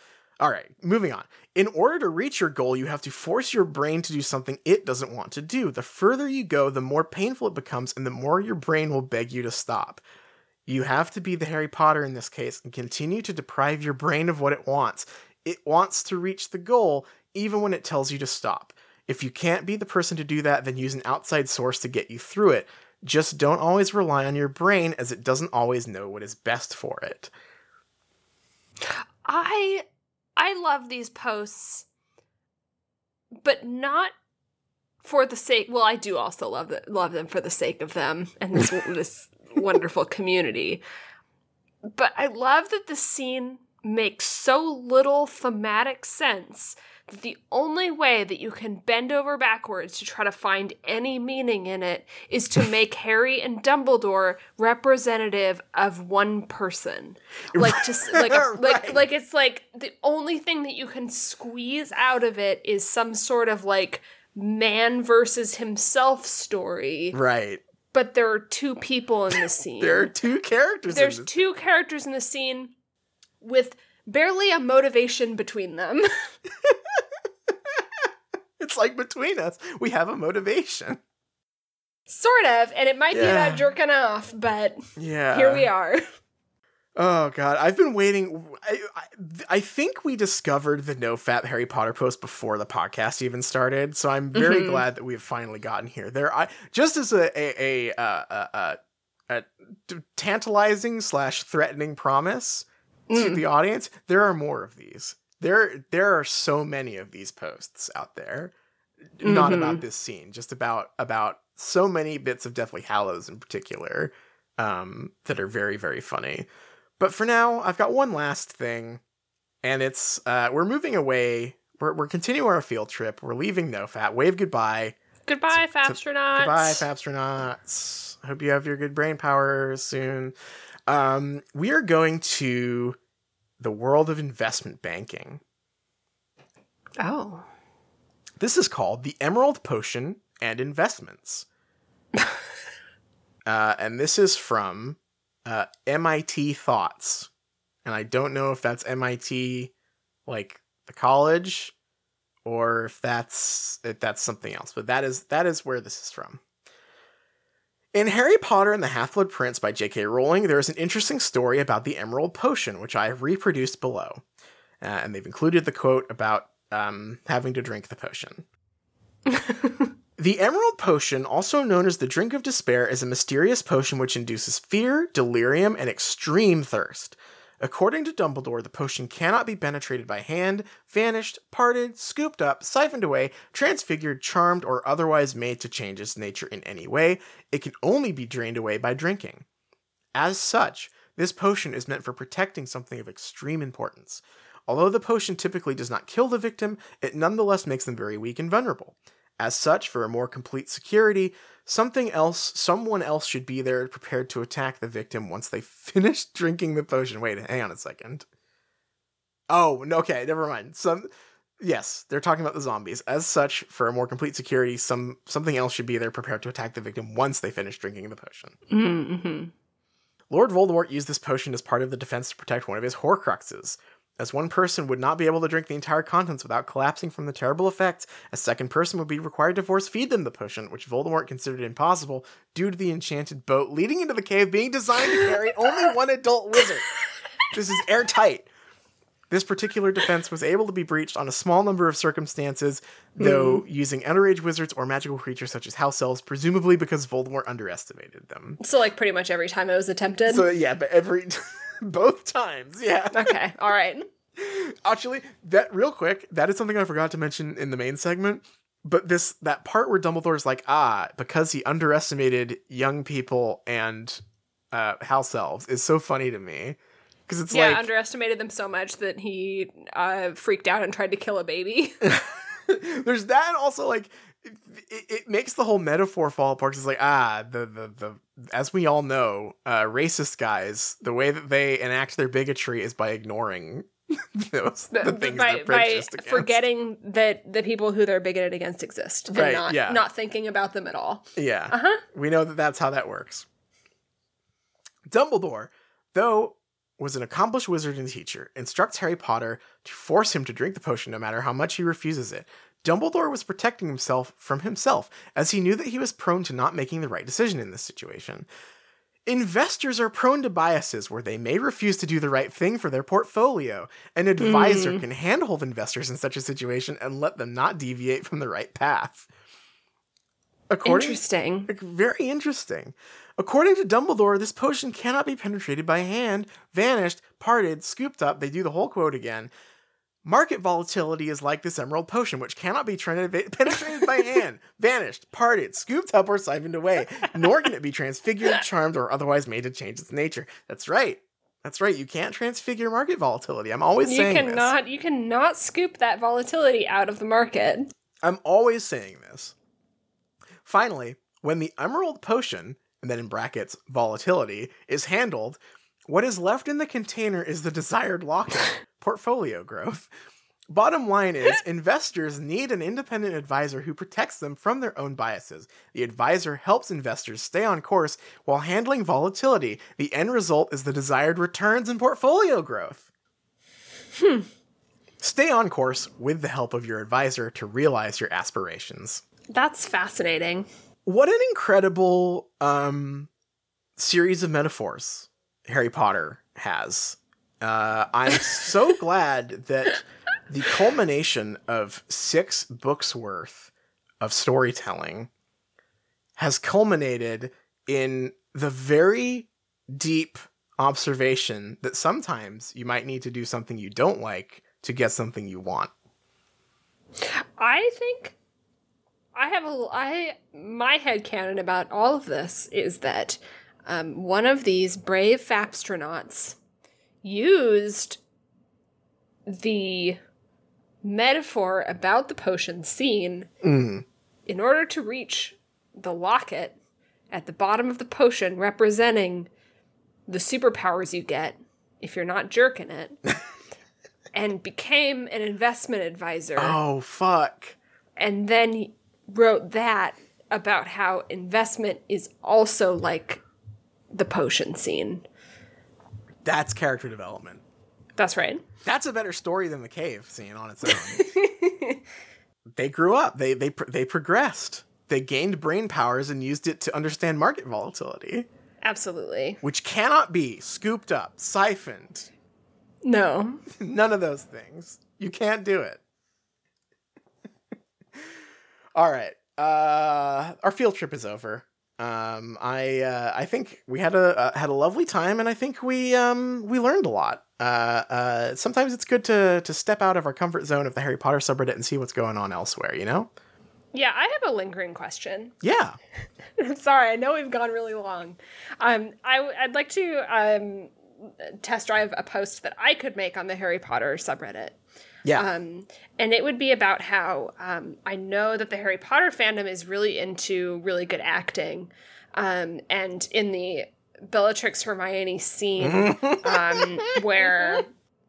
All right, moving on. In order to reach your goal, you have to force your brain to do something it doesn't want to do. The further you go, the more painful it becomes and the more your brain will beg you to stop. You have to be the Harry Potter in this case and continue to deprive your brain of what it wants. It wants to reach the goal even when it tells you to stop. If you can't be the person to do that, then use an outside source to get you through it. Just don't always rely on your brain as it doesn't always know what is best for it. I I love these posts, but not for the sake. Well, I do also love the, love them for the sake of them and this this wonderful community. But I love that the scene makes so little thematic sense that the only way that you can bend over backwards to try to find any meaning in it is to make Harry and Dumbledore representative of one person. Like just like a, like Right. like it's like the only thing that you can squeeze out of it is some sort of like man versus himself story. Right. But there are two people in the scene. There are two characters. in There's this. two characters in the scene with barely a motivation between them. It's like between us, we have a motivation. sort of, and it might be about jerking off, but Yeah. here we are. Oh god, I've been waiting. I, I, I think we discovered the no fap Harry Potter post before the podcast even started, so I'm very Mhm. glad that we've finally gotten here. There, I just as a a a, uh, a, a, a t- tantalizing slash threatening promise to Mm. the audience. There are more of these. There there are so many of these posts out there. Not Mhm. about this scene, just about about so many bits of Deathly Hallows in particular um, that are very, very funny. But for now, I've got one last thing, and it's uh, we're moving away. We're, we're continuing our field trip. We're leaving NoFap. Wave goodbye. Goodbye, Fapstronauts. Goodbye, Fapstronauts. Hope you have your good brain power soon. Um, we are going to the world of investment banking. Oh. This is called the Emerald Potion and Investments. uh, and this is from uh, MIT Thoughts. And I don't know if that's MIT, like the college, or if that's if that's something else. But that is that is where this is from. In Harry Potter and the Half-Blood Prince by J.K. Rowling, there is an interesting story about the Emerald Potion, which I have reproduced below. Uh, and they've included the quote about um, having to drink the potion. the Emerald Potion, also known as the Drink of Despair, is a mysterious potion which induces fear, delirium, and extreme thirst. According to Dumbledore, the potion cannot be penetrated by hand, vanished, parted, scooped up, siphoned away, transfigured, charmed, or otherwise made to change its nature in any way. It can only be drained away by drinking. As such, this potion is meant for protecting something of extreme importance. Although the potion typically does not kill the victim, it nonetheless makes them very weak and vulnerable. As such, for a more complete security, something else, someone else should be there prepared to attack the victim once they finish drinking the potion. Wait, hang on a second. Oh, no, okay, never mind. Some yes, they're talking about the zombies. As such, for a more complete security, some something else should be there prepared to attack the victim once they finish drinking the potion. Mm-hmm. Lord Voldemort used this potion as part of the defense to protect one of his Horcruxes. As one person would not be able to drink the entire contents without collapsing from the terrible effects, a second person would be required to force feed them the potion, which Voldemort considered impossible due to the enchanted boat leading into the cave being designed to carry only one adult wizard. This is airtight. This particular defense was able to be breached on a small number of circumstances, though Hmm. using underage wizards or magical creatures such as house elves, presumably because Voldemort underestimated them. So, like, pretty much every time it was attempted. So yeah, but every both times, yeah. okay, all right. Actually, that real quick, that is something I forgot to mention in the main segment. But this that part where Dumbledore's like, ah, because he underestimated young people and uh, house elves is so funny to me because it's yeah, like underestimated them so much that he uh, freaked out and tried to kill a baby. there's that and also like it, it makes the whole metaphor fall apart 'cause it's like ah the, the the as we all know uh racist guys the way that they enact their bigotry is by ignoring those the, things by, they're by prejudiced against. forgetting that the people who they're bigoted against exist and Right, not yeah. not thinking about them at all. yeah Uh-huh. we know that that's how that works dumbledore though was an accomplished wizard and teacher instructs harry potter to force him to drink the potion no matter how much he refuses it dumbledore was protecting himself from himself as he knew that he was prone to not making the right decision in this situation Investors are prone to biases where they may refuse to do the right thing for their portfolio. An advisor Hmm. can handhold investors in such a situation and let them not deviate from the right path. According, Interesting. very interesting. According to Dumbledore, this potion cannot be penetrated by hand, vanished, parted, scooped up. They do the whole quote again. Market volatility is like this emerald potion, which cannot be penetrated by hand, vanished, parted, scooped up, or siphoned away, nor can it be transfigured, charmed, or otherwise made to change its nature. That's right. That's right. You can't transfigure market volatility. I'm always You saying this. cannot you cannot scoop that volatility out of the market. I'm always saying this. Finally, when the emerald potion, and then in brackets, volatility, is handled, what is left in the container is the desired lock portfolio growth. Bottom line is, investors need an independent advisor who protects them from their own biases. The advisor helps investors stay on course while handling volatility. The end result is the desired returns and portfolio growth. Hmm. Stay on course with the help of your advisor to realize your aspirations. That's fascinating. What an incredible um, series of metaphors Harry Potter has. Uh, I'm so glad that the culmination of six books worth of storytelling has culminated in the very deep observation that sometimes you might need to do something you don't like to get something you want. I think I have a I my head canon about all of this is that um, one of these brave Fapstronauts used the metaphor about the potion scene Mm. in order to reach the locket at the bottom of the potion representing the superpowers you get if you're not jerking it and became an investment advisor Oh fuck. and then he wrote that about how investment is also like the potion scene That's character development. that's right That's a better story than the cave scene on its own. they grew up. They they they progressed. They gained brain powers and used it to understand market volatility, absolutely which cannot be scooped up, siphoned. no None of those things. You can't do it. All right. Uh our field trip is over. Um I uh I think we had a uh, had a lovely time and I think we um we learned a lot. Uh uh sometimes it's good to to step out of our comfort zone of the Harry Potter subreddit and see what's going on elsewhere, you know? yeah i have a lingering question Yeah. I'm sorry, I know we've gone really long. Um, I, would like to um, test drive a post that I could make on the Harry Potter subreddit. Yeah. Um, and it would be about how um, I know that the Harry Potter fandom is really into really good acting. Um, and in the Bellatrix Hermione scene, um, where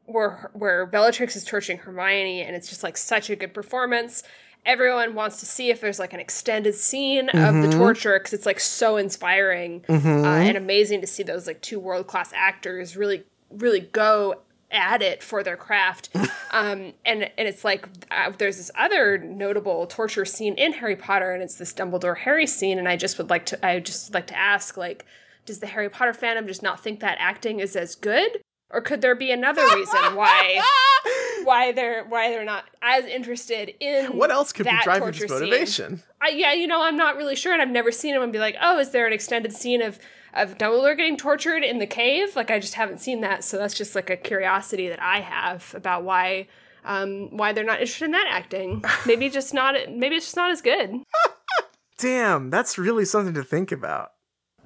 where where Bellatrix is torturing Hermione, and it's just like such a good performance. Everyone wants to see if there's like an extended scene of the torture because it's like so inspiring uh, and amazing to see those like two world class actors really really go at it for their craft. um, and and it's like uh, there's this other notable torture scene in Harry Potter, and it's this Dumbledore Harry scene. And I just would like to I would just like to ask like, does the Harry Potter fandom just not think that acting is as good, or could there be another reason why? Why they're why they're not as interested in what else could be driving motivation? I, yeah, you know, I'm not really sure, and I've never seen him and be like, oh, is there an extended scene of of Dumbledore getting tortured in the cave? Like, I just haven't seen that, so that's just like a curiosity that I have about why um why they're not interested in that acting. Maybe just not. Maybe it's just not as good. Damn, that's really something to think about.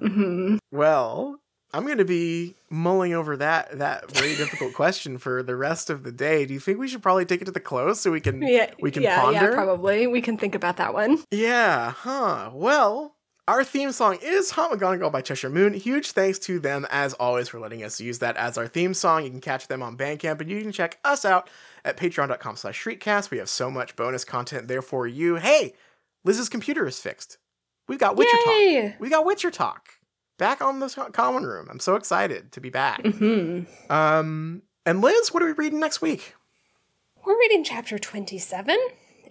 Mm-hmm. Well, I'm going to be mulling over that that very difficult question for the rest of the day. Do you think we should probably take it to the close so we can Yeah, we can yeah, ponder? yeah, probably. We can think about that one. Yeah, huh. Well, our theme song is Hot McGonagall by Cheshire Moon. Huge thanks to them, as always, for letting us use that as our theme song. You can catch them on Bandcamp, and you can check us out at patreon.com slash shriekcast. We have so much bonus content there for you. Hey, Liz's computer is fixed. We've got Witcher Yay! Talk. We got Witcher Talk. Back on the common room. I'm so excited to be back. hmm Um, and Liz, what are we reading next week? We're reading chapter 27.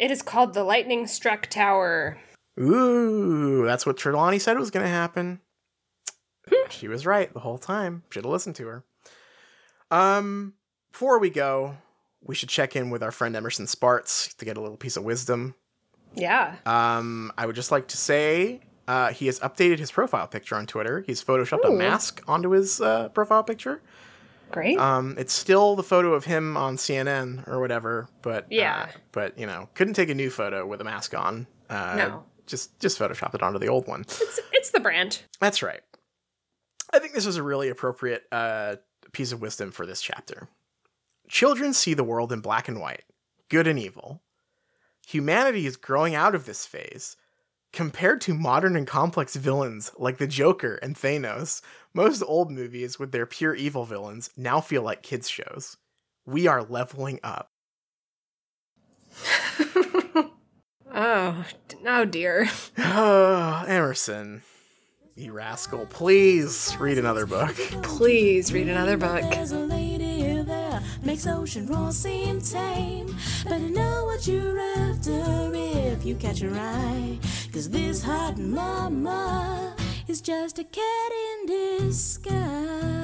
It is called The Lightning Struck Tower. Ooh, that's what Trelawney said was going to happen. she was right the whole time. Should have listened to her. Um, before we go, we should check in with our friend Emerson Spartz to get a little piece of wisdom. Yeah. Um, I would just like to say uh, he has updated his profile picture on Twitter. He's photoshopped a mask onto his uh, profile picture. Great. Um, it's still the photo of him on CNN or whatever, but Yeah. uh, but you know, couldn't take a new photo with a mask on. Uh, No. Just just photoshopped it onto the old one. it's, it's the brand. That's right. I think this is a really appropriate uh, piece of wisdom for this chapter. Children see the world in black and white, good and evil. Humanity is growing out of this phase. Compared to modern and complex villains like the Joker and Thanos, most old movies with their pure evil villains now feel like kids' shows. We are leveling up. Oh, d- oh dear. Oh, Emerson, you rascal, please read another book. Please read another book. There's a lady there makes ocean roar seem tame. Better know what you're after if you catch her eye. Cause this hot mama is just a cat in disguise.